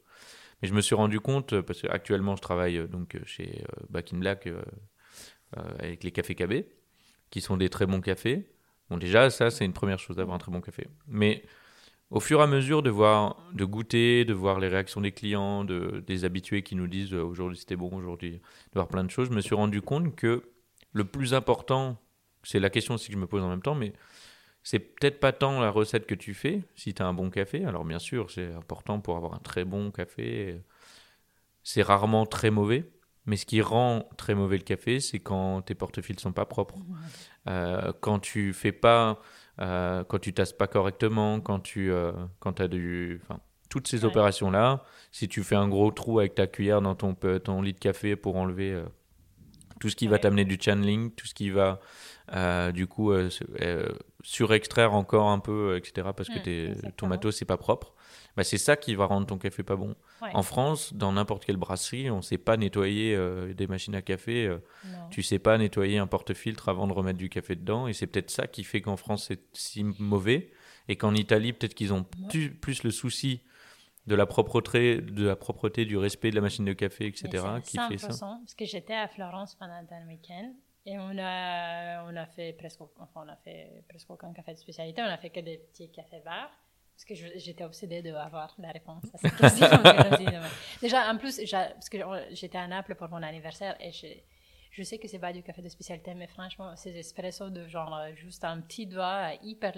Mais je me suis rendu compte euh, parce qu'actuellement, je travaille euh, donc euh, chez Back in Black avec les cafés KB, qui sont des très bons cafés. Bon, déjà, ça, c'est une première chose d'avoir un très bon café. Mais au fur et à mesure de voir, de goûter, de voir les réactions des clients, de, des habitués qui nous disent aujourd'hui c'était bon, aujourd'hui, de voir plein de choses, je me suis rendu compte que le plus important, c'est la question aussi que je me pose en même temps, mais c'est peut-être pas tant la recette que tu fais, si tu as un bon café. Alors, bien sûr, c'est important pour avoir un très bon café. C'est rarement très mauvais. Mais ce qui rend très mauvais le café, c'est quand tes portefeuilles sont pas propres, Euh, quand tu fais pas, euh, quand tu tasses pas correctement, quand tu, euh, quand as du, enfin, toutes ces Ouais. opérations là. Si tu fais un gros trou avec ta cuillère dans ton lit de café pour enlever tout ce qui va t'amener du channeling, tout ce qui va euh, du coup euh, euh, surextraire encore un peu, etc. Parce que tes- ton matos c'est pas propre. Bah, c'est ça qui va rendre ton café pas bon. Ouais. En France, dans n'importe quelle brasserie, on sait pas nettoyer euh, des machines à café. euh, tu sais pas nettoyer un porte-filtre avant de remettre du café dedans. Et c'est peut-être ça qui fait qu'en France c'est si mauvais. Et qu'en Italie, peut-être qu'ils ont Ouais. plus, plus le souci de la propreté, de la propreté, du respect de la machine de café, etc. Mais c'est qui fait ça. 100%, Parce que j'étais à Florence pendant un week-end et on a, on a fait presque, enfin, on a fait presque aucun café de spécialité, on a fait que des petits cafés-bars. Parce que j'étais obsédée d'avoir la réponse à cette question. Déjà, en plus, parce que on- j'étais à Naples pour mon anniversaire et je, je sais que c'est pas du café de spécialité, mais franchement, ces espressos de genre euh, juste un petit doigt euh, hyper,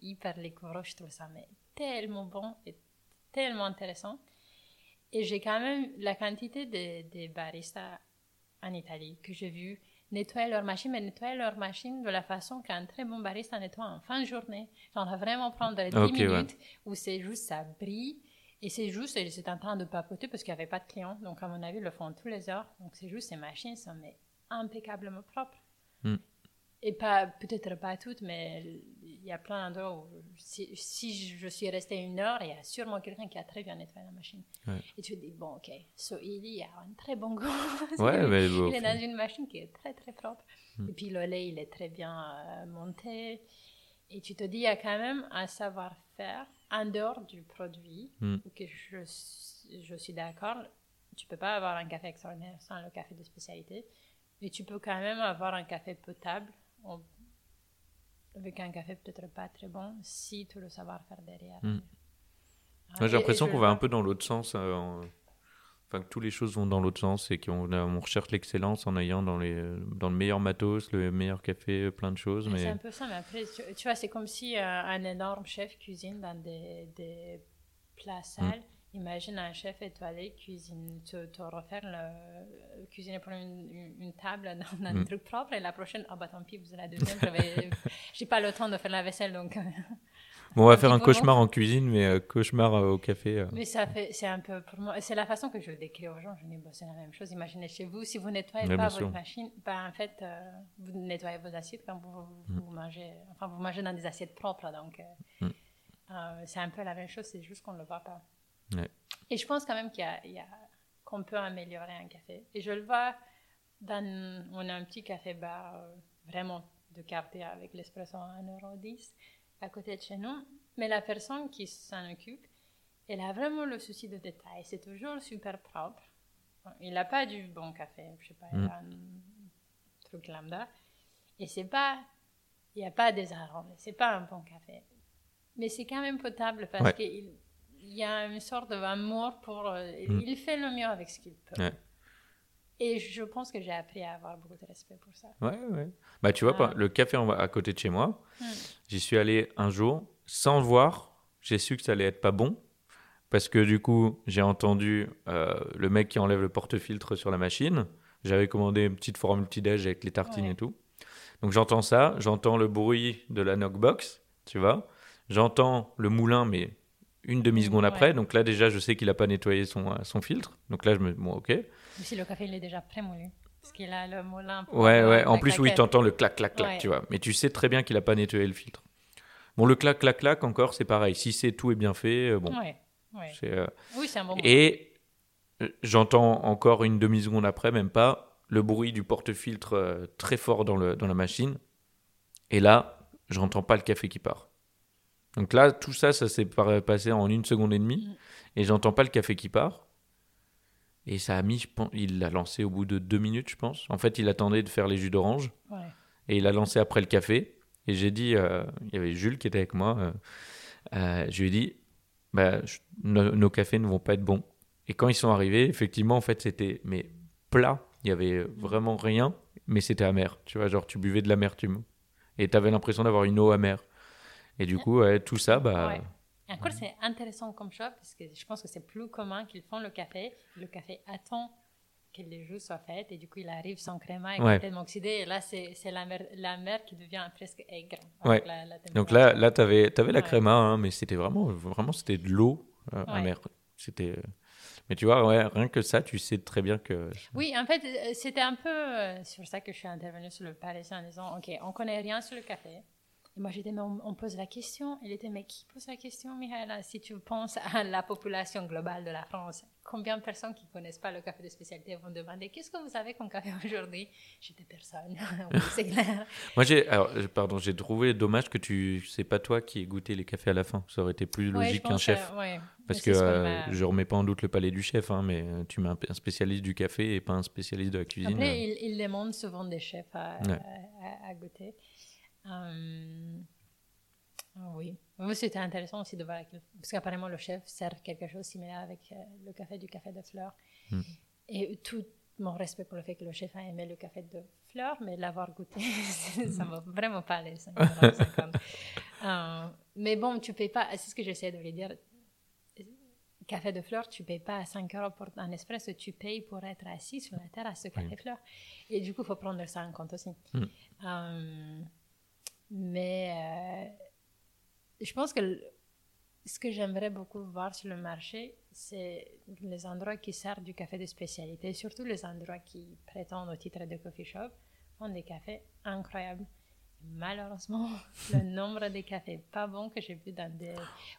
hyper liquoreux, je trouve ça mais tellement bon et tellement intéressant. Et j'ai quand même la quantité de, de baristas en Italie que j'ai vu nettoyer leur machine, mais nettoyer leur machine de la façon qu'un très bon barista nettoie en fin de journée. Genre, on va vraiment prendre 10 Ok, ouais. minutes où c'est juste, ça brille. Et c'est juste, c'est en train de papoter parce qu'il n'y avait pas de clients. Donc, à mon avis, ils le font tous les heures. Donc, c'est juste, ces machines sont mais, impeccablement propres. Mm. Et pas, peut-être pas toutes, mais il y a plein d'endroits où si, si je suis restée une heure, il y a sûrement quelqu'un qui a très bien nettoyé la machine. Ouais. Et tu te dis, bon, ok, so il a un très bon goût. Ouais, mais bon, il est dans une machine qui est très très propre. Mm. Et puis le lait, il est très bien euh, monté. Et tu te dis, il y a quand même un savoir-faire en dehors du produit. Mm. Que je, suis- je suis d'accord, tu peux pas avoir un café extraordinaire sans le café de spécialité. Mais tu peux quand même avoir un café potable avec un café peut-être pas très bon si tu le savoir-faire derrière. Mm. Ah, j'ai l'impression qu'on va un peu dans l'autre sens. euh, en- Enfin, que toutes les choses vont dans l'autre sens et qu'on on recherche l'excellence en ayant dans, les, dans le meilleur matos, le meilleur café, plein de choses. Mais C'est un peu ça, mais après, tu, tu vois, c'est comme si euh, un énorme chef cuisine dans des, des plats sales. Imagine un chef étoilé cuisine, te, te refaire le, cuisiner pour une, une, une table dans, un Mm. truc propre et la prochaine, ah bah tant pis, vous la deuxième, j'ai pas le temps de faire la vaisselle donc. euh, bon, on va faire un cauchemar en cuisine, mais euh, cauchemar euh, au café. euh. Mais ça fait, c'est un peu pour moi, c'est la façon que je le décris aux gens. Je dis, bah, c'est la même chose. Imaginez chez vous, si vous nettoyez pas sûr. votre machine, bah, en fait, vous nettoyez vos assiettes quand vous, Mm. vous mangez, enfin, vous mangez dans des assiettes propres, donc Mm. c'est un peu la même chose. C'est juste qu'on ne le voit pas. Ouais. Et je pense quand même qu'il y a, qu'on peut améliorer un café. Et je le vois dans, on a un petit café bar euh, vraiment de quartier avec l'espresso à 1,10€ à côté de chez nous. Mais la personne qui s'en occupe, elle a vraiment le souci de détail. C'est toujours super propre. Il n'a pas du bon café, je sais pas, il Mm. a un truc lambda. Et c'est pas, il n'y a pas des arômes, c'est pas un bon café. Mais c'est quand même potable parce Ouais. qu'il il y a une sorte d'amour pour. euh, il- Mm. Il fait le mieux avec ce qu'il peut. Ouais. Et je pense que j'ai appris à avoir beaucoup de respect pour ça. Ouais, ouais. Bah, tu vois, Ah. pas, le café à côté de chez moi, Mm. j'y suis allé un jour sans le voir. J'ai su que ça allait être pas bon. Parce que du coup, j'ai entendu euh, le mec qui enlève le porte-filtre sur la machine. J'avais commandé une petite formule petit-déj avec les tartines Ouais. et tout. Donc j'entends ça, j'entends le bruit de la knockbox, tu vois. J'entends le moulin, mais une demi-seconde Ouais. après. Donc là, déjà, je sais qu'il a pas nettoyé son, euh, son filtre. Donc là, je me. Bon, ok. Si le café il est déjà prémoulu. Parce qu'il a le moulin. Ouais, ouais. En plus, oui, t'entends le clac, clac, clac, Ouais. tu vois. Mais tu sais très bien qu'il a pas nettoyé le filtre. Bon, le clac, clac, clac, encore, c'est pareil. Si c'est tout est bien fait, euh, bon. Ouais, ouais. euh, Oui, c'est un bon. Et euh, j'entends encore une demi-seconde après, même pas, le bruit du porte-filtre très fort dans, le, dans la machine. Et là, j'entends pas le café qui part. Donc là, tout ça, ça s'est passé en une seconde et demie. Et j'entends pas le café qui part. Et ça a mis, je pense, il l'a lancé au bout de deux minutes, je pense. En fait, il attendait de faire les jus d'orange. Ouais. Et il a lancé après le café. Et j'ai dit, euh, il y avait Jules qui était avec moi. euh, euh, je lui ai dit, bah, je- nos cafés ne vont pas être bons. Et quand ils sont arrivés, effectivement, en fait, c'était mais plat. Il y avait vraiment rien, mais c'était amer. Tu vois, genre tu buvais de l'amertume. Et tu avais l'impression d'avoir une eau amère. Et du coup, ouais, tout ça, bah, Ouais. Encore, c'est intéressant comme shop parce que je pense que c'est plus commun qu'ils font le café. Le café attend que les jus soient faits et du coup, il arrive sans créma et Ouais. complètement oxydé. Et là, c'est c'est la mer, la mer qui devient presque aigre. Ouais. avec la- la donc là, là, t'avais, t'avais la Ouais. créma, hein, mais c'était vraiment, vraiment, c'était de l'eau euh, amère. C'était, euh, mais tu vois, ouais, rien que ça, tu sais très bien que. Oui, en fait, euh, c'était un peu euh, sur ça que je suis intervenue sur le Parisien en disant Ok, on connaît rien sur le café. Et moi, j'étais, mais on, on pose la question. Il était, mais qui pose la question, Michaela? Si tu penses à la population globale de la France, combien de personnes qui ne connaissent pas le café de spécialité vont demander Qu'est-ce que vous avez comme café aujourd'hui? J'étais personne. oui, c'est clair. Moi, j'ai, alors, pardon, j'ai trouvé dommage que tu, c'est pas toi qui ait goûté les cafés à la fin. Ça aurait été plus Ouais, logique qu'un chef. euh, ouais. Parce Mais que euh, je remets pas en doute le palais du chef, hein, mais euh, tu mets un, spécialiste du café et pas un spécialiste de la cuisine. Après, euh. il, il demande souvent des chefs à, Ouais. à- à goûter. Euh, ah oui, c'était intéressant aussi de voir, parce qu'apparemment le chef sert quelque chose de similaire avec euh, le café du café de fleurs. Mm. Et tout mon respect pour le fait que le chef a aimé le café de fleurs, mais l'avoir goûté, ça ne va vraiment pas aller. 5,50 Euh, mais bon, tu payes pas, c'est ce que j'essaie de lui dire. Café de fleurs, tu payes pas 5 euros pour un espresso, tu payes pour être assis sur la terrasse de café fleurs. Et du coup, il faut prendre ça en compte aussi. Mm. Euh, mais euh, je pense que ce que j'aimerais beaucoup voir sur le marché, c'est les endroits qui servent du café de spécialité, surtout les endroits qui prétendent au titre de coffee shop, font des cafés incroyables. Malheureusement, le nombre de cafés pas bons que j'ai vu dans des,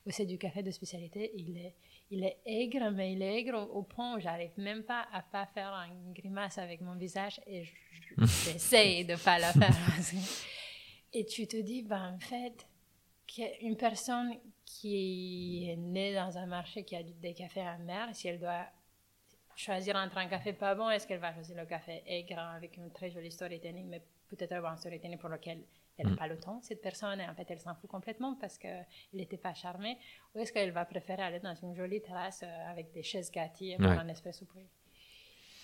où c'est du café de spécialité, il est, il est aigre, mais il est aigre au, point où j'arrive même pas à pas faire une grimace avec mon visage et je- je- j'essaye de pas la faire. Et tu te dis, ben, en fait, une personne qui est née dans un marché qui a des cafés amers, si elle doit choisir entre un café pas bon, est-ce qu'elle va choisir le café aigre avec une très jolie storytelling, mais peut-être avoir un storytelling pour lequel elle n'a Mm. pas le temps, cette personne, et en fait elle s'en fout complètement parce qu'elle n'était pas charmée, ou est-ce qu'elle va préférer aller dans une jolie terrasse euh, avec des chaises gâties et boire Ouais. un espresso pour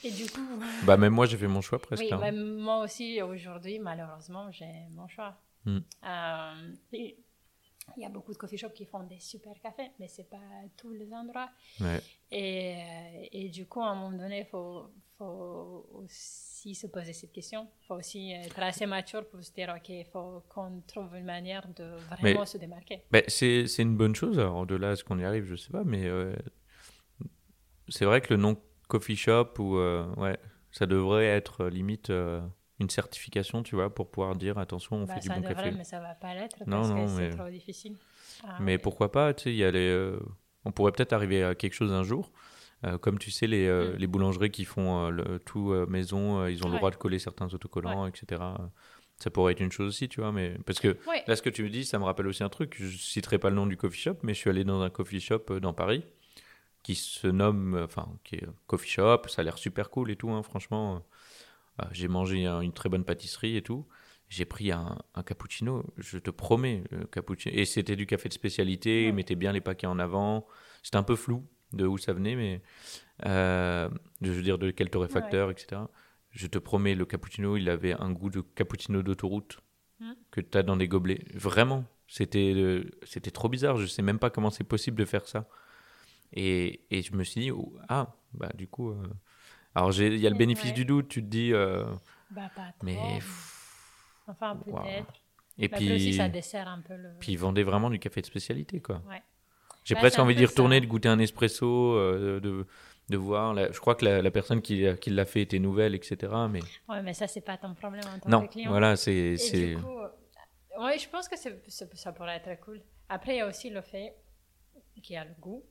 Et du coup, Bah, même moi, j'ai fait mon choix presque. oui, hein. moi aussi, aujourd'hui, malheureusement, j'ai mon choix. Mm. Euh, il y a beaucoup de coffee shops qui font des super cafés, mais c'est pas tous les endroits. Ouais. Et, euh, et du coup, à un moment donné, il faut, faut aussi se poser cette question. Il faut aussi être assez mature pour se dire, OK, il faut qu'on trouve une manière de vraiment Mais- se démarquer. Bah, c'est une bonne chose. Alors, au-delà de ce qu'on y arrive, je sais pas, mais euh, c'est vrai que le nom coffee shop, ou, euh, ouais, ça devrait être euh, limite euh, une certification, tu vois, pour pouvoir dire attention, on Bah, fait du ça bon devrait, café. mais ça va pas l'être Non, parce non, que c'est mais- trop difficile. Ah, Mais ouais. pourquoi pas, tu sais, il y a les, on pourrait peut-être arriver à quelque chose un jour. Euh, comme tu sais, les, euh, Mm. les boulangeries qui font euh, le, tout maison, ils ont le droit de coller certains autocollants, etc. Ça pourrait être une chose aussi, tu vois. Mais parce que Ouais. là, ce que tu me dis, ça me rappelle aussi un truc. Je citerai pas le nom du coffee shop, mais je suis allé dans un coffee shop dans Paris qui se nomme, euh, enfin, qui est euh, coffee shop. Ça a l'air super cool et tout, hein, franchement. Euh, J'ai mangé un- une très bonne pâtisserie et tout. J'ai pris un, un cappuccino, je te promets, le cappuccino. Et c'était du café de spécialité, Ouais. ils mettaient bien les paquets en avant. C'était un peu flou de où ça venait, mais euh, je veux dire de quel torréfacteur, etc. Je te promets, le cappuccino, il avait un goût de cappuccino d'autoroute Mm. que tu as dans des gobelets. Vraiment, c'était euh, c'était trop bizarre. Je sais même pas comment c'est possible de faire ça. Et, et je me suis dit, oh, ah, bah du coup. euh, Alors, il y a le Ouais. bénéfice du doute, tu te dis. euh, Bah, pas trop. mais. Enfin, peut-être. Waouh. Et Bah, après aussi, puis, ça dessert un peu le. puis ils vendaient vraiment du café de spécialité, quoi. Ouais. J'ai Bah, presque envie d'y retourner, ça. de goûter un espresso, euh, de, de voir. la- je crois que la, la personne qui, qui l'a fait était nouvelle, etc. Mais Ouais, mais ça, c'est pas ton problème en tant non, que client. voilà, c'est. Du coup, ouais, je pense que ça pourrait être cool. Après, il y a aussi le fait qu'il y a le goût,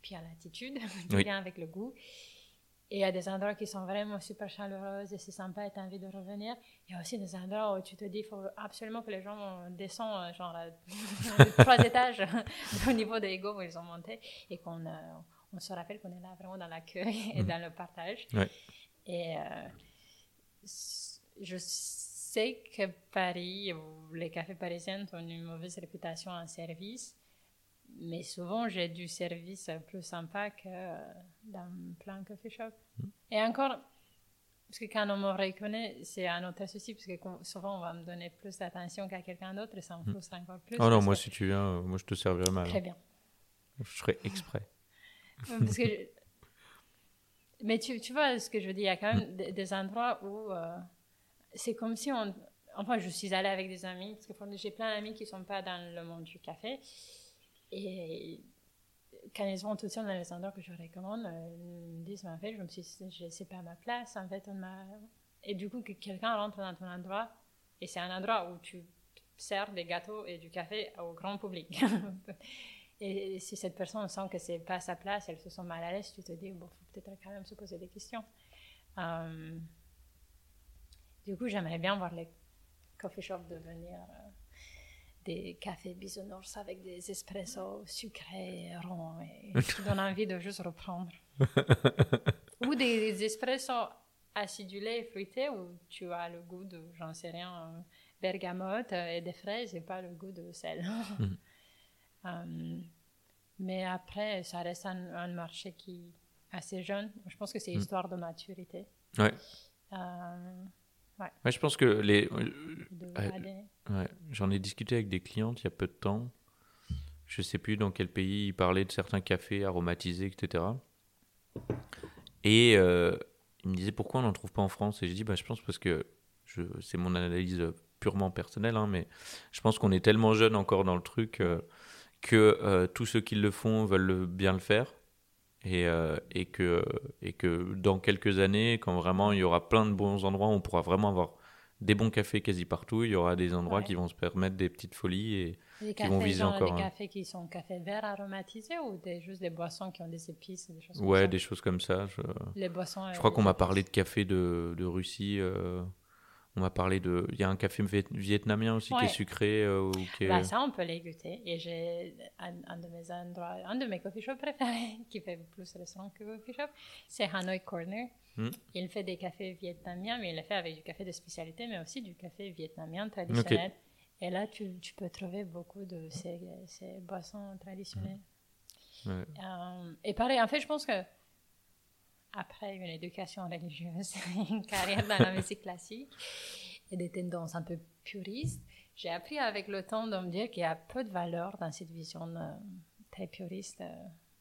puis il a l'attitude qui Oui. vient avec le goût. Et il y a des endroits qui sont vraiment super chaleureux et c'est sympa et tu as envie de revenir. Il y a aussi des endroits où tu te dis qu'il faut absolument que les gens descendent, euh, genre, euh, trois étages au niveau des égaux où ils ont monté et qu'on euh, on se rappelle qu'on est là vraiment dans l'accueil et Mhm. dans le partage. Ouais. Et euh, je sais que Paris les cafés parisiens ont une mauvaise réputation en service, mais souvent j'ai du service plus sympa que euh, dans plein coffee shop. Mhm. Et encore, parce que quand on me reconnaît, c'est un autre souci, parce que souvent on va me donner plus d'attention qu'à quelqu'un d'autre et ça me frustre encore plus. Oh non, moi, que- si tu viens, euh, moi, je te servirai mal. Très bien. Je ferai exprès. Ouais, Parce que je- Mais tu, tu vois ce que je veux dire, il y a quand même des, des endroits où euh, c'est comme si on... Enfin, je suis allée avec des amis, parce que j'ai plein d'amis qui ne sont pas dans le monde du café. Et quand ils vont tout seuls dans les endroits que je recommande, euh, ils me disent, mais en fait, je me suis je sais pas ma place, en fait, on m'a... Et du coup, que quelqu'un rentre dans ton endroit, et c'est un endroit où tu sers des gâteaux et du café au grand public. Et si cette personne sent que c'est pas sa place, elle se sent mal à l'aise, tu te dis, bon, faut peut-être quand même se poser des questions. Euh, du coup, j'aimerais bien voir les coffee shops devenir euh, des cafés bisounours avec des espressos sucrés, ronds, et qui donnent envie de juste reprendre. Ou des, des espressos acidulés et fruités où tu as le goût de, j'en sais rien, euh, bergamote et des fraises et pas le goût de sel. Euh, mais après, ça reste un, un marché qui assez jeune. Je pense que c'est Mm. histoire de maturité. Ouais. Euh, Ouais, je pense que les. Ouais. Ouais, j'en ai discuté avec des clientes il y a peu de temps. Je sais plus dans quel pays ils parlaient de certains cafés aromatisés, etc. Et euh, ils me disaient pourquoi on n'en trouve pas en France? Et je dis, bah, je pense parce que je, c'est mon analyse purement personnelle, hein, mais je pense qu'on est tellement jeune encore dans le truc euh, que euh, tous ceux qui le font veulent le- bien le faire. Et, euh, et, que, et que dans quelques années, quand vraiment il y aura plein de bons endroits, on pourra vraiment avoir des bons cafés quasi partout. Il y aura des endroits Ouais. qui vont se permettre des petites folies. Et... Qui vont viser genre encore, des hein. cafés qui sont cafés verts aromatisés ou des, juste des boissons qui ont des épices, des choses comme Ouais, des choses comme ça. Je, Les boissons. je euh, crois qu'on des m'a parlé de café de, de Russie. euh, on m'a parlé de. Il y a un café viet- vietnamien aussi qui est sucré. euh, ou qui est- Bah, ça, on peut les goûter. Et j'ai un, un de mes endroits, un de mes coffee shops préférés, qui fait plus restaurant que coffee shop, c'est Hanoi Corner. Hmm. Il fait des cafés vietnamiens, mais il le fait avec du café de spécialité, mais aussi du café vietnamien traditionnel. Et là, tu, tu peux trouver beaucoup de ces, ces boissons traditionnelles. Ouais. Euh, et pareil, en fait, je pense que après une éducation religieuse, une carrière dans la musique classique et des tendances un peu puristes, j'ai appris avec le temps de me dire qu'il y a peu de valeur dans cette vision euh, très puriste.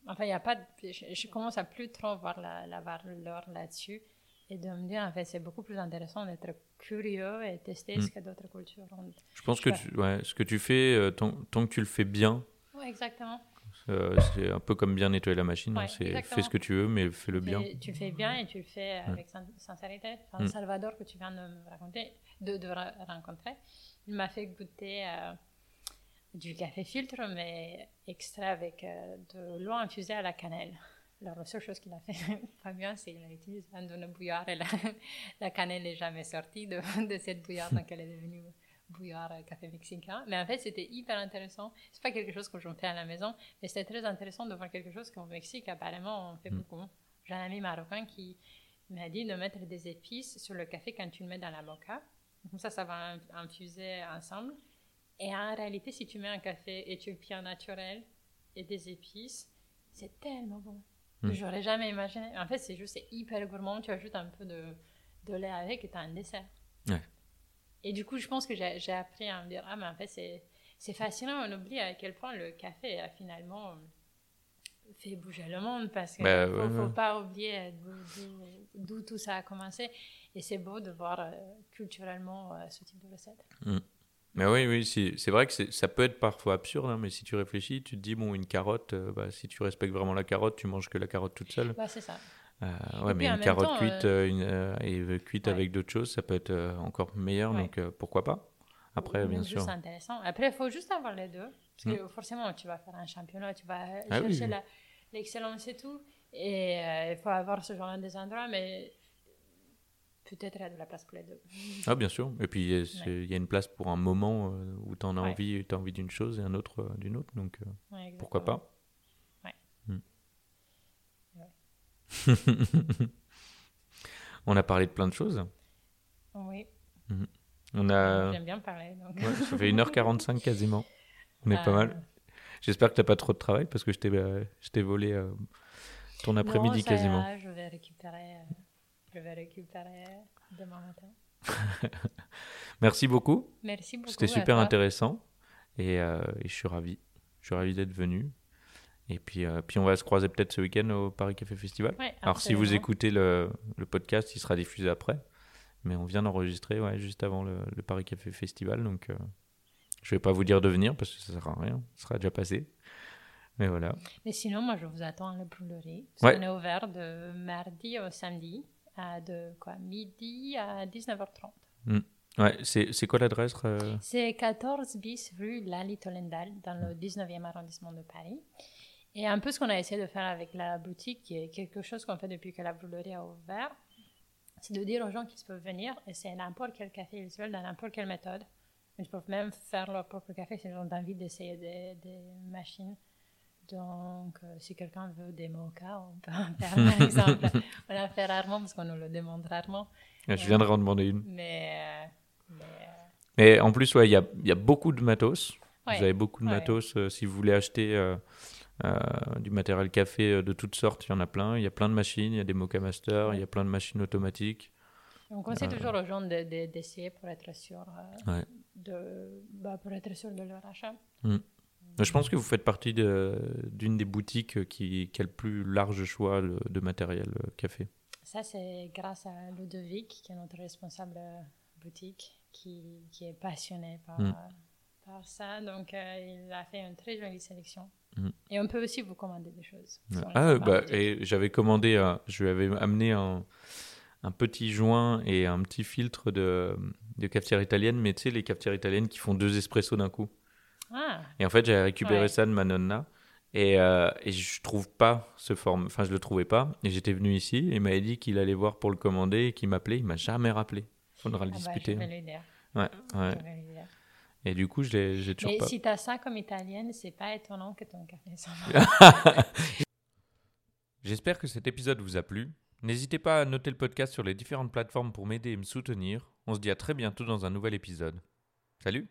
Enfin, il y a pas. de- je, je commence à plus trop voir la, la valeur là-dessus et de me dire en fait c'est beaucoup plus intéressant d'être curieux et tester ce que d'autres cultures ont. Je pense que Ouais. tu, ouais, ce que tu fais, euh, tant, tant que tu le fais bien, Ouais, exactement. Euh, c'est un peu comme bien nettoyer la machine. hein, Ouais, c'est fais ce que tu veux, mais fais-le bien. Tu, le fais bien et tu le fais avec sin- sincérité. Enfin, Mm. Salvador, que tu viens de me raconter, de, de ra- rencontrer, il m'a fait goûter euh, du café filtre, mais extrait avec euh, de l'eau infusée à la cannelle. Alors, la seule chose qu'il a fait pas bien, c'est qu'il a utilisé un de nos bouillards et la, la cannelle n'est jamais sortie de, de cette bouillarde, donc elle est devenue bouillard euh, café mexicain. Mais en fait, c'était hyper intéressant. C'est pas quelque chose que je me fais à la maison, mais c'était très intéressant de voir quelque chose qu'au Mexique, apparemment, on fait Mm. beaucoup. J'ai un ami marocain qui m'a dit de mettre des épices sur le café quand tu le mets dans la mocha. Comme ça, ça va in- infuser ensemble. Et en réalité, si tu mets un café éthiopien naturel et des épices, c'est tellement bon. Mm. J'aurais jamais imaginé. En fait, c'est juste hyper gourmand. Tu ajoutes un peu de, de lait avec et tu as un dessert. Ouais. Et du coup, je pense que j'ai appris à me dire, ah, mais en fait, c'est c'est fascinant. On oublie à quel point le café a finalement fait bouger le monde parce qu'il Bah, ne ouais, faut, ouais. pas oublier d'où- tout ça a commencé. Et c'est beau de voir euh, culturellement euh, ce type de recette. Mais oui, oui, c'est vrai que ça peut être parfois absurde, hein, mais si tu réfléchis, tu te dis, bon, une carotte, euh, bah, si tu respectes vraiment la carotte, tu manges que la carotte toute seule. Bah, c'est ça. Euh, ouais, mais une carotte temps, cuite euh, une, euh, et euh, cuite Ouais. avec d'autres choses, ça peut être euh, encore meilleur, Ouais. donc euh, pourquoi pas? Après, Ou bien sûr. juste intéressant. Après, il faut juste avoir les deux. Parce Mm. que forcément, tu vas faire un championnat, tu vas Ah oui, chercher oui. l'excellence et tout. Et euh, il faut avoir ce genre des endroits, mais peut-être il y a de la place pour les deux. Ah, bien sûr. Et puis, euh, c'est- il y a une place pour un moment euh, où tu en as envie, t'as envie d'une chose et un autre euh, d'une autre, donc euh, pourquoi pas Ouais. Hmm. Ouais. On a parlé de plein de choses. Oui, On a. j'aime bien parler. Donc. Ouais, ça fait 1h45 quasiment. On est pas Euh, mal. J'espère que t'as pas trop de travail parce que je t'ai euh, volé euh, ton après-midi quasiment. ira, je vais récupérer, euh, je vais récupérer demain matin. Merci beaucoup. Merci beaucoup. C'était super toi. intéressant et, et je suis ravi. Je suis ravi d'être venu. Et puis, euh, puis on va se croiser peut-être ce week-end au Paris Café Festival. Ouais, Alors si vous écoutez le, le podcast, il sera diffusé après. Mais on vient d'enregistrer ouais, juste avant le, le Paris Café Festival. Donc euh, je vais pas vous dire de venir parce que ça sert à rien. Ça sera déjà passé. Mais voilà. Mais sinon, moi, je vous attends à la brûlerie. Ouais. On est ouvert de mardi au samedi, à de quoi midi à 19h30. Ouais, c'est c'est quoi l'adresse euh? C'est 14 bis rue Lali Tolendal, dans le 19e arrondissement de Paris. Et un peu ce qu'on a essayé de faire avec la boutique, qui est quelque chose qu'on fait depuis que la brûlerie a ouvert, c'est de dire aux gens qu'ils peuvent venir et c'est n'importe quel café ils veulent, dans n'importe quelle méthode. Ils peuvent même faire leur propre café s'ils ont envie d'essayer des, des machines. Donc, euh, si quelqu'un veut des mochas, on peut en faire par exemple. On en fait rarement parce qu'on nous le demande rarement. Je viendrai en demander une. Mais, euh, mais, euh, Mais en plus, ouais, il y a, y a beaucoup de matos. ouais. Vous avez beaucoup de Ouais. matos. si vous voulez acheter du matériel café euh, de toutes sortes, il y en a plein. Il y a plein de machines. Il y a des Mocha Master, il y a plein de machines automatiques. On conseille Euh, toujours aux gens de- de- d'essayer pour être sûr euh, Ouais. de bah, pour être sûr de leur achat. Mais Je pense que vous faites partie de- d'une des boutiques qui, qui a le plus large choix de, de matériel euh, café. Ça, c'est grâce à Ludovic, qui est notre responsable euh, boutique, qui, qui est passionné par, Mm. euh, par ça. Donc, euh, il a fait une très jolie sélection. Mm. Et on peut aussi vous commander des choses. Ah, bah, et j'avais commandé, un- je lui avais amené un, un petit joint et un petit filtre de, de cafetière italienne, mais tu sais, les cafetières italiennes qui font deux espressos d'un coup. Ah, Et en fait, j'avais récupéré Ouais. ça de ma nonna. Et, euh, et je trouve pas ce forme, enfin je le trouvais pas. Et j'étais venu ici et il m'avait dit qu'il allait voir pour le commander et qu'il m'appelait. Il m'a jamais rappelé. Faudra le ah bah, discuter. je vais lui dire. ouais, ouais. Je vais lui dire. Et du coup, je l'ai- j'ai toujours Mais pas. si tu as ça comme italienne, c'est pas étonnant que ton café soit J'espère que cet épisode vous a plu. N'hésitez pas à noter le podcast sur les différentes plateformes pour m'aider et me soutenir. On se dit à très bientôt dans un nouvel épisode. Salut